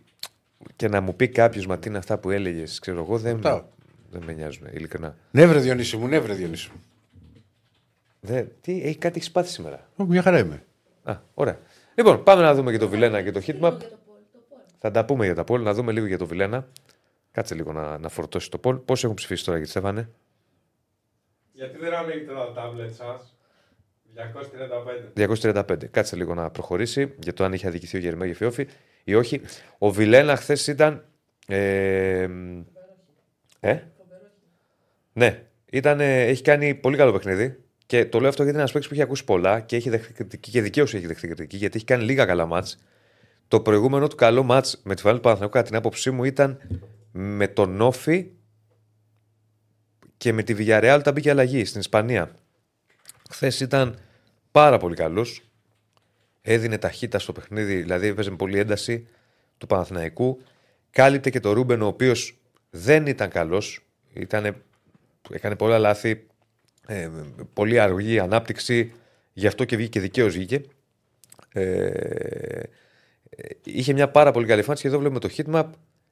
και να μου πει κάποιος, μα τι είναι αυτά που έλεγες, ξέρω εγώ, δεν, Ρωτάω. δεν με νοιάζουν, ειλικρινά. Ναι, βρε Διονύση μου, ναι, βρε Διονύση μου. Δεν, τι, έχει κάτι έχεις πάθει σήμερα; Ω, Μια χαρά είμαι. Α, ωραία. Λοιπόν, πάμε να δούμε και το Βιλένα και το Hitmap. Θα τα πούμε για τα πόλ, να δούμε λίγο για το Βιλένα. Κάτσε λίγο να, να φορτώσει το πόλ. Πώς έχουν ψηφίσει τώρα, γιατί Στέφανε; Γιατί δεν ανοίγετε τα τάμπλετ σας. 235. 235. Κάτσε λίγο να προχωρήσει για το αν είχε αδικηθεί ο Γερμέγε Φιόφη ή όχι. Ο Βιλένα χθες ήταν. Ε, ε; Ναι, ήταν, ε, έχει κάνει πολύ καλό παιχνίδι. Και το λέω αυτό γιατί είναι ένας παίκτης που έχει ακούσει πολλά και έχει δεχθεί κριτική και δικαίως έχει δεχθεί κριτική γιατί έχει κάνει λίγα καλά μάτς. Το προηγούμενο του καλό μάτς με τη Φανέλη του Παναθηναϊκού, κατά την άποψή μου, ήταν με τον Όφη και με τη Villarreal όταν μπήκε αλλαγή στην Ισπανία. Χθες ήταν πάρα πολύ καλός. Έδινε ταχύτητα στο παιχνίδι, δηλαδή έπαιζε με πολλή ένταση του Παναθηναϊκού. Κάλυπτε και το Ρούμπεν, ο οποίος δεν ήταν καλός. Έκανε πολλά λάθη. Ε, πολύ αργή ανάπτυξη. Γι' αυτό και βγήκε δικαίως βγήκε. Ε, ε, είχε μια πάρα πολύ καλή εμφάνιση και εδώ βλέπουμε το heatmap.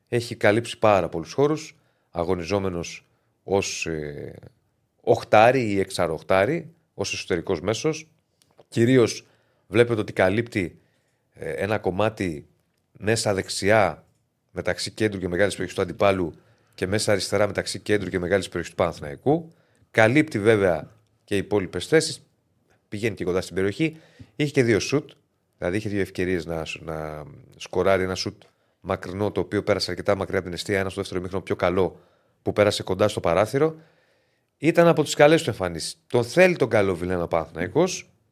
Έχει καλύψει πάρα πολλούς χώρους. Αγωνιζόμενος ως ε, οχτάρι ή εξαροχτάρι, ως εσωτερικός μέσος. Κυρίως βλέπετε ότι καλύπτει ε, ένα κομμάτι μέσα δεξιά μεταξύ κέντρου και μεγάλης περιοχής του αντιπάλου και μέσα αριστερά μεταξύ κέντρου και μεγάλης περιοχής του Παναθηναϊκού. Καλύπτει βέβαια και οι υπόλοιπες θέσεις. Πηγαίνει και κοντά στην περιοχή. Είχε και δύο σουτ. Δηλαδή είχε δύο ευκαιρίες να, να σκοράρει ένα σουτ μακρινό το οποίο πέρασε αρκετά μακριά από την αιστεία. Ένα στο δεύτερο μήχρονο πιο καλό που πέρασε κοντά στο παράθυρο. Ήταν από τις καλές του εμφανίσεις. Τον θέλει τον καλό Βιλένα Παναθναϊκό.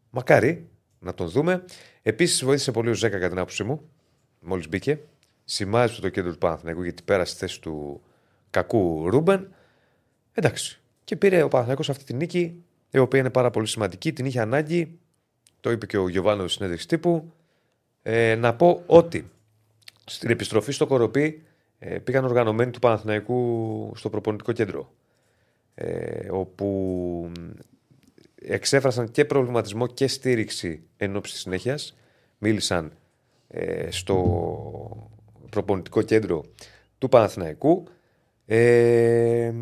Μακάρι να τον δούμε. Επίσης βοήθησε πολύ ο Ζέκα κατά την άποψή μου. Μόλις μπήκε. Σημάδεψε το κέντρο του Παναθναϊκού γιατί πέρασε στη θέση του κακού Ρούμπεν. Εντάξει. Και πήρε ο Παναθναϊκό αυτή τη νίκη, η οποία είναι πάρα πολύ σημαντική. Την είχε ανάγκη. Το είπε και ο Γιωβάνος στη συνέντευξη τύπου. Ε, να πω ότι στην επιστροφή στο Κοροπή ε, πήγαν οργανωμένοι του Παναθηναϊκού στο προπονητικό κέντρο. Ε, όπου εξέφρασαν και προβληματισμό και στήριξη εν ώψη της συνέχειας. Μίλησαν ε, στο προπονητικό κέντρο του Παναθηναϊκού. Ε,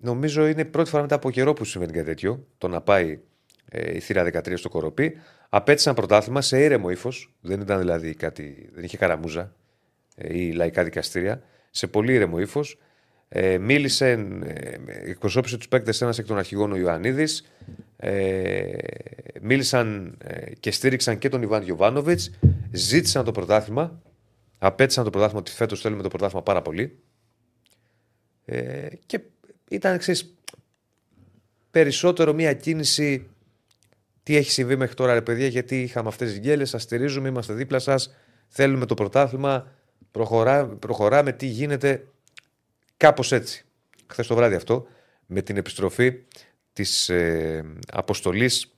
νομίζω είναι πρώτη φορά μετά από καιρό που συμβαίνει κάτι τέτοιο, το να πάει ε, η θύρα 13 στο Κοροπή. Απέτησαν πρωτάθλημα σε ήρεμο ύφος. Δεν ήταν δηλαδή κάτι. Δεν είχε καραμούζα ε, ή λαϊκά δικαστήρια. Σε πολύ ήρεμο ύφος. Ε, μίλησε, ε, εκπροσώπησε τους παίκτες ένας εκ των αρχηγών ο Ιωαννίδης. Ε, μίλησαν ε, και στήριξαν και τον Ιβάν Γιοβάνοβιτ. Ζήτησαν το πρωτάθλημα. Απέτησαν το πρωτάθλημα ότι φέτος θέλουμε το πρωτάθλημα πάρα πολύ. Ε, και ήταν ξέρεις, περισσότερο μια κίνηση τι έχει συμβεί μέχρι τώρα, ρε παιδιά, γιατί είχαμε αυτές τις γκέλε, σας στηρίζουμε, είμαστε δίπλα σας, θέλουμε το πρωτάθλημα, προχωρά, προχωράμε, τι γίνεται. Κάπως έτσι. Χθες το βράδυ αυτό, με την επιστροφή της ε, αποστολής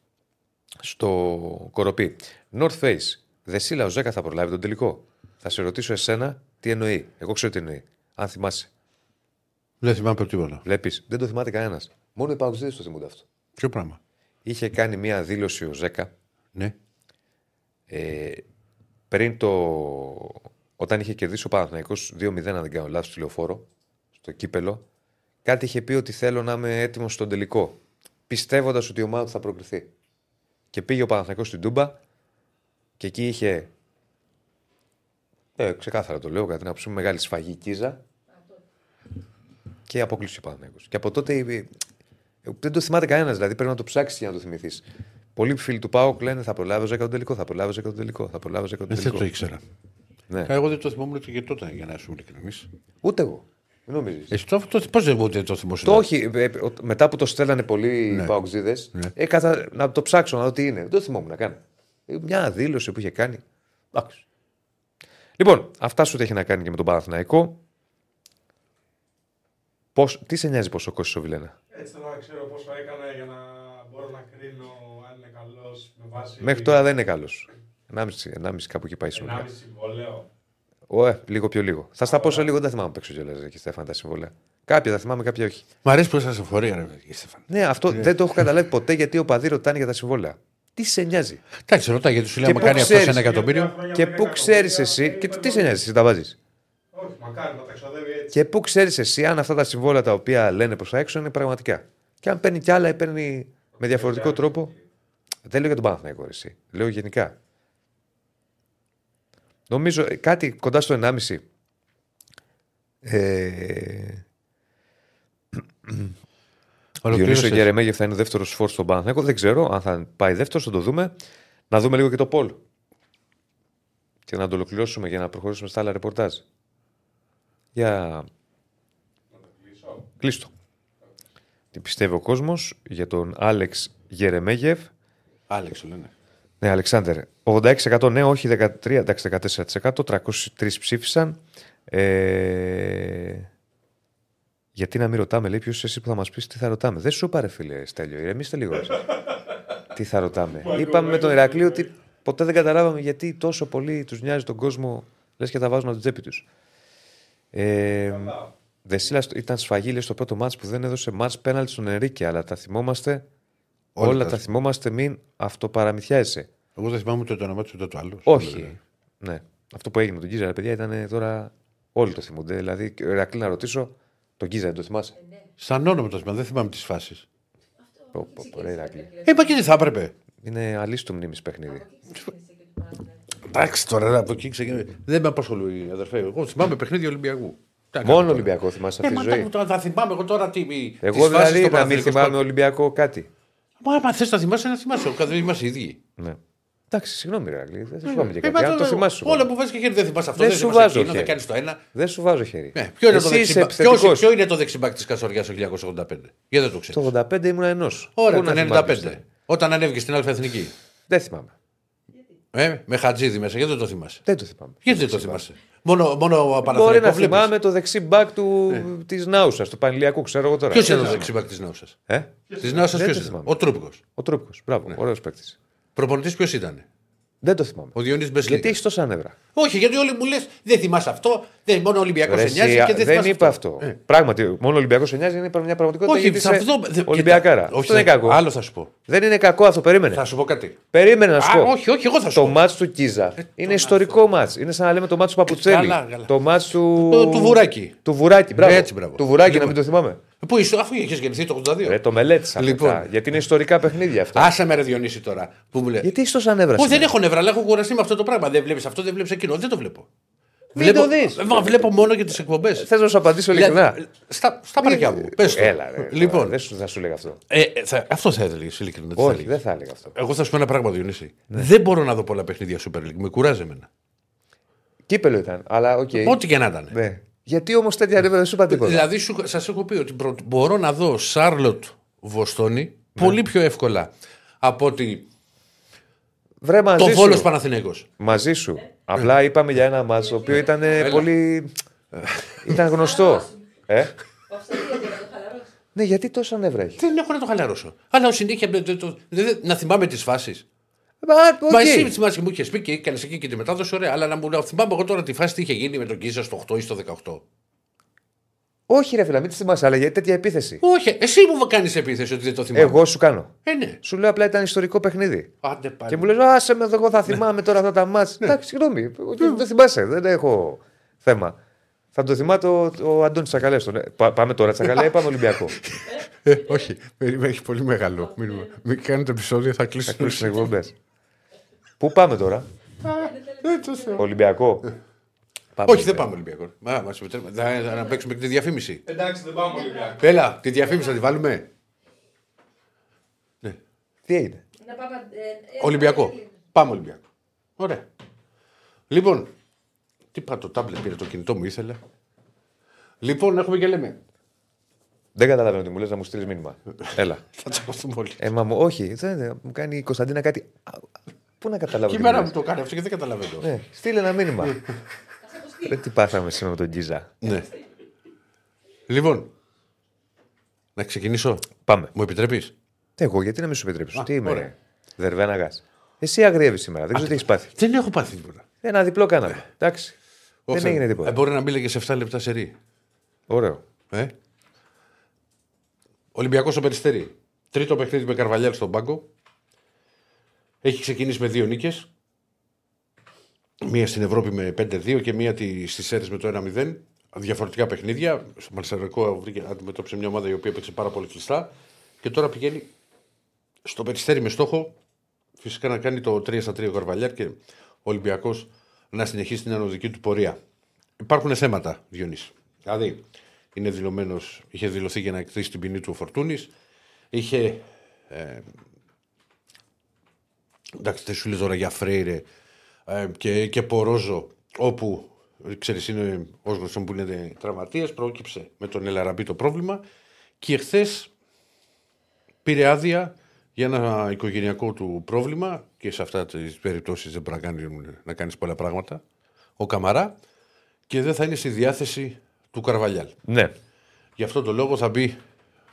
στο Κοροπή. North Face. Δεσίλα ο Ζέκα θα προλάβει τον τελικό. Θα σε ρωτήσω εσένα τι εννοεί. Εγώ ξέρω τι εννοεί. Αν θυμάσαι. Δεν θυμάμαι από τίποτα. Βλέπεις, δεν το θυμάται κανένας. Μόνο οι παγκοσμίδε το θυμούνται αυτό. Ποιο πράγμα; Είχε κάνει μία δήλωση ο Ζέκα Ναι. ε, πριν το. Όταν είχε κερδίσει ο Παναθηναϊκός 2-0, αν δεν κάνω λάθος, στο λεωφόρο, στο κύπελο, κάτι είχε πει ότι θέλω να είμαι έτοιμο στον τελικό. Πιστεύοντας ότι η ομάδα του θα προκριθεί. Και πήγε ο Παναθηναϊκός στην Τούμπα και εκεί είχε. Ε, ξεκάθαρα το λέω, κατά την άποψή μου, μεγάλη σφαγή κίζα. Και αποκλείσει ο Παναθηναϊκός. Και από τότε. Ε, Δεν το θυμάται κανένας, δηλαδή πρέπει να το ψάξεις για να το θυμηθείς. πολλοί φίλοι του Πάοκ λένε θα προλάβει ο Ζέκα τον τελικό, θα προλάβει ο Ζέκα τον τελικό, θα προλάβει ο Ζέκα τον Δεν τελικό. το ήξερα. Ναι. Εγώ δεν το θυμόμουν ούτε και τότε, για να σου ειλικρινής. Ούτε εγώ. Μην νομίζεις. Εσύ το, το, πώς δεν ούτε το θυμόσαι. Το όχι, ε, ε, ο- μετά που το στέλνανε πολλοί Ναι. ναι. Παοξίδες, Ναι. ε, κατα... να το ψάξω να δω τι είναι. Δεν το θυμόμουν καν. Ε, Μια δήλωση που είχε κάνει. Εντάξει. Λοιπόν, αυτά σου έχει να κάνει και με τον Παναθηναϊκό. Πώς, τι σε νοιάζει πως ο Κώστης ο Βιλένα; Έτσι θέλω να ξέρω πόσο έκανε για να μπορώ να κρίνω αν είναι καλός με βάση. Μέχρι τώρα δεν είναι καλός. 1,5, 1,5 κάπου εκεί πάει συνολικά. 1,5 συμβόλαιο. Ωε, λίγο πιο λίγο. Θα στα πω σε λίγο, δεν θυμάμαι που παίξω κιόλα και Στέφαν τα συμβόλαια. Κάποια τα θυμάμαι, κάποια όχι. Μ' αρέσει που είσαι φορεία, ρε παιδί, Στέφαν. Ναι, αυτό δεν το έχω καταλάβει ποτέ γιατί ο παδί ρωτάνε για τα συμβόλαια. Τι σε νοιάζει; Εντάξει, ρωτά γιατί σου λέει Και άμα πού κάνει αυτός ξέρεις, ένα εκατομμύριο. Και πού ξέρεις εσύ; Και τι σε νοιάζει, εσύ τα βάζεις; Όχι, μακάρι να τα ξοδεύει έτσι. Και πού ξέρεις εσύ αν αυτά τα συμβόλαια τα οποία λένε προς τα έξω είναι πραγματικά. Και αν παίρνει κι άλλα ή παίρνει με διαφορετικό τρόπο. Δεν λέω για τον Παναθηναϊκό, ρε, εσύ. Λέω γενικά. Νομίζω ε, κάτι κοντά στο 1,5. Ε, Διονύσιο Ολοκλήρωσες. Γερεμέγεφ θα είναι ο δεύτερος φόρ στον Παναθηναϊκό. Δεν ξέρω αν θα πάει δεύτερος, θα το δούμε. Να δούμε λίγο και το Πολ. Και να το ολοκληρώσουμε για να προχωρήσουμε στα άλλα ρεπορτάζ. Για. Κλείστο. Τι πιστεύει ο κόσμος για τον Άλεξ Γερεμέγεφ; Άλεξ, σου λένε. Ναι, Αλεξάνδρ. 86% ναι, όχι 13%, εντάξει 14%. 303 ψήφισαν. Ε, γιατί να μην ρωτάμε, λέει, ποιος εσύ που θα μας πεις τι θα ρωτάμε. Δεν σου πάρε, φίλε Στέλιο, ηρεμήστε λίγο. εσείς. τι θα ρωτάμε. Είπαμε με τον Ηρακλή ότι ποτέ δεν καταλάβαμε γιατί τόσο πολύ τους νοιάζει τον κόσμο, λες και τα βάζουν από την τσέπη τους. Ε, Δεσίλα ήταν σφαγή λέει, στο πρώτο μάτς που δεν έδωσε μάτς πέναλτι στον Ενρίκε, αλλά τα θυμόμαστε. Όλα Όλα, τα- τα θυμόμαστε, μην αυτοπαραμυθιάζεσαι. Εγώ δεν θυμάμαι ούτε το όνομα του ούτε το άλλο. Όχι. Ναι. Αυτό που έγινε με τον Κίζα, ρε παιδιά, ήταν τώρα. Όλοι το θυμούνται. Δηλαδή, ο Ηρακλή να ρωτήσω, τον Κίζα δεν το θυμάσαι; Σαν όνομα το θυμάμαι, δεν θυμάμαι τις φάσεις. Πω, πω, πω, ρε Ηρακλή. Ε, μα και τι θα έπρεπε. Είναι αλίστου μνήμης παιχνίδι. Εντάξει τώρα από εκεί ξεκινάει. Δεν με απασχολεί, αδερφέ. Εγώ θυμάμαι παιχνίδι Ολυμπιακού. Τι να κάνω Μόνο τώρα. Ολυμπιακό θυμάσαι Ε, αυτή μα τη ζωή; τα- θα θυμάμαι εγώ τώρα τι. Εγώ δηλαδή να μην θυμάμαι Ολυμπιακό κάτι. Μα άμα θες να θυμάσαι, να θυμάσαι. Ο καθένας είμαστε οι ίδιοι. Ναι. Εντάξει, συγγνώμη, ρε Ηρακλή. Δεν θα σου πάμε και Ε, κάτι. μα Αν το το- θυμάσαι. σου Όλα πάμε. που βάζεις και χέρι δεν θυμάσαι αυτό. Δεν Δεν σου θυμάσαι βάζω εκείνο, δεν χέρι. κάνεις το ένα. Δεν σου βάζω χέρι. Ε, ποιο, είναι το Εσύ είσαι δεξιμπα... επιθετικός. ποιος, ποιο είναι το δεξιμπάκ της Κασοριάς το 1985. Γιατί δεν το ξέρεις. Το 85 ήμουν ενός. Ωραία, το 95. Όταν ανέβηκε στην Αλφα Εθνική. Δεν θυμάμαι. Ε, με χατζίδι μέσα, γιατί δεν το θυμάσαι; Δεν το θυμάμαι. Γιατί δεν το θυμάσαι; Μόνο, μόνο ο Μπορεί Παναθηναϊκό να βλέπεις. θυμάμαι το δεξί μπακ του... της Νάουσας, του Πανηλιακού, ξέρω εγώ τώρα. Ποιος Δεν είναι το θυμάμαι. δεξιμπάκ της Νάουσας; Ε; Της Νάουσας Δεν ποιος το είναι; θυμάμαι. Ο Τρούπικος. Ο Τρούπικος. Μπράβο, Ναι. ωραίος παίκτης. Προπονητής ποιος ήταν; Δεν το θυμάμαι. Ο Διονύη Μπεσλή. Γιατί έχεις τόσα νεύρα. Όχι, γιατί όλοι μου λες δεν θυμάσαι αυτό. Δεν, μόνο ο Ολυμπιακός Ρε, σε νοιάζει εσύ, και δεν, δεν θυμάσαι είπα αυτό. Ε. Πράγματι, μόνο ο Ολυμπιακός σε νοιάζει είναι μια πραγματικότητα. Όχι, γιατί σε είσαι αυτό. δε- Ολυμπιακάρα. κοίτα, Αυτό δεν είναι θα- κακό. Άλλο θα σου πω. Δεν είναι κακό αυτό, περίμενε. Θα σου πω κάτι. Περίμενε να σου Α, πω. όχι, όχι, εγώ θα σου Το πω. μάτς του Κίζα είναι ιστορικό μάτς. Είναι σαν να λέμε το μάτς του Παπουτσέλη. Καλά, καλά. Το μάτς του. Το- του Βουράκη. Του Βουράκη, μπράβο. Έτσι, μπράβο. Του Βουράκη, Λοιπόν. να μην το θυμάμαι. Πού είσαι, αφού είχες γεννηθεί το 82. Ρε, το μελέτησα. Λοιπόν. Λοιπόν. Γιατί είναι ιστορικά παιχνίδια αυτά. Άσε με ρε Διονύση τώρα. Που μου λέει. Γιατί έχει τόσα νεύρα. Πώ δεν σήμερα; έχω νεύρα, αλλά έχω κουραστεί με αυτό το πράγμα. Δεν βλέπεις αυτό, δεν βλέπεις εκείνο. Δεν το βλέπω. Μην το δεις. Μα βλέπω μόνο για τις εκπομπές. Θες να σου απαντήσω ειλικρινά; Στα, στα παρκιά μου. Πες το. Έλα, ρε, Λοιπόν, Δεν σου, θα σου λέγα αυτό. ε, θα, αυτό θα έλεγε ειλικρινά. τι θα Όχι, έλεγες. δεν θα έλεγα αυτό. Εγώ θα σου πω ένα πράγμα, Διονύση. Ναι. Δεν μπορώ να δω πολλά παιχνίδια Super League. Με κουράζει εμένα. Κύπελλο ήταν, αλλά οκ. Ό,τι και να ήταν. Ναι. Γιατί όμως τέτοια νεύρα δεν σου είπα τίποτα. Δηλαδή, σας έχω πει ότι προ- μπορώ να δω Σάρλοτ Βοστώνη Ναι. πολύ πιο εύκολα από ότι Βρε μαζί το σου. Βόλος Παναθηναίκος. Μαζί σου. Απλά είπαμε για ένα μάτσο το οποίο ήταν ε, πολύ. ήταν γνωστό. Ε; Ναι, γιατί τόσα νεύρα έχει. Δεν έχω να το χαλαρώσω. Αλλά ω συνέχεια το- το- το- δεν- να θυμάμαι τις φάσεις. Μα, οκ. Μα εσύ θυμάσαι και μου είχες πει και έκανες εκεί και τη μετάδοση, ωραία. Αλλά να μου να θυμάμαι εγώ τώρα τη φάση τι είχε γίνει με τον Κίζα στο 8 ή στο 18. Όχι, ρε φίλα, μην τη θυμάσαι, αλλά γιατί τέτοια επίθεση. Όχι, εσύ μου κάνεις επίθεση ότι δεν το θυμάμαι. Εγώ σου κάνω. Ε, ναι. Σου λέω απλά ήταν ιστορικό παιχνίδι. Άντε πάλι. Και μου λες, Άσε με, εγώ θα θυμάμαι τώρα αυτά τα μάτς. Εντάξει, συγγνώμη. Δεν το θυμάσαι, δεν έχω θέμα. Θα το θυμάται ο, ο Αντώνη Τσακαλέ. Πάμε τώρα Τσακαλέ ή πάμε Ολυμπιακό. Ε, όχι, έχει πολύ μεγάλο μήνυμα. Μην κάνετε επεισόδιο, θα κλείσει. Κλείσουν εκπομπέ. Πού πάμε τώρα, Ολυμπιακό. Πάμε. Όχι, δεν πάμε Ολυμπιακό. Μα, μας επιτρέπουμε. Θα, θα να παίξουμε και τη διαφήμιση. Εντάξει, δεν πάμε Ολυμπιακό. Έλα, τη διαφήμιση θα τη βάλουμε. Τι έγινε. Να πάμε. ε, ε, Ολυμπιακό. ε, Πάμε Ολυμπιακό. Ωραία. Λοιπόν, τι είπα το τάμπλετ πήρε το κινητό μου ήθελε. Λοιπόν, έχουμε και λέμε. Δεν καταλαβαίνω τι μου λε να μου στείλει μήνυμα. Έλα. Θα τσακωθούμε όλοι. Ε, μα μου, όχι, δεν, δεν, μου κάνει η Κωνσταντίνα κάτι. Α, Πού να καταλάβω. Και η τι μέρα λες; μου το κάνει αυτό και δεν καταλαβαίνω. Ναι, στείλε ένα μήνυμα. Δεν τι πάθαμε σήμερα με τον Γκίζα. Ναι. Λοιπόν, να ξεκινήσω. Πάμε. Μου επιτρέπεις; Εγώ γιατί να μην σου επιτρέψω; Α, Τι είμαι, ωραία. Δερβέναγα. Εσύ αγριεύει σήμερα. Δεν ξέρω τι έχεις πάθει. Δεν έχω πάθει τίποτα. Ένα διπλό κάναμε. Εντάξει. Όχι, Δεν έγινε Ε, τίποτα. μπορεί να μπει σε 7 λεπτά σε ρί. Ωραίο. Ε; Ολυμπιακός στο περιστέρι. Τρίτο παιχνίδι με Καρβαλιάλ στον πάγκο. Έχει ξεκινήσει με δύο νίκες. Μία στην Ευρώπη με 5-2 και μία στις αίρε με το 1-0. Διαφορετικά παιχνίδια. Στο Μαρσελικό βρήκε- αντιμετώπισε μια ομάδα η οποία παίξε πάρα πολύ κλειστά. Και τώρα πηγαίνει στο περιστέρι με στόχο φυσικά να κάνει το 3 στα 3 ο Καρβαλιάρ και ο Ολυμπιακός να συνεχίσει την ανωδική του πορεία. Υπάρχουν θέματα, Διονύση. Δηλαδή, είναι δηλωμένος, είχε δηλωθεί για να εκτίσει την ποινή του ο Φορτούνης. Είχε. Ε, εντάξει, δεν σου λέω τώρα για Φρέιρε ε, και, και Πορόζο, όπου ξέρεις είναι ως γνωστό που είναι τραυματίας, πρόκυψε με τον Ελαραμπή το πρόβλημα και εχθέ πήρε άδεια για ένα οικογενειακό του πρόβλημα και σε αυτά τις περιπτώσεις δεν μπορεί να, κάνει, να κάνεις πολλά πράγματα ο Καμαρά και δεν θα είναι στη διάθεση του Καρβαλιάλ. Ναι. Γι' αυτό το λόγο θα μπει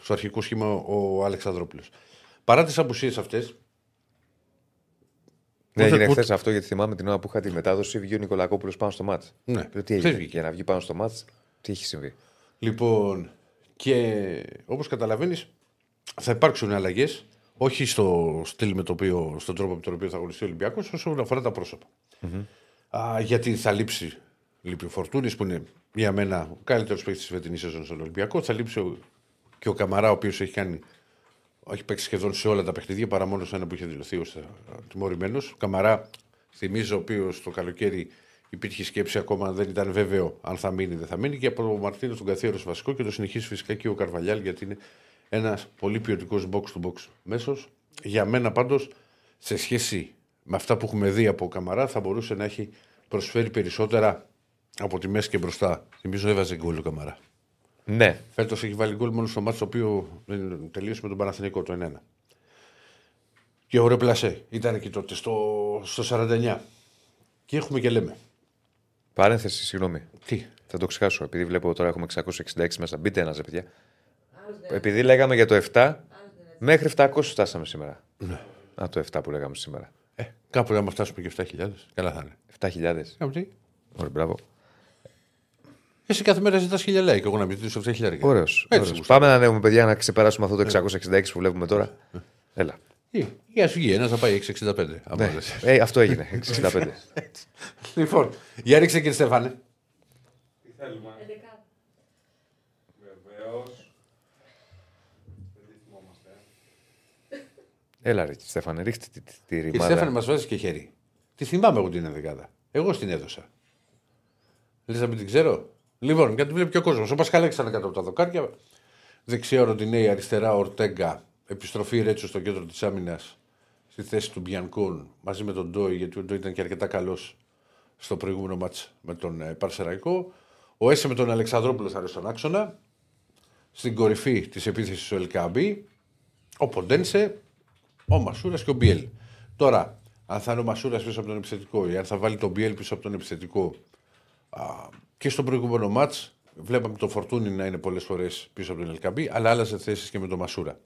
στο αρχικό σχήμα ο Αλεξανδρόπουλος. Παρά τις απουσίες αυτές, Δεν Ούτε- έγινε ούτε- χθες αυτό γιατί θυμάμαι την ώρα που είχα τη μετάδοση. Βγήκε ο Νικολακόπουλος πάνω στο μάτς. Ναι. Τι Χθες έγινε; βγήκε. Για να βγει πάνω στο μάτς, τι έχει συμβεί; Λοιπόν, και όπως καταλαβαίνεις θα υπάρξουν αλλαγές όχι στο στυλ με το οποίο, στον τρόπο με τον οποίο θα αγωνιστεί ο Ολυμπιακός όσον αφορά τα προσωπα Α, γιατί θα λείψει λείπει ο Φορτούνης που είναι για μένα ο καλύτερος παίκτης της φετινής σεζόν στον Ολυμπιακό θα λείψει ο, και ο Καμαρά ο οποίος έχει κάνει έχει παίξει σχεδόν σε όλα τα παιχνίδια παρά μόνο σε ένα που είχε δηλωθεί ως τιμωρημένος. Καμαρά, θυμίζω, ο οποίος το καλοκαίρι υπήρχε σκέψη ακόμα δεν ήταν βέβαιο αν θα μείνει ή δεν θα μείνει. Και από τον Μαρτίνο τον καθιέρο βασικό και το συνεχίζει φυσικά και ο Καρβαλιάλ γιατί είναι ένας πολύ ποιοτικός box to box μέσος. Για μένα πάντως, σε σχέση με αυτά που έχουμε δει από Καμαρά, θα μπορούσε να έχει προσφέρει περισσότερα από τη μέση και μπροστά. Θυμίζω έβαζε γκολ ο Καμαρά. Ναι. Φέτος έχει βάλει γκολ μόνο στο μάτσο το οποίο δεν τελείωσε με τον Παναθηνικό το 1-1. Και ωραίο πλασέ. Ήταν εκεί τότε στο, στο 49. Και έχουμε και λέμε. Παρένθεση, συγγνώμη. Τι; Θα το ξεχάσω. Επειδή βλέπω τώρα έχουμε 666 μέσα. Μπείτε ένα, ρε παιδιά. Επειδή λέγαμε για το 7, μέχρι 700 φτάσαμε σήμερα. Ναι. Α, το 7 που λέγαμε σήμερα. Ε, κάπου άμα φτάσουμε και 7.000. Καλά θα είναι. 7.000. Κάπου τι. Ωραία, μπράβο. Εσύ κάθε μέρα ζητάς χιλιάδε και εγώ να μην ζητήσω 7.000. Ωραίος. Έτσι. Πάμε να ανέβουμε, παιδιά, να ξεπεράσουμε αυτό το 666 που βλέπουμε τώρα. Έλα. Ή, ή α βγει ένας να πάει 665. άμα Ναι. δες. Ε, αυτό έγινε. 65. Λοιπόν, για ρίξε κύριε Στέφανε. Τι θέλουμε; Εντεκάδα. Βεβαίως. Δεν τη θυμόμαστε. Έλα, ρε, Στέφανε, ρίχτε τη, τη, τη Κύριε Στέφανε, ρημάδα. μας βάζει και χέρι. Τη θυμάμαι εγώ την ενδεκάδα. Εγώ στην έδωσα. Λες να μην την ξέρω; Λοιπόν, γιατί βλέπει και ο κόσμος. Ο Πασχαλέξ ήταν κάτω από τα δοκάρια. Δεξιά ο Ροντινέη, αριστερά ο Ορτέγκα. Επιστροφή Ρέτσο στο κέντρο της άμυνας στη θέση του Μπιανκούν μαζί με τον Ντόι, γιατί ο Ντόι ήταν και αρκετά καλός στο προηγούμενο μάτς με τον ε, Παρσεραϊκό. Ο Έσε με τον Αλεξανδρόπουλο θα είναι στον άξονα. Στην κορυφή της επίθεσης ο Ελκαμπή. Ο Ποντένσε, ο Μασούρας και ο Μπιέλ. Τώρα, αν θα είναι ο Μασούρας πίσω από τον επιθετικό ή αν θα βάλει τον Μπιέλ πίσω από τον επιθετικό. Α, και στο προηγούμενο μάτς βλέπαμε το Φορτούνι να είναι πολλές φορές πίσω από τον Ελκαμπή, αλλά άλλαζε θέσεις και με τον Μασούρα.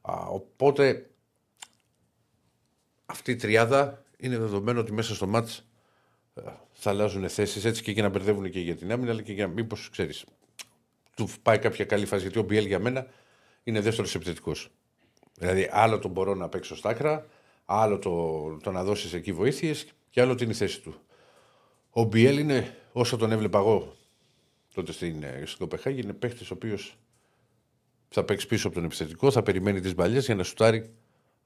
Α, οπότε αυτή η τριάδα είναι δεδομένο ότι μέσα στο μάτς θα αλλάζουν θέσεις έτσι και για να μπερδεύουν και για την άμυνα, αλλά και για μήπως ξέρεις. Του πάει κάποια καλή φάση. Γιατί ο Μπιέλ για μένα είναι δεύτερος επιθετικός. Δηλαδή, άλλο τον μπορώ να παίξω στα άκρα, άλλο το, το να δώσεις εκεί βοήθειες και άλλο την η θέση του. Ο Μπιέλ είναι, όσο τον έβλεπα εγώ τότε ε, στην Κοπεχάγη, είναι παίχτης ο οποίος θα παίξει πίσω από τον επιθετικό, θα περιμένει τις μπαλιές για να σουτάρει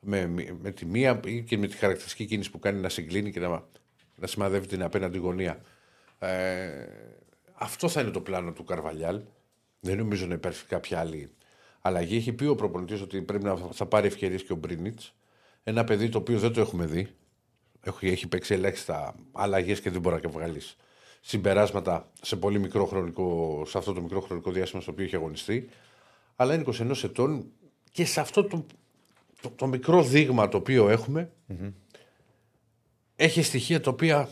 με, με τη μία ή και με τη χαρακτηριστική κίνηση που κάνει να συγκλίνει και να, να σημαδεύει την απέναντι γωνία. Ε, αυτό θα είναι το πλάνο του Καρβαλιάλ. Δεν νομίζω να υπάρχει κάποια άλλη αλλαγή. Έχει πει ο προπονητής ότι πρέπει να θα πάρει ευκαιρίες και ο Μπρίνιτς. Ένα παιδί το οποίο δεν το έχουμε δει. Έχει, έχει παίξει ελάχιστα αλλαγές και δεν μπορεί να βγάλεις συμπεράσματα σε, πολύ μικρό χρονικό, σε αυτό το μικρό χρονικό διάστημα στο οποίο έχει αγωνιστεί. Αλλά είναι 21 ετών και σε αυτό το, το, το μικρό δείγμα το οποίο έχουμε mm-hmm. έχει στοιχεία τα οποία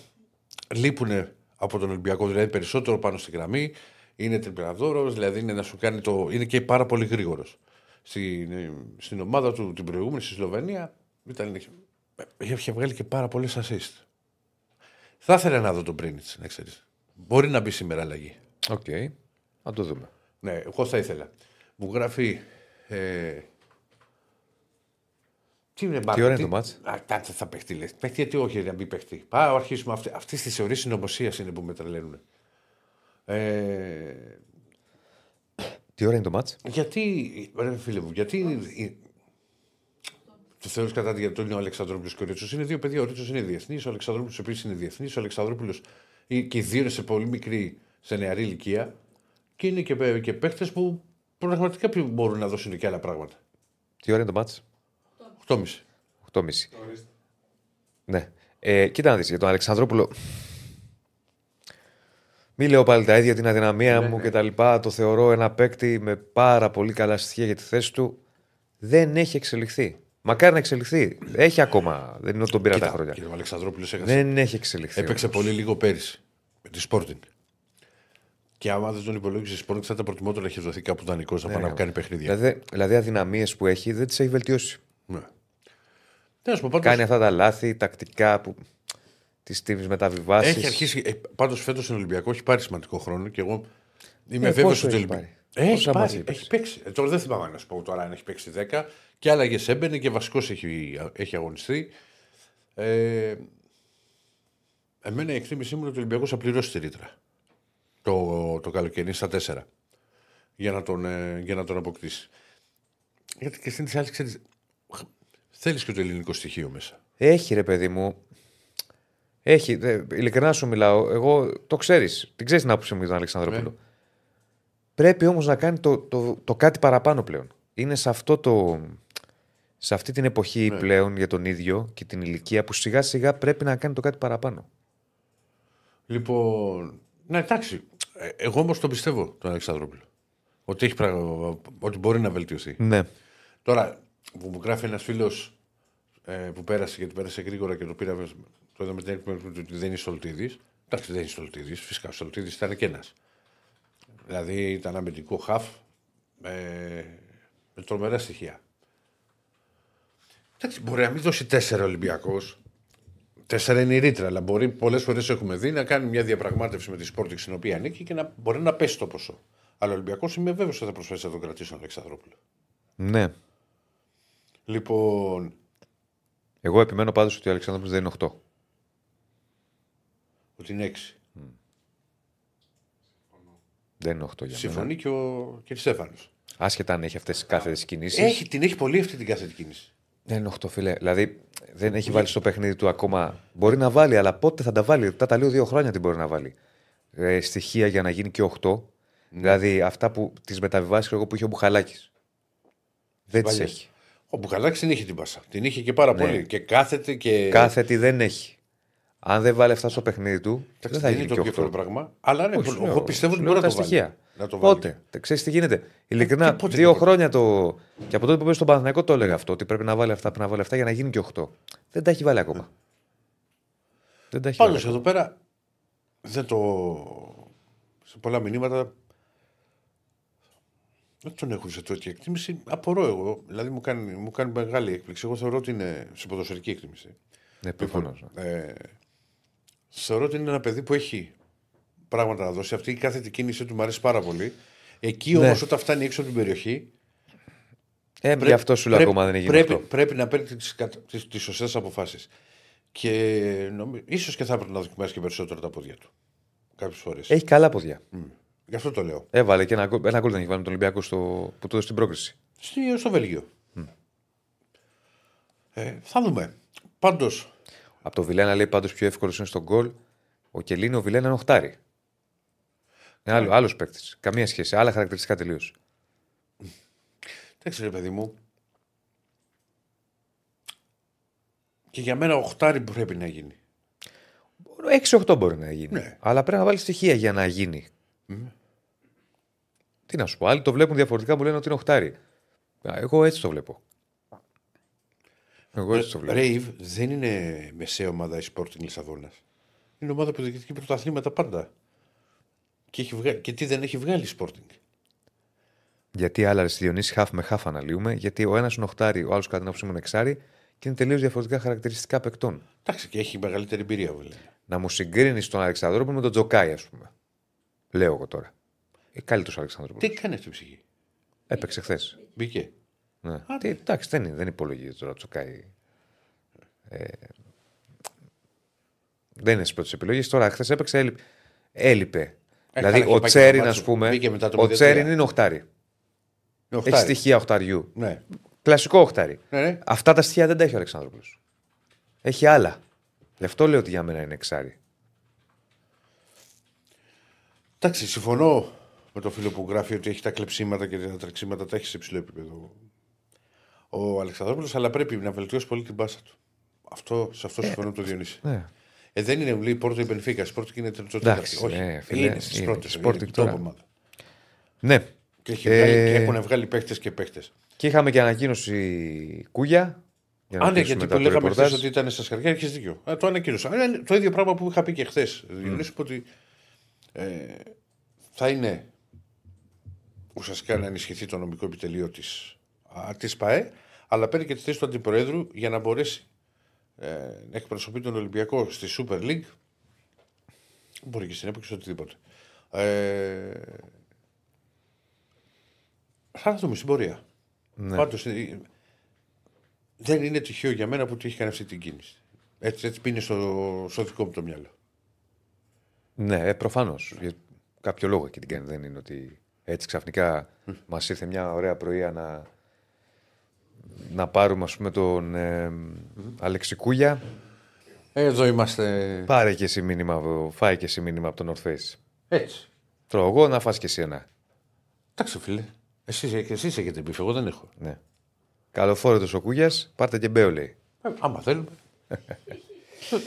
λείπουν από τον Ολυμπιακό. Δηλαδή περισσότερο πάνω στη γραμμή. Είναι τριπλαδόρος, δηλαδή είναι να σου κάνει το. είναι και πάρα πολύ γρήγορος. Στην, ε, στην ομάδα του την προηγούμενη στη Σλοβενία ήταν ε, είχε βγάλει και πάρα πολλές assist. Θα ήθελα να δω τον Πρίνιτς, να ξέρεις. Μπορεί να μπει σήμερα αλλαγή. Οκ. Okay. Να το δούμε. Ναι, εγώ θα ήθελα. Μου γράφει. Ε... Τι είναι μπάκα, τι ώρα είναι το μάτς; Α, κάτσε θα παιχτεί. Λες. Παιχτεί, γιατί όχι, να μπει παιχτεί. Πάω, αρχίσουμε. Αυτή, αυτές τις θεωρίες συνωμοσίας είναι που με τρελαίνουν. Ε... Τι ώρα είναι το μάτς; Γιατί, ρε φίλε μου, γιατί του θεωρεί κατά τη γιατί είναι ο Αλεξανδρόπουλος και ο Ρίτσος. Είναι δύο παιδιά. Ο Ρίτσος είναι διεθνής, ο Αλεξανδρόπουλος επίσης είναι διεθνής. Ο Αλεξανδρόπουλος και οι δύο είναι σε πολύ μικρή, σε νεαρή ηλικία και είναι και, και παίχτες που πραγματικά μπορούν να δώσουν και άλλα πράγματα. Τι ώρα είναι το μάτς; 8.30. 8.30. Ναι. Ε, κοίτα να δεις, για τον Αλεξανδρόπουλο... Μην λέω πάλι τα ίδια την αδυναμία ναι, μου ναι. και τα λοιπά. Το θεωρώ ένα παίκτη με πάρα πολύ καλά στοιχεία για τη θέση του. Δεν έχει εξελιχθεί. Μακάρι να εξελιχθεί. Έχει ακόμα. Δεν είναι ότι τον πήρα Κοίτα, τα χρόνια. Αλεξανδρόπουλος. Δεν έχει εξελιχθεί. Έπαιξε όμως. πολύ λίγο πέρυσι με τη Sporting. Και άμα δεν τον υπολόγισε η Sporting, θα ήταν προτιμότερο να έχει δοθεί κάπου δανεικός να ναι, να ναι. κάνει παιχνίδια. Δηλαδή, δηλαδή αδυναμίες που έχει δεν τις έχει βελτιώσει. Ναι. ναι πάντως... Κάνει αυτά τα λάθη τακτικά που τη τιμή μεταβιβάσει. Έχει αρχίσει. Ε, πάντως φέτος ο Ολυμπιακό έχει πάρει σημαντικό χρόνο και εγώ είμαι ε, βέβαιος ότι. Πάρει; Έχει, πάρει, έχει παίξει. Ε, τώρα δεν θυμάμαι να σου πω τώρα αν έχει παίξει 10 και άλλαγες έμπαινε και βασικός έχει, έχει αγωνιστεί. Ε, εμένα η εκτίμησή μου είναι ότι ο Ολυμπιακός θα πληρώσει τη ρήτρα το, το καλοκαίρι στα 4 για να τον, ε, για να τον αποκτήσει. Γιατί και στην άλλη ξέρεις. Θέλεις και το ελληνικό στοιχείο μέσα. Έχει ρε παιδί μου. Έχει, ειλικρινά σου μιλάω. Εγώ το ξέρεις. Την ξέρεις την άποψή μου για τον Αλεξανδρόπουλο. Ναι. Πρέπει όμως να κάνει το, το, το κάτι παραπάνω πλέον. Είναι σε, αυτό το, σε αυτή την εποχή ναι. πλέον για τον ίδιο και την ηλικία που σιγά σιγά πρέπει να κάνει το κάτι παραπάνω. Λοιπόν. Ναι, εντάξει. Ε, εγώ όμως τον πιστεύω τον Αλεξανδρόπουλο. Ότι, έχει πραγμα... ότι μπορεί να βελτιωθεί. Ναι. Τώρα, που μου γράφει ένας φίλος ε, που πέρασε και πέρασε γρήγορα και το πήρα. Το είδαμε την έκπληξη ότι δεν είναι Σολτίδης. Εντάξει, δεν είναι Σολτίδης. Φυσικά ο Σολτίδης ήταν και ένας. Δηλαδή ήταν αμυντικό χαφ με, με τρομερά στοιχεία. Εντάξει, μπορεί να μην δώσει τέσσερα Ολυμπιακός. Τέσσερα είναι η ρήτρα, αλλά μπορεί πολλές φορές έχουμε δει να κάνει μια διαπραγμάτευση με τη Σπόρτιξ στην οποία ανήκει και να μπορεί να πέσει το ποσό. Αλλά ο Ολυμπιακός είμαι βέβαιος ότι θα προσφέρει να τον κρατήσει τον Αλεξανδρόπουλο. Ναι. Λοιπόν. Εγώ επιμένω πάντως ότι ο Αλεξανδρόπουλος δεν είναι 8. Ότι είναι 6. Δεν είναι 8 για μένα. Συμφωνεί και ο κ. Άσχετα αν έχει αυτές τις κάθετες κινήσεις. Έχει, την έχει πολύ αυτή την κάθετη κίνηση. Δεν είναι 8 φίλε. Δηλαδή δεν έχει βάλει στο παιχνίδι του ακόμα. Μπορεί να βάλει, αλλά πότε θα τα βάλει; Τα τα λέω δύο χρόνια την μπορεί να βάλει. Ε, στοιχεία για να γίνει και 8. Ναι. Δηλαδή αυτά που τις μεταβιβάσεις εγώ που είχε ο Μπουχαλάκης. Δεν τις έχει. Ο Μπουχαλάκης την είχε την πάσα. Την είχε και πάρα ναι. πολύ. Και κάθεται και. Κάθετη δεν έχει αν δεν βάλει αυτά στο παιχνίδι του, δεν θα γίνει το πιο εύκολο πράγμα. Αλλά ναι, Όχι, εγώ ναι, πιστεύω ότι μπορεί να το, στοιχεία. να το βάλει. Πότε, ξέρεις τι γίνεται. Ειλικρινά, δύο χρόνια το. Και από τότε που πήγε στον Παναθηναϊκό το έλεγα αυτό, ότι πρέπει να βάλει αυτά, πρέπει να βάλει αυτά για να γίνει και 8. Δεν τα έχει βάλει ακόμα. Δεν τα έχει Πάνω εδώ πέρα δεν το. Σε πολλά μηνύματα δεν τον έχουν σε τέτοια εκτίμηση. Απορώ εγώ. Δηλαδή μου κάνει, μου κάνει μεγάλη έκπληξη. Εγώ θεωρώ ότι είναι σε ποδοσφαιρική εκτίμηση. Ναι, λοιπόν, προφανώς. Ναι. Ε, Θεωρώ ότι είναι ένα παιδί που έχει πράγματα να δώσει. Αυτή η κάθετη κίνησή του μου αρέσει πάρα πολύ. Εκεί ναι. όμως, ναι. όταν φτάνει έξω από την περιοχή. Ε, γι' αυτό σου λέω ακόμα δεν έχει πρέπει, αυτό. πρέπει να παίρνει τις σωστές αποφάσεις. Και ίσως και θα έπρεπε να δοκιμάσει και περισσότερο τα πόδια του. Κάποιες φορές. Έχει καλά πόδια. Mm. Γι' αυτό το λέω. Έβαλε και ένα, ένα κόλ δεν έχει βάλει με τον Ολυμπιακό στο, που το στην πρόκριση. Στο Βέλγιο. Mm. Ε, θα δούμε. Πάντως, από το Βιλένα λέει πάντως πιο εύκολος είναι στον γκολ. Ο Κελίνο, ο Βιλένα είναι οχτάρι. Είναι άλλο ναι. παίκτης. Καμία σχέση. Άλλα χαρακτηριστικά τελείως. Δεν ξέρω, παιδί μου. Και για μένα οχτάρι πρέπει να γίνει. 6-8 μπορεί να γίνει. Ναι. Αλλά πρέπει να βάλεις στοιχεία για να γίνει. Mm. Τι να σου πω. Άλλοι το βλέπουν διαφορετικά, μου λένε ότι είναι οχτάρι. Εγώ έτσι το βλέπω. Εγώ έτσι το βλέπω. Ρέιβ δεν είναι μεσαία ομάδα η Sporting Λισαβόνας. Είναι ομάδα που διεκδικεί πρωταθλήματα πάντα. Και, έχει βγα... και τι δεν έχει βγάλει η Sporting. Γιατί άλλα στη Διονύση χάφ με χάφ αναλύουμε, γιατί ο ένας είναι οχτάρι, ο άλλος κατά την άποψή μου είναι εξάρι και είναι τελείως διαφορετικά χαρακτηριστικά παικτών. Εντάξει, και έχει μεγαλύτερη εμπειρία, βέβαια. Να μου συγκρίνεις τον Αλεξανδρόπουλο με τον Τζοκάη, ας πούμε. Λέω εγώ τώρα. Ε, καλύτερο Αλεξανδρόπουλος. Τι κάνει αυτή η ψυχή; Έπαιξε χθες. Μπήκε. Ναι. Τι, εντάξει, δεν, είναι, δεν υπολογίζει τώρα ο Τζοκάη. Ε, δεν είναι στις πρώτες επιλογές. Τώρα, χθες έπαιξε, έλειπε. έλειπε. Ε, δηλαδή, καλά, ο είχε πάει Τσέριν, και ας το πούμε. μπήκε μετά το Ο 0-3. Τσέριν είναι οχτάρι. Είναι Έχει οχτάρι. στοιχεία οχταριού. Ναι. Κλασικό οχτάρι. Ναι, ναι. Αυτά τα στοιχεία δεν τα έχει ο Αλεξάνδροπουλο. Έχει άλλα. Γι' αυτό λέω ότι για μένα είναι εξάρι. Εντάξει, συμφωνώ με το φίλο που γράφει ότι έχει τα κλεψίματα και τα τρεξίματα τα έχει σε υψηλό επίπεδο ο Αλεξανδρόπουλος, αλλά πρέπει να βελτιώσει πολύ την πάσα του. Αυτό, σε αυτό συμφωνώ με τον Διονύση. Ναι. Ε, δεν είναι, μου λέει, Πόρτο η Μπενφίκα. Η Sporting είναι τρίτο Εντάξει, Όχι, ναι, φίλε, είναι στις είναι πρώτες. η Sporting τώρα. Και, ναι. έχει Ε, βγάλει, και έχουν βγάλει παίχτες και παίχτες. Και είχαμε και ανακοίνωση Κούγια. Για να Α, ναι, κλείσουμε γιατί μετά το λέγαμε ρεπορτάζ. χθες ότι ήταν στα σκαριά, έχεις δίκιο. Ε, το ανακοίνωσα. Ε, το ίδιο πράγμα που είχα πει και χθες. Διονύση, είπα ότι ε, θα είναι ουσιαστικά να ενισχυθεί το νομικό επιτελείο της της ΠαΕ, αλλά παίρνει και τη θέση του Αντιπροέδρου για να μπορέσει ε, να εκπροσωπεί τον Ολυμπιακό στη Super League. Μπορεί και στην έπαιξη οτιδήποτε. Ε, θα δούμε στην πορεία. Ναι. Πάντως, ε, δεν είναι τυχαίο για μένα που του έχει κάνει αυτή την κίνηση. Έτσι, έτσι πίνει στο, στο δικό μου το μυαλό. Ναι, προφανώς. Για κάποιο λόγο και την κάνει. Δεν είναι ότι έτσι ξαφνικά μας ήρθε μια ωραία πρωία να, να πάρουμε ας πούμε, τον ε, Αλέξη Κούγια. Εδώ είμαστε. Πάρε και εσύ μήνυμα, φάει και εσύ μήνυμα από τον North Face. Έτσι. Τρώω εγώ να φας και εσύ ένα. Εντάξει, φίλε. Εσείς, εσείς έχετε μπιφ, εγώ δεν έχω. Ναι. Καλοφόρετο ο Κούγιας, πάρτε και μπέο λέει. Ε, άμα θέλουμε.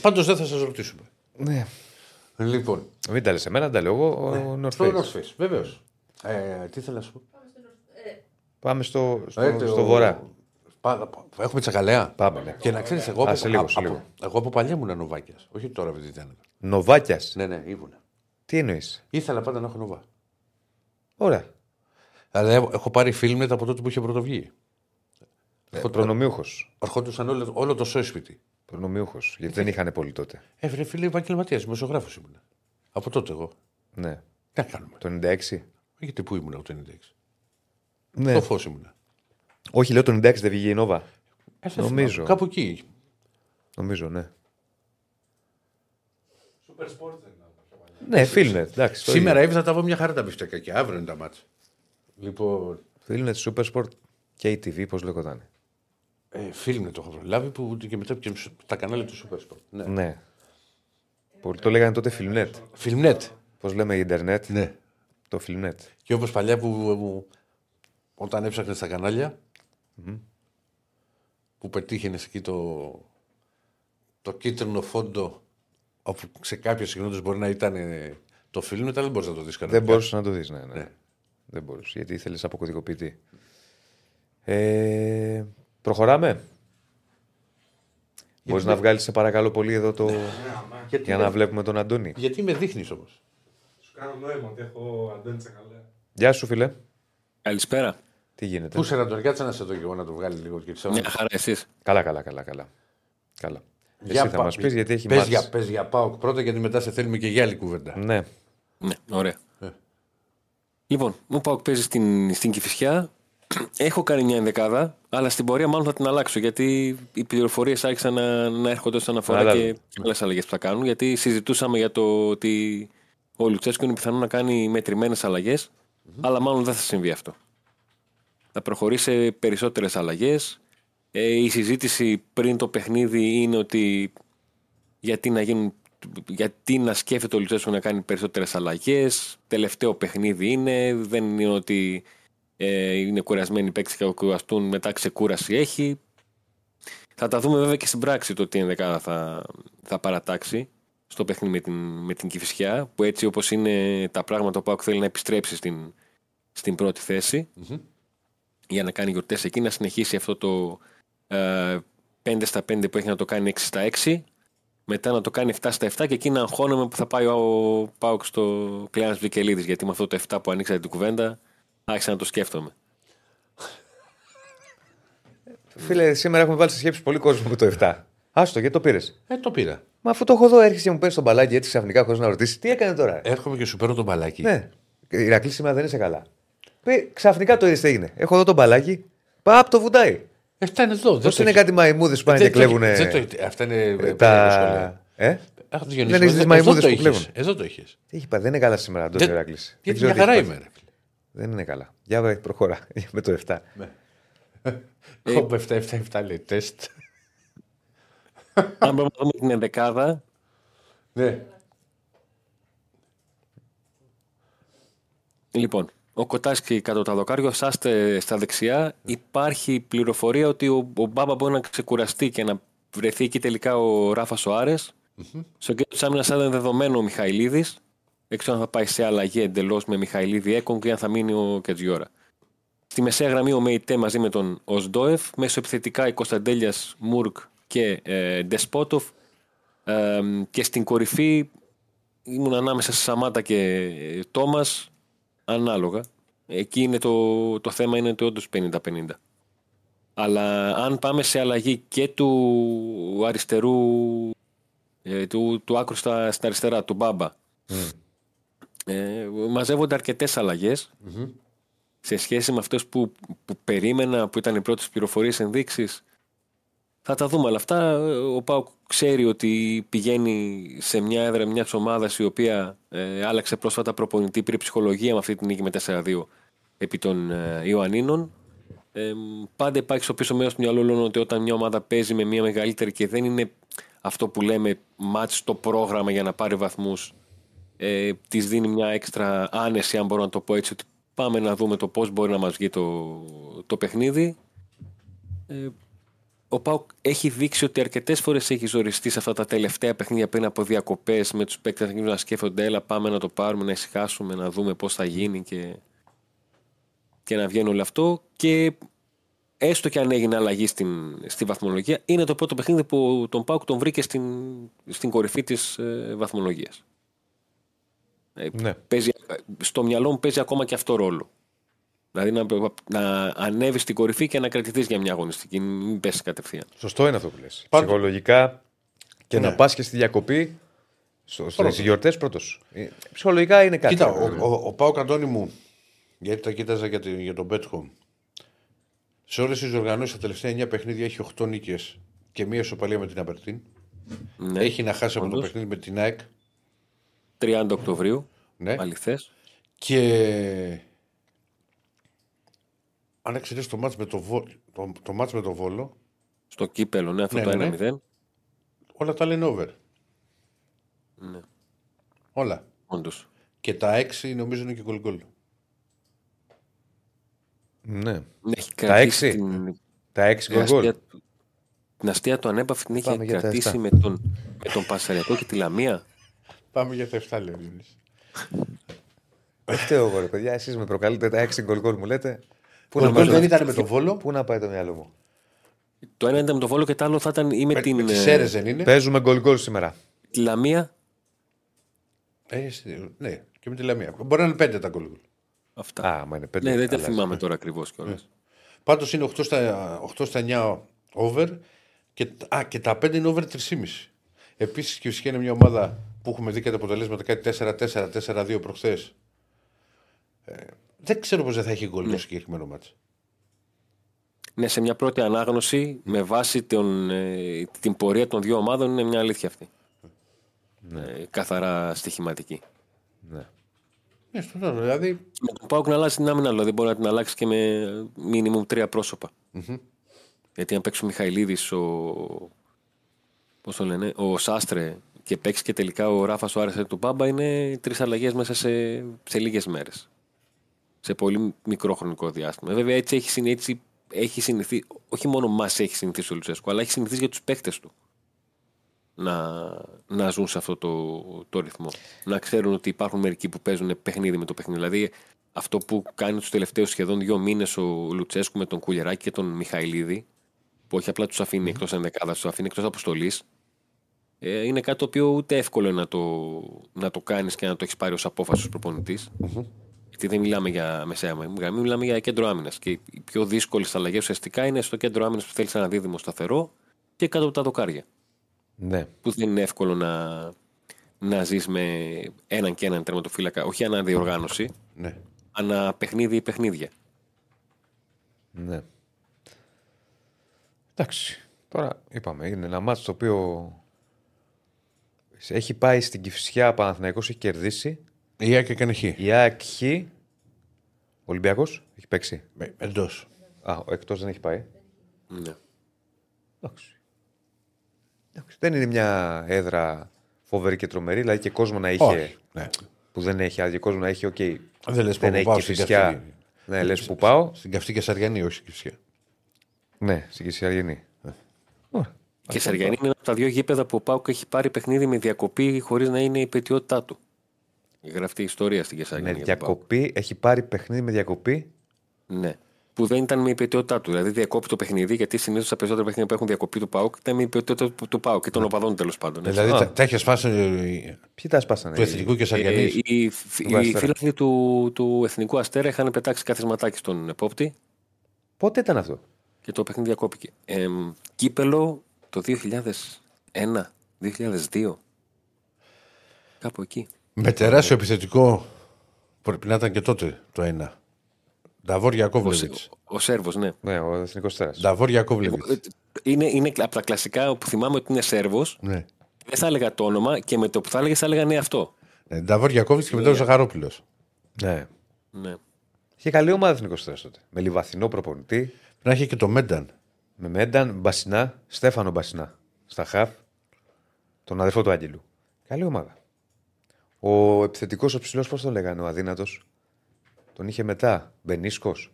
Πάντως δεν θα σας ρωτήσουμε. Ναι. Λοιπόν, Μην τα λες εμένα, τα λέω εγώ. Ο North στο Face. North Face, βεβαίως. Ε, τι θέλω να σου πω. Πάμε στο, στο, Ε, στο το- βορρά. Πα- πα- Έχουμε τσακαλέα. Πάμε, ναι. Και να ξέρεις, εγώ, Α, από- σε λίγο, από- σε λίγο. από- εγώ από παλιά ήμουν νοβάκιας. Όχι τώρα, επειδή ήταν. Νοβάκιας; Ναι, ναι, ήμουν. Τι εννοείς; Ήθελα πάντα να έχω νοβά. Ωραία. Αλλά έχω- έχω πάρει φίλμετ από τότε που είχε πρωτοβγεί. Ε, Προνομιούχος. Ερχόντουσαν όλο, όλο το σόισπιτι. Προνομιούχος. Γιατί δεν είχαν πολύ τότε. Ε, βρε φίλε, επαγγελματίας, μεσογράφο ήμουν. Από τότε εγώ. Ναι. Τι να κάνουμε. Το 96. Γιατί πού ήμουν από το 96. Ναι. Το φως ήμουν. Όχι, λέω το 96 δεν βγήκε η Νόβα. Ε, δεν Νομίζω. θυμάμαι. Κάπου εκεί. Νομίζω, ναι. Super Sport δεν ήταν. πιο παλιά. Ναι, Φίλνετ. Εντάξει. το Σήμερα ίδιο. ήρθα τα βγω μια χαρά τα μπιφτέκα και αύριο είναι τα μάτια. Λοιπόν, Φίλνετ, Super Sport και η TV, πώς λέγονταν. ε, φίλμετ το έχω προλάβει που και μετά και στα κανάλια του Super Sport. Ναι. Ναι. Πολλοί το λέγανε τότε Φιλμνετ. Φιλμνετ. Πώς λέμε Ιντερνετ. Ναι. Το Φιλμνετ. Και όπως παλιά που, που όταν έψαχνες στα καναλια που πετύχαινες εκεί το, το κίτρινο φόντο όπου σε κάποιες συγγνώμη μπορεί να ήταν ε, το φιλμ, αλλά δεν μπορεί να το δεις κανένα. Δεν μπορούσες να το δεις, ναι, ναι. Ναι. Δεν μπορούσες, γιατί ήθελες αποκωδικοποιητή. Ε, προχωράμε. Μπορείς να βγάλεις, σε παρακαλώ πολύ, εδώ το. Γιατί, για να βλέπουμε τον Αντώνη. γιατί με δείχνεις όμως; Σου κάνω νόημα ότι έχω Αντώνη Τσακαλέα. Γεια σου, φίλε. Καλησπέρα. Τι γίνεται; Πού σε να τον κάτσε να σε δω και εγώ να το βγάλεις λίγο και ξέρω. Μια χαρά εσείς. Καλά, καλά, καλά. καλά. καλά. Για Εσύ θα πα- μας πεις γιατί έχει πες μάτς. για, πες για ΠΑΟΚ πρώτα γιατί μετά σε θέλουμε και για άλλη κουβέντα. Ναι. Ναι, ωραία. Ε. Λοιπόν, μου πάω παίζει στην, στην Κηφισιά. Έχω κάνει μια ενδεκάδα, αλλά στην πορεία μάλλον θα την αλλάξω γιατί οι πληροφορίες άρχισαν να, να έρχονται όσον αφορά Κατάλαβα. και άλλες αλλαγές που θα κάνουν. Γιατί συζητούσαμε για το ότι ο Λουτσέσκο είναι πιθανό να κάνει μετρημένες αλλά μάλλον δεν θα συμβεί αυτό. Θα προχωρήσει σε περισσότερες αλλαγές. Ε, η συζήτηση πριν το παιχνίδι είναι ότι γιατί να, γίνουν, γιατί να σκέφτεται ο Λουτσέσκο να κάνει περισσότερες αλλαγές. Τελευταίο παιχνίδι είναι, δεν είναι ότι ε, είναι κουρασμένοι οι παίκτες και θα κουραστούν, μετά ξεκούραση έχει. Θα τα δούμε βέβαια και στην πράξη το τι ενδεκάδα θα, θα παρατάξει στο παιχνίδι με την, με την Κηφισιά, που έτσι όπως είναι τα πράγματα, ο Πάουκ θέλει να επιστρέψει στην, στην πρώτη θέση για να κάνει γιορτές εκεί, να συνεχίσει αυτό το ε, 5 στα 5 που έχει να το κάνει 6 στα 6, μετά να το κάνει 7 στα 7 και εκεί να αγχώνομαι που θα πάει ο Πάουκ στο Κλέανς Βικελίδης, γιατί με αυτό το 7 που ανοίξατε την κουβέντα άρχισα να το σκέφτομαι. Φίλε, σήμερα έχουμε βάλει σε σκέψη πολύ κόσμο με το 7. Άστο, γιατί το πήρες; Ε, το πήρα. Μα αφού το έχω εδώ, έρχεσαι και μου παίρνει τον μπαλάκι έτσι ξαφνικά χωρίς να ρωτήσεις. Τι έκανε τώρα; Έρχομαι και σου παίρνω τον μπαλάκι. Ναι. Η Ηρακλή σήμερα δεν είσαι καλά. Πει, ξαφνικά το είδες τι έγινε. Έχω εδώ τον μπαλάκι. Παπ το βουτάει. Ε, Αυτά είναι εδώ. Πώς είναι κάτι μαϊμούδες που πάνε και κλέβουν. Αυτά είναι ε, Τα. Ε; Αχ, τους Δεν Διονύση, έχεις τις εδώ μαϊμούδες το που είχες. κλέβουν. Εδώ το είχε. Τι έχει πάει, δεν είναι καλά σήμερα, Αντώνη Δεν- Ηρακλής. Γιατί μια χαρά είμαι. ρε φίλε. Δεν είναι καλά. Για βρε, προχώρα με το 7. Έχω 7-7-7 λέει τεστ. Αν πρέπει να δούμε την ενδεκάδα, Ναι. Λοιπόν, ο Κοτάσκι κάτω τα δοκάρια, σάστε στα δεξιά. Υπάρχει πληροφορία ότι ο, ο Μπάμπα μπορεί να ξεκουραστεί και να βρεθεί εκεί τελικά ο Ράφα Σοάρες. Στο κέντρο της άμυνας θα ήταν δεδομένο ο Μιχαηλίδης. Δεν ξέρω αν θα πάει σε αλλαγή εντελώς με Μιχαηλίδη Έκον και αν θα μείνει ο Κετζιόρα. Στη μεσαία γραμμή ο Μέιτέ μαζί με τον Οσντόεφ. Μέσω επιθετικά η Κωνσταντέλιας Μουρκ και ε, Ντεσπότοφ. Ε, και στην κορυφή ήμουν ανάμεσα σε Σαμάτα και ε, Τόμας ανάλογα. Εκεί είναι το, το θέμα είναι το όντως 50-50. Αλλά αν πάμε σε αλλαγή και του αριστερού ε, του, του άκρου στα, στα αριστερά, του Μπάμπα ε, μαζεύονται αρκετές αλλαγές σε σχέση με αυτές που, που περίμενα, που ήταν οι πρώτες πληροφορίες ενδείξεις θα τα δούμε, αλλά αυτά ε, ο Πάουκ ξέρει ότι πηγαίνει σε μια έδρα μιας ομάδας η οποία ε, άλλαξε πρόσφατα προπονητή, πήρε ψυχολογία με αυτή την νίκη με 4-2 επί των ε, Ιωαννίνων. Ε, πάντα υπάρχει στο πίσω μέρος του μυαλού όλων ότι όταν μια ομάδα παίζει με μια μεγαλύτερη και δεν είναι αυτό που λέμε μάτς στο πρόγραμμα για να πάρει βαθμούς ε, της δίνει μια έξτρα άνεση αν μπορώ να το πω έτσι ότι πάμε να δούμε το πώς μπορεί να μας βγει το, το παιχνίδι ε, ο Πάουκ έχει δείξει ότι αρκετές φορές έχει ζοριστεί σε αυτά τα τελευταία παιχνίδια πριν από διακοπές με τους παίκτες να γίνουν να σκέφτονται, έλα πάμε να το πάρουμε, να ησυχάσουμε, να δούμε πώς θα γίνει και, και να βγαίνει όλο αυτό. Και έστω και αν έγινε αλλαγή στην, στη βαθμολογία, είναι το πρώτο παιχνίδι που τον Πάουκ τον βρήκε στην, στην κορυφή της ε, βαθμολογίας. Ε, Ναι. παίζει, στο μυαλό μου παίζει ακόμα και αυτό ρόλο. Δηλαδή να, να ανέβεις στην κορυφή και να κρατηθείς για μια αγωνιστική, μην πέσεις κατευθείαν. Σωστό είναι αυτό που λες. Πάντως- Ψυχολογικά και Ναι. να πας και στη διακοπή. Στις γιορτές πρώτος. Ψυχολογικά είναι κάτι. Κοίτα, ο, ο, ο Πάο Καντώνη μου, γιατί τα κοίταζα για, τη- για τον Betcom. Σε όλες τις οργανώσεις τα τελευταία 9 παιχνίδια έχει 8 νίκες και μία ισοπαλία με την Αμπερτίν. Ναι, Έχει να χάσει από το όντως. παιχνίδι με την ΑΕΚ. 30 Οκτωβρίου, Ναι. αληθές. Και αν εξαιρέσεις το μάτς με το, Βο... το, το, μάτς με το Βόλο, Στο κύπελο, ναι, αυτό Ναι, το ναι, ναι. 1-0. όλα τα λένε over. Ναι, Όλα. όντως. Και τα 6 νομίζω είναι και γκολ γκολ. Ναι. Ναι, Έχει κρατήσει έξι. την, Τα 6 την, γκολ γκολ. αστεία, του- την αστεία του ανέπαφη την είχε Πάμε για τα κρατήσει επτά. με τον, με τον Πασαριακό και τη Λαμία. Πάμε για τα 7 λέει ο Διονύσης. Δεν φταίω εγώ, ρε παιδιά. Εσείς με προκαλείτε τα 6 γκολ γκολ μου λέτε. Πού Γκολ να, γκολ πάει, δεν ήταν με το Βόλο. πού να πάει το μυαλό μου. Το ένα ήταν με το Βόλο και το άλλο θα ήταν ή με, Με, την με τις ε, Σέρες δεν είναι. Παίζουμε γκολ γκολ σήμερα. τη Λαμία. Ε, εσύ, ναι, και με τη Λαμία. Μπορεί να είναι 5 τα γκολ γκολ. Αυτά. Α, μα είναι 5. ναι, δεν τα θυμάμαι τώρα ακριβώς κιόλας. Πάντως είναι 8 στα, 8 στα 9 over και, α, και τα 5 είναι over 3,5. Επίσης και φυσικά είναι μια ομάδα που έχουμε δει και τα αποτελέσματα κάτι 4-4, 4-2 προχθές. Ε, δεν ξέρω πώς δεν θα έχει γκολ το συγκεκριμένο μάτσο. Ναι, σε μια πρώτη ανάγνωση, με βάση τον, ε, την πορεία των δύο ομάδων, είναι μια αλήθεια αυτή. Ε, καθαρά στοιχηματική. Ναι, στο τέλος. Δηλαδή. Με τον Πάουκ να αλλάξει την άμυνα, δηλαδή μπορεί να την αλλάξει και με μίνιμουμ τρία πρόσωπα. Γιατί αν παίξει ο Μιχαηλίδης, ο. Πώς το λένε, ο Σάστρε και παίξει και τελικά ο Ράφα ο Άρεσε του Μπάμπα, είναι τρεις αλλαγές μέσα σε, σε λίγες μέρες. Σε πολύ μικρό χρονικό διάστημα. Βέβαια έτσι έχει συνέ- έτσι έχει συνηθίσει, όχι μόνο μας έχει συνηθίσει ο Λουτσέσκου, αλλά έχει συνηθίσει για τους παίχτε του να, να ζουν σε αυτό το, το ρυθμό. Να ξέρουν ότι υπάρχουν μερικοί που παίζουν παιχνίδι με το παιχνίδι. Δηλαδή, αυτό που κάνει τους τελευταίους σχεδόν δύο μήνες ο Λουτσέσκου με τον Κουλιεράκη και τον Μιχαηλίδη, που όχι απλά τους αφήνει εκτός ενδεκάδας, τους αφήνει εκτός αποστολής, ε, είναι κάτι το οποίο ούτε εύκολο είναι να το, να το κάνεις και να το έχεις πάρει ως απόφαση ως προπονητη Γιατί δεν μιλάμε για μεσαία γραμμή, μιλάμε για κέντρο άμυνας. Και οι πιο δύσκολες αλλαγές ουσιαστικά είναι στο κέντρο άμυνας που θέλεις ένα δίδυμο σταθερό και κάτω από τα δοκάρια. Ναι. Που δεν είναι εύκολο να, να ζεις με έναν και έναν τερματοφύλακα, όχι αναδιοργάνωση, Ναι. ανά παιχνίδι ή παιχνίδια. Ναι. Εντάξει. Τώρα είπαμε, είναι ένα μάτσο το οποίο έχει πάει στην Κηφισιά, Παναθηναϊκός έχει κερδίσει. Η ΑΕΚ έκανε χ. Η ΑΕΚ Χ. Ολυμπιακός έχει παίξει. Εντός. Α, ο εκτός δεν έχει πάει. Ναι. Εντάξει. Εντάξει. Δεν είναι μια έδρα φοβερή και τρομερή, δηλαδή και κόσμο να είχε. Όχι. Ναι. Που δεν έχει, αλλά και κόσμο να έχει, οκ. Δεν λες δεν που έχει πάω και στην Κηφισιά. καυτή. Ναι, λες που πάω. Στην καυτή Καισαριανή, όχι στην Κηφισιά. Ναι, στην Καισαριανή. Και Σαριανή είναι ένα από τα δύο γήπεδα που ο Πάουκ έχει πάρει παιχνίδι με διακοπή χωρίς να είναι η πετιότητά του. Γραφτεί ιστορία στην Με Κεσαριανή. για τον ΠΑΟΚ. διακοπή, έχει πάρει παιχνίδι με διακοπή; Ναι. Που δεν ήταν με υπετιότητά του. Δηλαδή διακόπη το παιχνίδι, γιατί συνήθως τα περισσότερα παιχνίδια που έχουν διακοπή του Πάουκ ήταν με υπετιότητα του, του Πάουκ και των οπαδών τέλος πάντων. έτσι. Δηλαδή Α. τα, τα έχεις σπάσει ε, Ποιοι τα σπάσανε; του Εθνικού και Ε, Σαριανή. οι, οι, Αστέρα. οι φίλαθλοι του, του Εθνικού Αστέρα είχαν πετάξει καθισματάκι στον επόπτη Πότε ήταν αυτό; και το παιχνίδι διακόπηκε. Ε, κύπελο το 2001, 2002. Κάπου εκεί. Με τεράστιο επιθετικό. Πρέπει να ήταν και τότε το ένα. Νταβόρ Ο, Γιακόβλεβιτ. ο Σέρβος, ναι. Ναι, ο Εθνικός Τέρα. Νταβόρ Γιακόβλεβιτ. Ε, Είναι, είναι από τα κλασικά που θυμάμαι ότι είναι Σέρβος. Ναι. Δεν θα έλεγα το όνομα και με το που θα έλεγες θα έλεγα ναι αυτό. Ε, Νταβόρ Γιακόβλεβιτ και μετά ο Ζαχαρόπουλος. Ναι. Ναι. Είχε καλή ομάδα Εθνικός Τέρα τότε. Με λιβαθινό προπονητή. Να είχε και το Μένταν. Με Μένταν, Μπασινά, Στέφανο Μπασινά. Στα χαφ. Τον αδερφό του Άγγελου. Καλή ομάδα. Ο επιθετικός ο ψηλός, πώς τον λέγανε, ο αδύνατος; Τον είχε μετά. Μπενίσκος.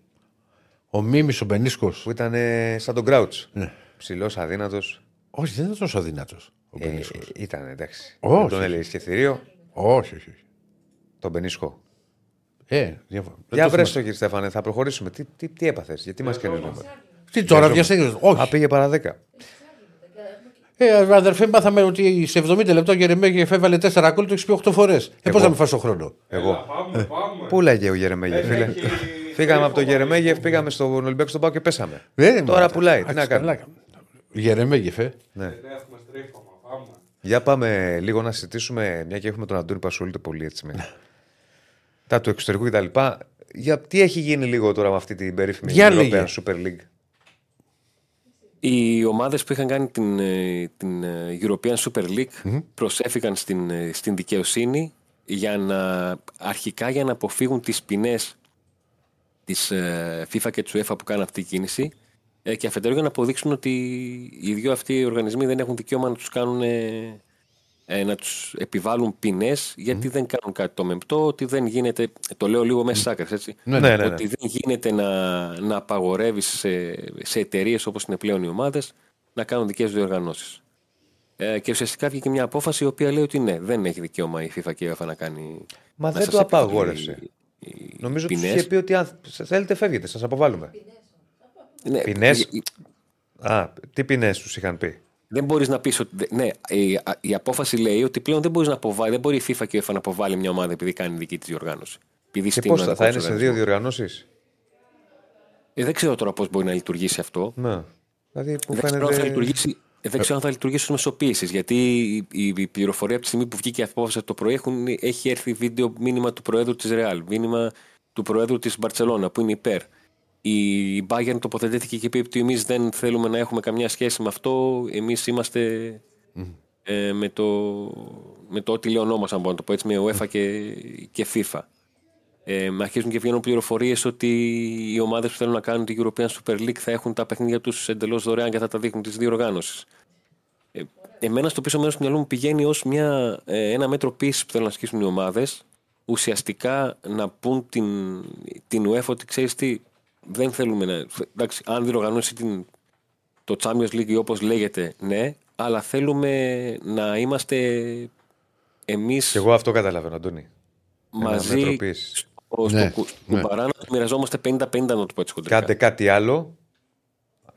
Ο Μίμης ο Μπενίσκος. Που ήταν ε, σαν τον Γκράουτ. Ναι. Ψηλός, αδύνατος. Όχι, δεν ήταν τόσο αδυνάτο ο Ε, Μπενίσκος. ήταν εντάξει. Όχι. Δεν τον έλεγες και θηρίο. όχι, όχι. όχι. Τον Μπενίσκο. Ε, διαφο- δεν Για το βρες θυμάμαι. το κύριε Στέφανε, θα προχωρήσουμε. Τι, τι, τι έπαθες, γιατί μας κάνει νούμερο. Τι τώρα, διαστήκες. Όχι. Α, πήγε παρά 10. Ε, αδερφέ, μάθαμε ότι σε 70 λεπτό ο Γερεμέγεφ έβαλε 4 γκολ, το έχει πει 8 φορές. Ε, πώς να μην φας τον χρόνο; Εγώ. Πάμε, πάμε. Πού λέγε ο Γερεμέγεφ, φίλε; Έχει- Φύγαμε από τον Γερεμέγεφ, πήγαμε στον Ολυμπιακό στον Πάο και πέσαμε. Ε, Τώρα μα, πουλάει. Τι εντάξει, να κάνουμε; καλά. Γερεμέγεφ, ε. Ναι. Δεν έχουμε στρίφωμα, πάμε. Για πάμε λίγο να συζητήσουμε, μια και έχουμε τον Αντώνη που ασχολείται πολύ έτσι με τα του εξωτερικού κτλ. Για τι έχει γίνει λίγο τώρα με αυτή την περίφημη Για European λέγε. Super League; Οι ομάδες που είχαν κάνει την, ε, την ε, European Super League προσέφηκαν στην, ε, στην δικαιοσύνη για να, αρχικά για να αποφύγουν τις ποινές της ε, FIFA και της UEFA που κάνουν αυτή την κίνηση. Ε, και αφετέρου για να αποδείξουν ότι οι δύο αυτοί οι οργανισμοί δεν έχουν δικαίωμα να τους κάνουν ε, ε, να τους επιβάλλουν ποινές γιατί δεν κάνουν κάτι το μεμπτό, ότι δεν γίνεται, το λέω λίγο μέσα σάκρες έτσι, Ναι, ναι, ναι. ότι δεν γίνεται να, να απαγορεύεις σε, σε εταιρείες όπως είναι πλέον οι ομάδες να κάνουν δικές τους διοργανώσεις. Ε, και ουσιαστικά βγήκε μια απόφαση η οποία λέει ότι ναι, δεν έχει δικαίωμα η FIFA και η UEFA να κάνει. Μα να δεν σας το επιβάλλει απαγόρευσε. οι Νομίζω τους ποινές. είχε πει ότι αν θέλετε φεύγετε, σας αποβάλλουμε. Ναι, ποινές; ε, ε, Α, τι ποινές τους είχαν πει; Δεν μπορείς να πεις ότι. δε- Ναι, η, α- η απόφαση λέει ότι πλέον δεν μπορείς να αποβάλει, δεν μπορεί η FIFA και η UEFA να αποβάλει μια ομάδα επειδή κάνει δική της διοργάνωση. Επειδή Και στείλουν πώς θα, ένα θα δικό είναι της σε δύο οργανισμό. διοργανώσεις; Ε, δεν ξέρω τώρα πώς μπορεί να λειτουργήσει αυτό. Ναι. Δηλαδή μου Δεν ξέρω, αν θα φαίνεται. λειτουργήσει, ε, δεν ξέρω αν θα λειτουργήσει ως μεσοποίησης. Γιατί η, η, η πληροφορία από τη στιγμή που βγήκε η απόφαση το πρωί έχουν, έχει έρθει βίντεο μήνυμα του Προέδρου της Ρεάλ, μήνυμα του Προέδρου της Μπαρσελόνα που είναι υπέρ. Η Bayern τοποθετήθηκε και είπε ότι εμείς δεν θέλουμε να έχουμε καμιά σχέση με αυτό. Εμείς είμαστε ε, με, το, με το ό,τι λέει ο νόμος, αν μπορώ να το πω έτσι, με UEFA και, και FIFA. Ε, με αρχίζουν και βγαίνουν πληροφορίες ότι οι ομάδες που θέλουν να κάνουν την European Super League θα έχουν τα παιχνίδια τους εντελώς δωρεάν και θα τα δείχνουν τις διοργάνωση. Ε, εμένα στο πίσω μέρος του μυαλού μου πηγαίνει ως ε, ένα μέτρο πίεση που θέλουν να ασκήσουν οι ομάδες ουσιαστικά να πούν την, την UEFA ότι ξέρεις τι, δεν θέλουμε να. Εντάξει, αν διοργανώσει την, το Champions League όπως λέγεται, ναι, αλλά θέλουμε να είμαστε εμείς Και εγώ αυτό καταλαβαίνω, Αντώνη. Ένα μέτρο μαζί πίεσης. στο, Ναι, στο, ναι. στο παρά να το μοιραζόμαστε 50-50, να το πω έτσι χοντρικά. Κάντε κάτι άλλο.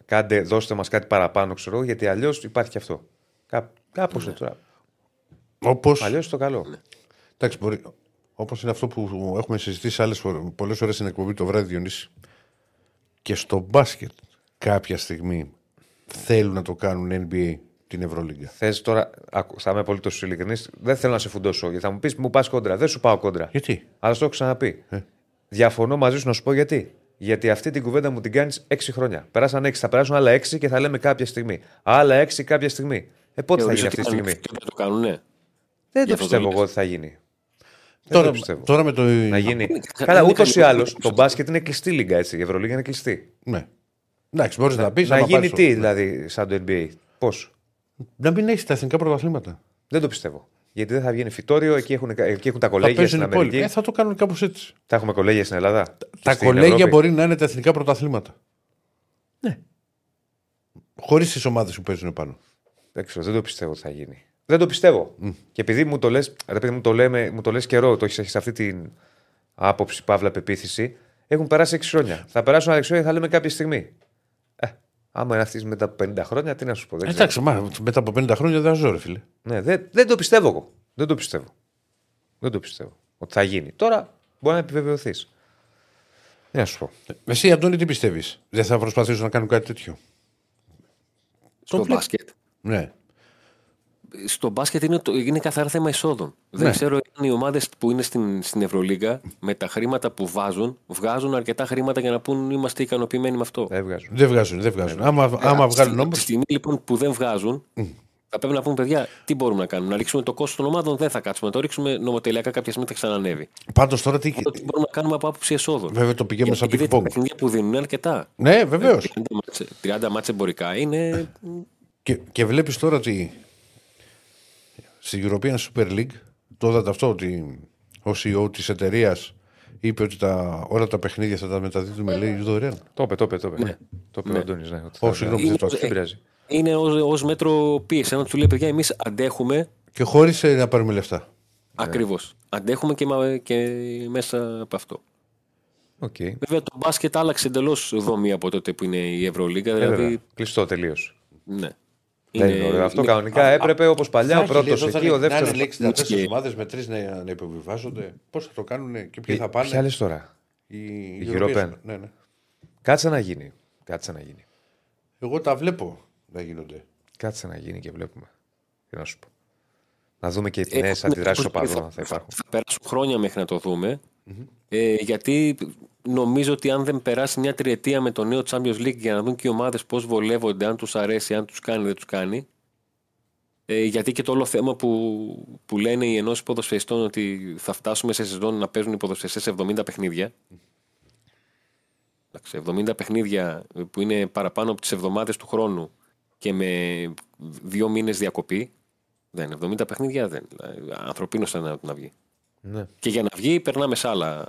Κάντε, δώστε μας κάτι παραπάνω, ξέρω, γιατί αλλιώς υπάρχει και αυτό. Κά, Κάπως Ναι. τώρα. Όπω. Αλλιώς το καλό. Εντάξει, μπορεί. Όπως είναι αυτό που έχουμε συζητήσει άλλες πολλές ώρε στην εκπομπή το βράδυ, Διονύση. Και στο μπάσκετ κάποια στιγμή θέλουν να το κάνουν NBA την Ευρωλίγκα. Θες τώρα, άκου, θα είμαι απολύτως ειλικρινής, δεν θέλω να σε φουντώσω. Γιατί θα μου πεις, μου πας κόντρα. Δεν σου πάω κόντρα. Γιατί; Αλλά σου το έχω ξαναπεί. Ε. Διαφωνώ μαζί σου να σου πω γιατί. Γιατί αυτή την κουβέντα μου την κάνεις 6 χρόνια. Περάσαν 6, θα περάσουν άλλα 6 και θα λέμε κάποια στιγμή. Άλλα 6 κάποια στιγμή. Ε, πότε θα γίνει αυτή τη στιγμή; Και το κάνουν, ναι. Δεν Γι' το αυτό το πιστεύω λες. εγώ ότι θα γίνει. Δεν Τώρα, το πιστεύω. τώρα με το. Να γίνει. κα- Καλά, είναι ούτως ή καλή- άλλως το μπάσκετ είναι κλειστή λίγα έτσι. Η Ευρωλίγα είναι κλειστή. Ναι. Εντάξει, μπορείς να πεις. Να γίνει τι δηλαδή σαν το NBA. Πώς; Να μην έχεις τα εθνικά πρωταθλήματα. Δεν το πιστεύω. Γιατί δεν θα βγαίνει φυτόριο, εκεί έχουν, εκεί έχουν τα Θα κολέγια στην παίζουν οι υπόλοιποι. Αμερική. Ε, θα το κάνουν κάπως έτσι. Θα έχουμε κολέγια στην Ελλάδα. Τα Στην κολέγια Ευρώπη. μπορεί να είναι τα εθνικά πρωταθλήματα. Ναι. Χωρίς τις ομάδες που παίζουν πάνω. Δεν ξέρω, δεν το πιστεύω ότι θα γίνει. Δεν το πιστεύω. Και επειδή μου το λες, ρε παιδί μου το, λέμε, μου το λες καιρό, το έχεις σε αυτή την άποψη, παύλα πεποίθηση, έχουν περάσει 6 χρόνια. Θα περάσουν άλλα 6 χρόνια, θα λέμε κάποια στιγμή. Ε, άμα είναι αυτής μετά από 50 χρόνια, τι να σου πω. Δεν ξέρω. Εντάξει, μα, μετά από 50 χρόνια δεν ζω, ρε φίλε. Ναι, δεν, δεν το πιστεύω εγώ. Δεν το πιστεύω. Δεν το πιστεύω ότι θα γίνει. Τώρα μπορεί να επιβεβαιωθείς. Τι να σου πω. Εσύ, Αντώνη, τι πιστεύεις; Δεν θα προσπαθήσουν να κάνουν κάτι τέτοιο. Στο βλέπω. μπάσκετ. Ναι. Στο μπάσκετ είναι, το, είναι καθαρά θέμα εισόδων. Ναι. Δεν ξέρω αν οι ομάδες που είναι στην, στην Ευρωλίγα με τα χρήματα που βάζουν, βγάζουν αρκετά χρήματα για να πούν είμαστε ικανοποιημένοι με αυτό. Δεν βγάζουν. Δεν βγάζουν, δεν βγάζουν. Άμα, άμα Στη- βγάλουν όμω. Τη στιγμή λοιπόν που δεν βγάζουν, θα πρέπει να πούμε παιδιά, τι μπορούμε να κάνουμε. Να ρίξουμε το κόστος των ομάδων, δεν θα κάτσουμε. Να το ρίξουμε νομοτελειακά κάποια στιγμή θα ξανανεύει. Πάντως τώρα τι. Το τι μπορούμε να κάνουμε από άποψη εσόδων. Βέβαια το πηγαίνουμε σαν Γιατί πινγκ τα πονγκ. παιχνίδια που δίνουν είναι αρκετά. Ναι, βεβαίως. 30 ματς- 30 ματς εμπορικά είναι. Και, και βλέπεις τώρα ότι στη European Super League το είδατε αυτό ότι ο CEO της εταιρείας είπε ότι τα, όλα τα παιχνίδια θα τα μεταδίδουμε λέει δωρεάν. Το είπε, το είπε. Το είπε, Ναι. το είπε Ναι. ο Αντώνης, ναι, ότι Ω, θα- συγγνώμη, Είναι- δεν το Δεν άκουσα. πειράζει. είναι ως μέτρο πίεση. Αν του λέει παιδιά, εμείς αντέχουμε Και χωρίς να πάρουμε λεφτά. ακριβώς. Αντέχουμε και, μα- και μέσα από αυτό. Οκ. Βέβαια το μπάσκετ άλλαξε εντελώς δομή από τότε που είναι η Ευρωλίγκα. Ε, βέβαια. Δηλαδή, Κλειστό τελείως. ναι. Δεν είναι ωραίο. Αυτό κανονικά έπρεπε όπως παλιά ο πρώτος εκεί, ο δεύτερος. Να είναι 64 Και- ομάδες με τρεις να, να υποβιβάζονται. Πώς θα το κάνουν και ποιοι θα Ποια πάνε. λες τώρα. Η, η European. European. Ναι, ναι. Κάτσε να γίνει. Κάτσε να γίνει. Εγώ τα βλέπω να γίνονται. Κάτσε να γίνει και βλέπουμε. Τι να σου πω. Να δούμε και τις Ε, νέες ναι, αντιδράσεις θα- οπαδών θα- αν θα υπάρχουν. Θα περάσουν χρόνια μέχρι να το δούμε. Ε, γιατί νομίζω ότι αν δεν περάσει μια τριετία με το νέο Champions League για να δουν και οι ομάδες πώς βολεύονται, αν τους αρέσει, αν τους κάνει, δεν τους κάνει. Ε, γιατί και το όλο θέμα που, που λένε οι ενώσεις ποδοσφαιριστών ότι θα φτάσουμε σε σεζόν να παίζουν οι ποδοσφαιριστές 70 παιχνίδια. Εντάξει, 70 παιχνίδια που είναι παραπάνω από τις εβδομάδες του χρόνου και με δύο μήνες διακοπή. Δεν, 70 παιχνίδια δεν. Δηλαδή, Ανθρωπίνος θα να, να βγει. Ναι. Και για να βγει, περνάμε σε άλλα,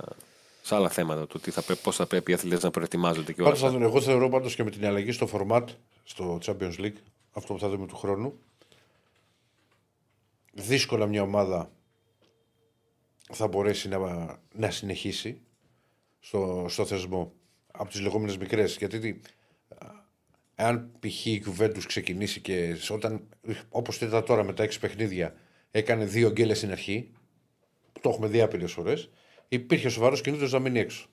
σε άλλα θέματα. Το τι θα πρέπει, πώς θα πρέπει οι αθλητές να προετοιμάζονται και όλα Πάντως, αυτά. θα δουν, εγώ θεωρώ πάντως και με την αλλαγή στο format στο Champions League, αυτό που θα δούμε του χρόνου, δύσκολα μια ομάδα θα μπορέσει να, να συνεχίσει στο, στο θεσμό από τις λεγόμενες μικρές. Γιατί τι, αν π.χ. η Juventus ξεκινήσει και σε όταν, όπως το είδα τώρα με τα έξι παιχνίδια, έκανε δύο γκέλες στην αρχή, το έχουμε δει άπειρες φορές, υπήρχε σοβαρός κινήτρος να μείνει έξω.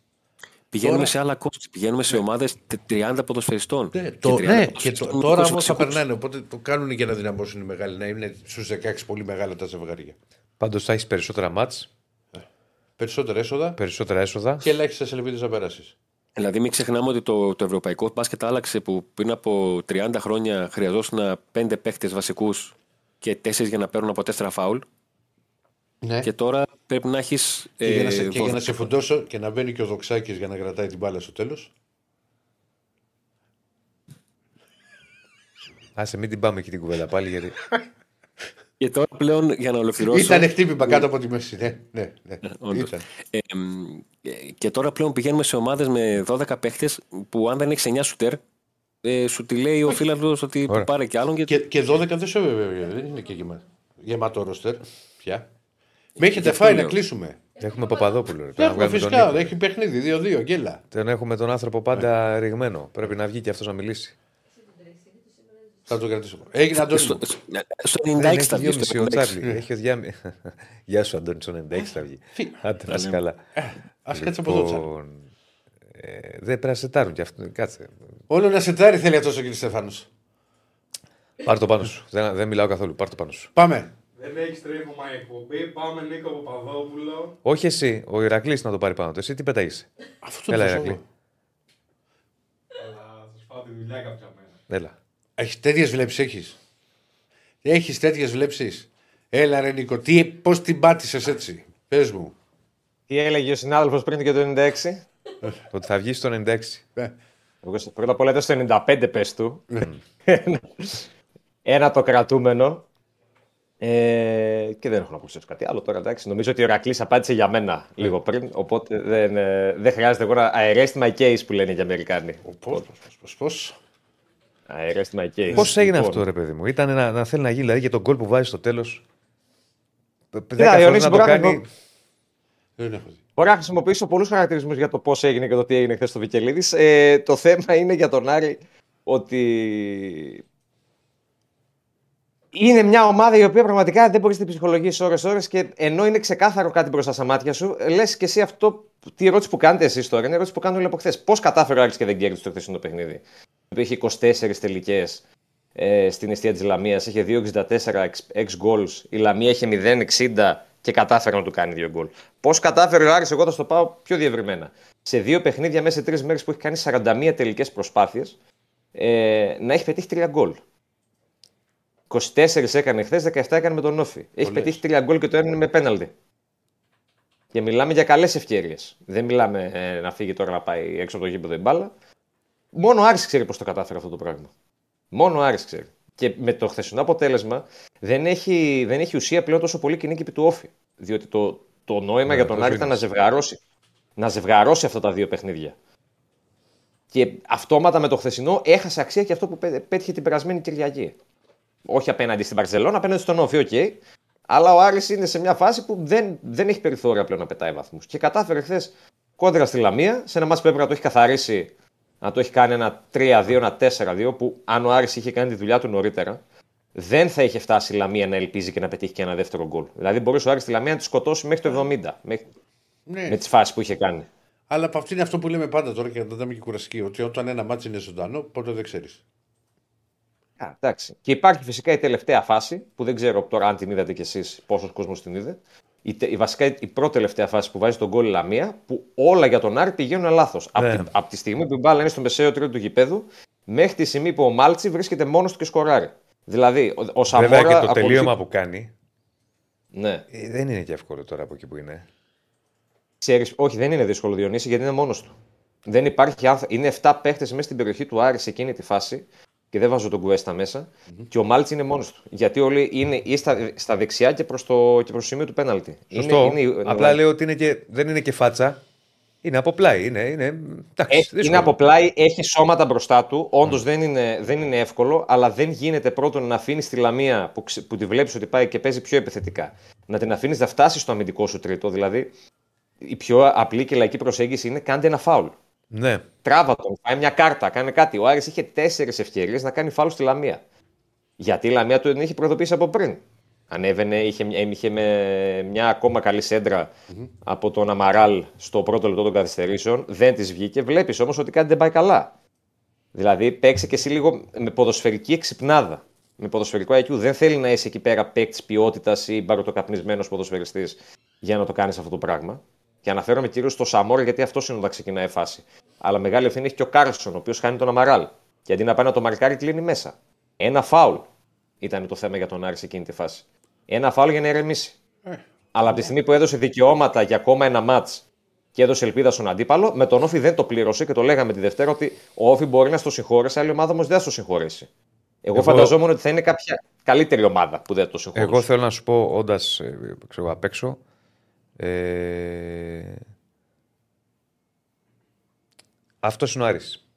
Πηγαίνουμε τώρα- σε άλλα κόστη. Πηγαίνουμε σε ομάδες τε- 30 ποδοσφαιριστών. Ναι, Και το, 30 ναι, και ποδοσφαιριστών το, με τώρα 20 όμως θα βασικούς. περνάνε. Οπότε το κάνουν για να δυναμώσουν οι μεγάλοι. Να είναι στους 16 πολύ μεγάλα τα ζευγάρια. Πάντως θα έχεις περισσότερα μάτς, Περισσότερα έσοδα περισσότερα έσοδα. και ελάχιστες ελπίδε να περάσεις. Δηλαδή, μην ξεχνάμε ότι το, το ευρωπαϊκό μπάσκετ άλλαξε που πριν από 30 χρόνια χρειαζόταν 5 παίχτες βασικούς και 4 για να παίρνουν από 4 φάουλ. Ναι. Και τώρα πρέπει να έχεις. Και, για να σε, και για να σε φουντώσω και να μπαίνει και ο Δοξάκης για να κρατάει την μπάλα στο τέλος. Άσε, μην την πάμε εκεί την κουβέντα πάλι γιατί. Και τώρα πλέον για να ολοκληρώσω. Ήταν χτύπημα κάτω από τη μέση. Ναι, ναι, ναι. όντως. Ήταν. Ε, μ, ε, και τώρα πλέον πηγαίνουμε σε ομάδες με 12 παίχτες που αν δεν έχεις 9 σουτέρ, ε, σου τη λέει ο φίλο ότι Ωραία. πάρε κι άλλον. Και... Και, και 12 δεν, σε, δεν είναι και γεμάτο, γεμάτο ρόστερ πια. Με έχετε αυτό φάει να λέω. κλείσουμε. Έχουμε Παπαδόπουλο. ρε. Πρέπει να Έχουμε βγάλουμε τον φυσικά, Νίκο. έχει παιχνίδι 2-2, γέλα. Τον έχουμε τον άνθρωπο πάντα ρηγμένο. Πρέπει να βγει και αυτός να μιλήσει. Θα το κρατήσω. Έγινε Αντώνη. Στο, μου. στο Δεν 96 έχει θα βγει. δυόμιση Στο ο 96. Τσάρλι. Έχεις ο διάμι... Γεια σου, Αντώνη, στο 96 θα βγει. Άντε, να είσαι καλά. Α κάτσε από εδώ. Τσάρλι. Λοιπόν, ε, Δεν πρέπει να σετάρουν κι αυτό. Κάτσε. Όλο ένα σετάρι θέλει αυτό ο κ. Στέφανο. Πάρ το πάνω σου. Δεν, δεν μιλάω καθόλου. Πάρ το πάνω σου. Πάμε. Δεν έχεις τρίχωμα η εκπομπή. Πάμε Νίκο Παπαδόπουλο. Όχι εσύ, ο Ηρακλής να το πάρει πάνω του. Εσύ τι πετάγεσαι. Αυτό Έλα, το Ηρακλή. θέλω. Αλλά θα σου φάω τη δουλειά κάποια μέρα. Έλα. Έχεις τέτοιες βλέψεις, έχεις; Έχεις τέτοιες βλέψεις; Έλα, ρε Νίκο, πώς την πάτησες έτσι; Πες μου. Τι έλεγε ο συνάδελφος πριν και το 96. Το ότι θα βγεις στο 96. Ε, Εγώ στο- πρώτα απ' όλα ήταν στο 95 πες του. Ένα- Ένα το κρατούμενο. Ε, και δεν έχω να προσθέσω κάτι άλλο τώρα. Εντάξει. Νομίζω ότι ο Ρακλής απάντησε για μένα λίγο πριν. Οπότε δεν, ε, δεν χρειάζεται εγώ να. I rest my case που λένε οι Αμερικάνοι. Πώς, πώς, πώς; I rest my case. Πώς έγινε Λοιπόν, αυτό, ρε παιδί μου; Ήταν να, να θέλει να γίνει, δηλαδή για τον γκολ που βάζει στο τέλος. Δέκα Κοίτα, φορές Διονύση, να το μπορεί να κάνει. το- Δεν έχω δει. Μπορώ να χρησιμοποιήσω πολλούς χαρακτηρισμούς για το πώς έγινε και το τι έγινε χθες στο Βικελίδης. Ε, το θέμα είναι για τον Άρη ότι είναι μια ομάδα η οποία πραγματικά δεν μπορεί να την ψυχολογήσει ώρε-ώρε και ενώ είναι ξεκάθαρο κάτι μπροστά στα μάτια σου, λες και εσύ αυτό. Τι ερώτηση που κάνετε εσείς τώρα είναι ερώτηση που κάνουν όλοι από χθες. Πώς κατάφερε ο Άρης και δεν κέρδισε το χθεσινό παιχνίδι; Που είχε 24 τελικές ε, στην αιστεία της Λαμίας, είχε 2,64 ex goals. Η Λαμία είχε 0,60 και κατάφερε να του κάνει δύο γκολ. Πώς κατάφερε ο Άρης, εγώ θα στο πάω πιο διευρυμένα. Σε δύο παιχνίδια μέσα σε τρεις μέρες που έχει κάνει 41 τελικές προσπάθειες, ε, να έχει πετύχει τρία γκολ. 24 έκανε χθες, 17 έκανε με τον Όφη. Έχει Πολλές. πετύχει τρία γκολ και το ένα είναι με πέναλτι. Και μιλάμε για καλές ευκαιρίες. Δεν μιλάμε ε, να φύγει τώρα να πάει έξω από το γήπεδο η μπάλα. Μόνο ο Άρης ξέρει πώς το κατάφερε αυτό το πράγμα. Μόνο ο Άρης ξέρει. Και με το χθεσινό αποτέλεσμα δεν έχει, δεν έχει ουσία πλέον τόσο πολύ και η νίκη επί του Όφη. Διότι το, το νόημα Ναι, για τον το Άρη ήταν να σβήνεις. ζευγαρώσει, να ζευγαρώσει αυτά τα δύο παιχνίδια. Και αυτόματα με το χθεσινό έχασε αξία και αυτό που πέ- πέτυχε την περασμένη Κυριακή. Όχι απέναντι στην Μπαρσελόνα, απέναντι στον Όφη, οκ. Αλλά ο Άρης είναι σε μια φάση που δεν, δεν έχει περιθώρια πλέον να πετάει βαθμούς. Και κατάφερε χθες κόντρα στη Λαμία, σε ένα μάτς που έπρεπε να το έχει καθαρίσει, να το έχει κάνει ένα 3-2, ένα 4-2, που αν ο Άρης είχε κάνει τη δουλειά του νωρίτερα, δεν θα είχε φτάσει η Λαμία να ελπίζει και να πετύχει και ένα δεύτερο γκολ. Δηλαδή μπορούσε ο Άρης τη Λαμία να τη σκοτώσει μέχρι το 70, μέχρι, Ναι. με τις φάσεις που είχε κάνει. Αλλά από αυτό είναι αυτό που λέμε πάντα τώρα και να τα δούμε και κουραστική. Ότι όταν ένα μάτσο είναι ζωντανό, ποτέ δεν ξέρεις. Α, εντάξει. Και υπάρχει φυσικά η τελευταία φάση, που δεν ξέρω τώρα αν την είδατε κι εσείς, πόσος κόσμος την είδε. Η, τε- η, βασικά η πρώτη τελευταία φάση που βάζει τον γκολ η Λαμία, που όλα για τον Άρη πηγαίνουν λάθος. Ναι. Από, τη, απ' τη στιγμή που η μπάλα είναι στο μεσαίο τρίτο του γηπέδου, μέχρι τη στιγμή που ο Μάλτσι βρίσκεται μόνος του και σκοράρει. Δηλαδή, ο, ο Σαμόρα. Βέβαια και το ακολουθεί- τελείωμα που κάνει Ναι. ε, δεν είναι και εύκολο τώρα από εκεί που είναι. Ξέρεις, όχι, δεν είναι δύσκολο Διονύση γιατί είναι μόνος του. Δεν υπάρχει άνθρω... Είναι 7 παίχτες μέσα στην περιοχή του Άρη σε εκείνη τη φάση και δεν βάζω τον Κουέστα μέσα. Και ο Μάλτς είναι μόνος του. Γιατί όλοι είναι ή στα, στα δεξιά και προς το, και προς το σημείο του πέναλτη. Σωστό. Είναι, είναι, Απλά λέω ότι είναι και, δεν είναι και φάτσα. Είναι από πλάι. Είναι, είναι, εντάξει, Έχει- δύσκολο. είναι από πλάι, έχει σώματα μπροστά του. Όντως δεν, είναι, δεν είναι εύκολο, αλλά δεν γίνεται πρώτον να αφήνεις τη λαμία που, ξε- που τη βλέπεις ότι πάει και παίζει πιο επιθετικά. Να την αφήνεις να φτάσει στο αμυντικό σου τρίτο. Δηλαδή, η πιο απλή και λαϊκή προσέγγιση είναι κάντε ένα φάουλ. Ναι. Τράβα τον, φάει μια κάρτα, κάνε κάτι. Ο Άρης είχε τέσσερις ευκαιρίες να κάνει φάουλ στη Λαμία. Γιατί η Λαμία του την είχε προειδοποιήσει από πριν. Ανέβαινε, είχε, μια- είχε με μια ακόμα καλή σέντρα από τον Αμαράλ στο πρώτο λεπτό των καθυστερήσεων. Δεν της βγήκε. Βλέπεις όμως ότι κάτι δεν πάει καλά. Δηλαδή, παίξε και εσύ λίγο με ποδοσφαιρική εξυπνάδα. Με ποδοσφαιρικό IQ. Δεν θέλει να είσαι εκεί πέρα παίκτης ποιότητας ή μπαρωτοκαπνισμένο ποδοσφαιριστής για να το κάνεις αυτό το πράγμα. Και αναφέρομαι κυρίως στο Σαμόρα γιατί αυτό είναι όταν ξεκινάει η φάση. Αλλά μεγάλη ευθύνη έχει και ο Κάρσον, ο οποίος χάνει τον Αμαράλ. Και αντί να πάει να το μαρκάρει, κλείνει μέσα. Ένα φάουλ ήταν το θέμα για τον Άρης σε εκείνη τη φάση. Ένα φάουλ για να ηρεμήσει. Αλλά από τη στιγμή που έδωσε δικαιώματα για ακόμα ένα ματς και έδωσε ελπίδα στον αντίπαλο, με τον Όφη δεν το πλήρωσε και το λέγαμε τη Δευτέρα ότι ο Όφη μπορεί να στο συγχωρέσει, άλλη ομάδα όμως δεν θα στο συγχωρέσει. Εγώ, Εγώ- φανταζόμουν ότι θα είναι κάποια καλύτερη ομάδα που δεν το συγχωρούσε. Εγώ θέλω να σου πω, όντας ξέρω, απ' έξω. Ε... Αυτός είναι ο Άρης.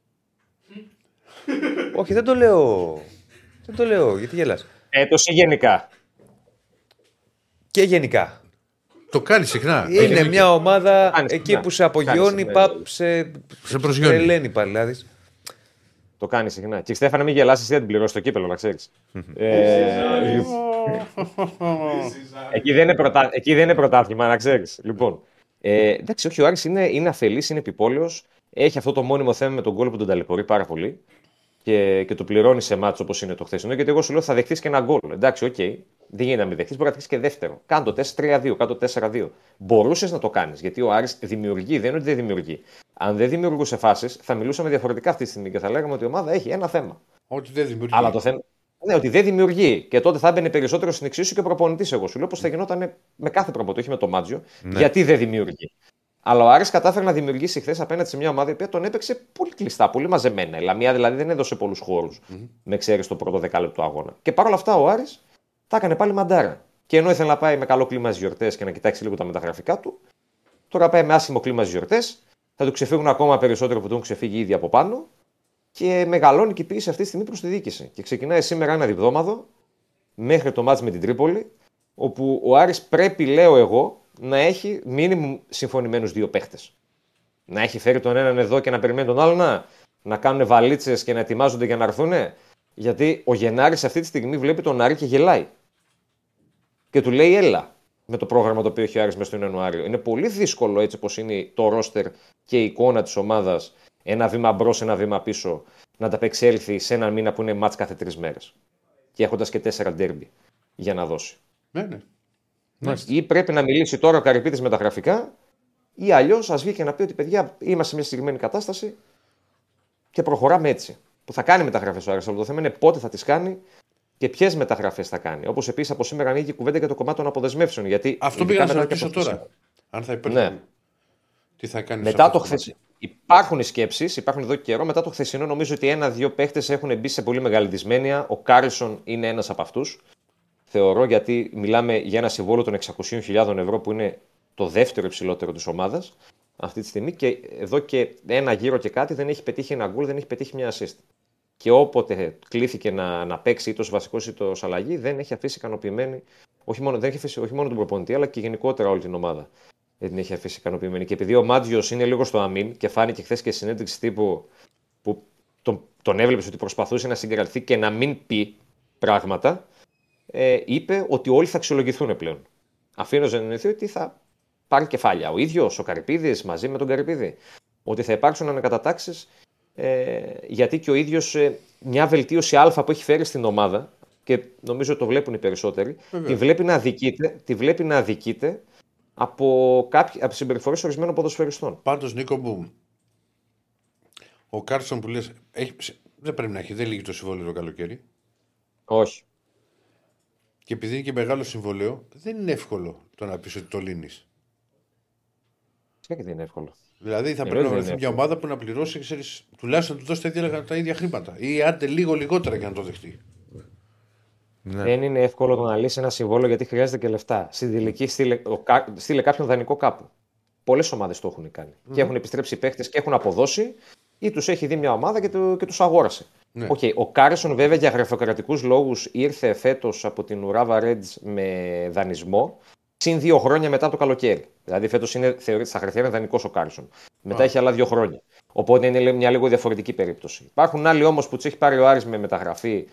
Όχι, δεν το λέω. Δεν το λέω, γιατί γελάς. Έτος ή γενικά. Και γενικά. Το κάνει συχνά. Είναι Έχει μια ομάδα Κάνεις, εκεί ναι. που σε απογειώνει, Κάνεις, παπ, ναι. σε, Σε προσγειώνει. τρελαίνει πάλι. Δηλαδή. Το κάνεις συχνά. Και Στέφανε, μην γελάσεις, δεν την πληρώσεις το κύπελο, να ξέρεις. ε, λοιπόν, εκεί, δεν είναι πρωτα... εκεί δεν είναι πρωτάθλημα, να ξέρεις. Λοιπόν, ε, εντάξει, όχι, ο Άρης είναι, είναι αφελής, είναι επιπόλαιος. Έχει αυτό το μόνιμο θέμα με τον γκολ που τον ταλαιπωρεί πάρα πολύ. Και, και το πληρώνει σε ματς όπως είναι το χθεσινό. Γιατί εγώ σου λέω θα δεχτείς και ένα γκολ. Εντάξει, οκ, δεν γίνεται να μην δεχτείς, μπορεί να δεχτείς και δεύτερο. Κάντο 4-3-2, κάντο 4-2. Μπορούσες να το κάνεις γιατί ο Άρης δημιουργεί, δεν είναι ότι δεν δημιουργεί. Αν δεν δημιουργούσε φάσεις, θα μιλούσαμε διαφορετικά αυτή τη στιγμή και θα λέγαμε ότι η ομάδα έχει ένα θέμα. Ότι δεν δημιουργεί. Αλλά το θέμα. Ναι, ότι δεν δημιουργεί. Και τότε θα έμπαινε περισσότερο στην εξίσου και ο προπονητής. Εγώ σου λέω πως θα γινόταν με κάθε προπονητή, όχι με το Μάτζιο. Γιατί δεν δημιουργεί. Αλλά ο Άρης κατάφερε να δημιουργήσει χθες απέναντι σε μια ομάδα η οποία τον έπαιξε πολύ κλειστά, πολύ μαζεμένα. Η Λαμία δηλαδή δεν έδωσε πολλούς χώρους, με ξέρει το πρώτο δεκάλεπτο αγώνα. Και παρόλα αυτά ο Άρης τα έκανε πάλι μαντάρα. Και ενώ ήθελε να πάει με καλό κλίμα στις γιορτές και να κοιτάξει λίγο τα μεταγραφικά του, τώρα πάει με άσχημο κλίμα στις γιορτές. Θα του ξεφύγουν ακόμα περισσότερο που του έχουν ξεφύγει ήδη από πάνω και μεγαλώνει και η πίεση αυτή τη στιγμή προς τη διοίκηση. Και ξεκινάει σήμερα ένα διβδόμαδο μέχρι το μάτς με την Τρίπολη, όπου ο Άρης πρέπει, λέω εγώ, να έχει μήνυμου συμφωνημένους δύο παίχτες. Να έχει φέρει τον έναν εδώ και να περιμένει τον άλλον να, να κάνουν βαλίτσες και να ετοιμάζονται για να έρθουν. Γιατί ο Γενάρης αυτή τη στιγμή βλέπει τον Άρη και γελάει. Και του λέει έλα με το πρόγραμμα το οποίο έχει ο Άρης μέσα στον Ιανουάριο. Είναι πολύ δύσκολο έτσι όπως είναι το ρόστερ και η εικόνα της ομάδας ένα βήμα μπρος, ένα βήμα πίσω, να ανταπεξέλθει σε έναν μήνα που είναι μάτς κάθε τρεις μέρες. Και έχοντας και τέσσερα ντέρμπι για να δώσει. Ναι, ναι. Ή πρέπει να μιλήσει τώρα ο Καρυπίδη με τα γραφικά, ή αλλιώς ας βγει και να πει ότι παιδιά είμαστε σε μια συγκεκριμένη κατάσταση και προχωράμε έτσι. Που θα κάνει μεταγραφές ο Άρης, αλλά το θέμα είναι πότε θα τις κάνει και ποιες μεταγραφές θα κάνει. Όπως επίσης από σήμερα ανοίγει η κουβέντα για το κομμάτι των αποδεσμεύσεων. Γιατί Αυτό ειδικά πήγα να σε μετά και ρωτήσω από το τώρα. Αν θα υπάρχει. Ναι. Τι θα κάνεις. Μετά το χθεσινό. Υπάρχουν οι σκέψεις, υπάρχουν εδώ και καιρό. Μετά το χθεσινό, νομίζω ότι ένα-δύο παίχτες έχουν μπει σε πολύ μεγάλη δυσμένεια. Ο Κάρισον είναι ένας από αυτούς. Θεωρώ γιατί μιλάμε για ένα συμβόλαιο των 600.000 ευρώ που είναι το δεύτερο υψηλότερο της ομάδας αυτή τη στιγμή και εδώ και ένα γύρο και κάτι δεν έχει πετύχει ένα γκολ, δεν έχει πετύχει μια assist. Και όποτε κλήθηκε να, να παίξει είτε ως βασικός είτε ως αλλαγή, δεν έχει αφήσει ικανοποιημένη, όχι μόνο, δεν έχει αφήσει, όχι μόνο τον προπονητή, αλλά και γενικότερα όλη την ομάδα δεν την έχει αφήσει ικανοποιημένη. Και επειδή ο Μάτζιος είναι λίγο στο αμήν και φάνηκε χθες και συνέντευξη τύπου που τον, τον έβλεπε ότι προσπαθούσε να συγκρατηθεί και να μην πει πράγματα, ε, είπε ότι όλοι θα αξιολογηθούν πλέον. Αφήνω να εννοηθεί ότι θα πάρει κεφάλια. Ο ίδιος ο Καρυπίδης μαζί με τον Καρυπίδη. Ότι θα υπάρξουν ανακατατάξεις ε, γιατί και ο ίδιος ε, μια βελτίωση Α που έχει φέρει στην ομάδα και νομίζω το βλέπουν οι περισσότεροι, τη βλέπει να αδικείται, τη βλέπει να αδικείται από, κάποιοι, από συμπεριφορές ορισμένων ποδοσφαιριστών. Πάντως, Νίκο μου, ο Κάρσον που λες, δεν πρέπει να έχει, δεν λύγει το συμβόλαιο το καλοκαίρι. Όχι. Και επειδή είναι και μεγάλο συμβόλαιο, δεν είναι εύκολο το να πεις ότι το λύνεις. Φυσικά και δεν είναι εύκολο. Δηλαδή θα Εννοείται πρέπει να δεν βρεθεί είναι μια ομάδα που να πληρώσει, ξέρεις, τουλάχιστον να του δώσει τα ίδια, τα ίδια χρήματα. Ή άντε λίγο λιγότερα για να το δεχτεί. Ναι. Δεν είναι εύκολο το να λύσει ένα συμβόλαιο γιατί χρειάζεται και λεφτά. Στην τελική στείλε, ο, κα- στείλε κάποιον δανεικό κάπου. Πολλές ομάδες το έχουν κάνει. Και έχουν επιστρέψει οι παίχτες και έχουν αποδώσει ή τους έχει δει μια ομάδα και, του, και τους αγόρασε. Ναι. Οκ, Ο Κάρισον βέβαια για γραφειοκρατικούς λόγους ήρθε φέτος από την Urawa Reds με δανεισμό συν δύο χρόνια μετά το καλοκαίρι. Δηλαδή φέτος θεωρείται στα χαρτιά είναι δανεικός ο Κάρισον. Μετά έχει άλλα δύο χρόνια. Οπότε είναι μια λίγο διαφορετική περίπτωση. Υπάρχουν άλλοι όμως που τους έχει πάρει ο Άρης με μεταγραφή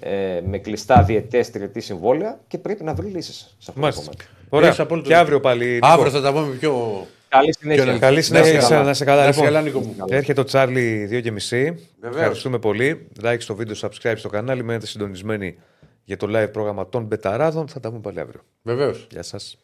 ε, με κλειστά διετές τριετή συμβόλαια και πρέπει να βρει λύσεις σε αυτό το Μάλιστα. κομμάτι. Ωραία. Έχεις απόλυτος Και δίκιο. αύριο πάλι. Νίκο. Αύριο θα τα πούμε πιο. Καλή συνέχεια. Καλή Καλή συνέχεια Να και είσαι καλά. να σε καλά. Να είσαι Λοιπόν, καλά, Νίκο μου. Έρχεται ο Τσάρλι 2.30. Βεβαίως. Ευχαριστούμε πολύ. Like στο βίντεο, subscribe στο κανάλι. Μένετε συντονισμένοι για το live πρόγραμμα των Μπεταράδων. Θα τα πούμε πάλι αύριο. Βεβαίως. Γεια σας.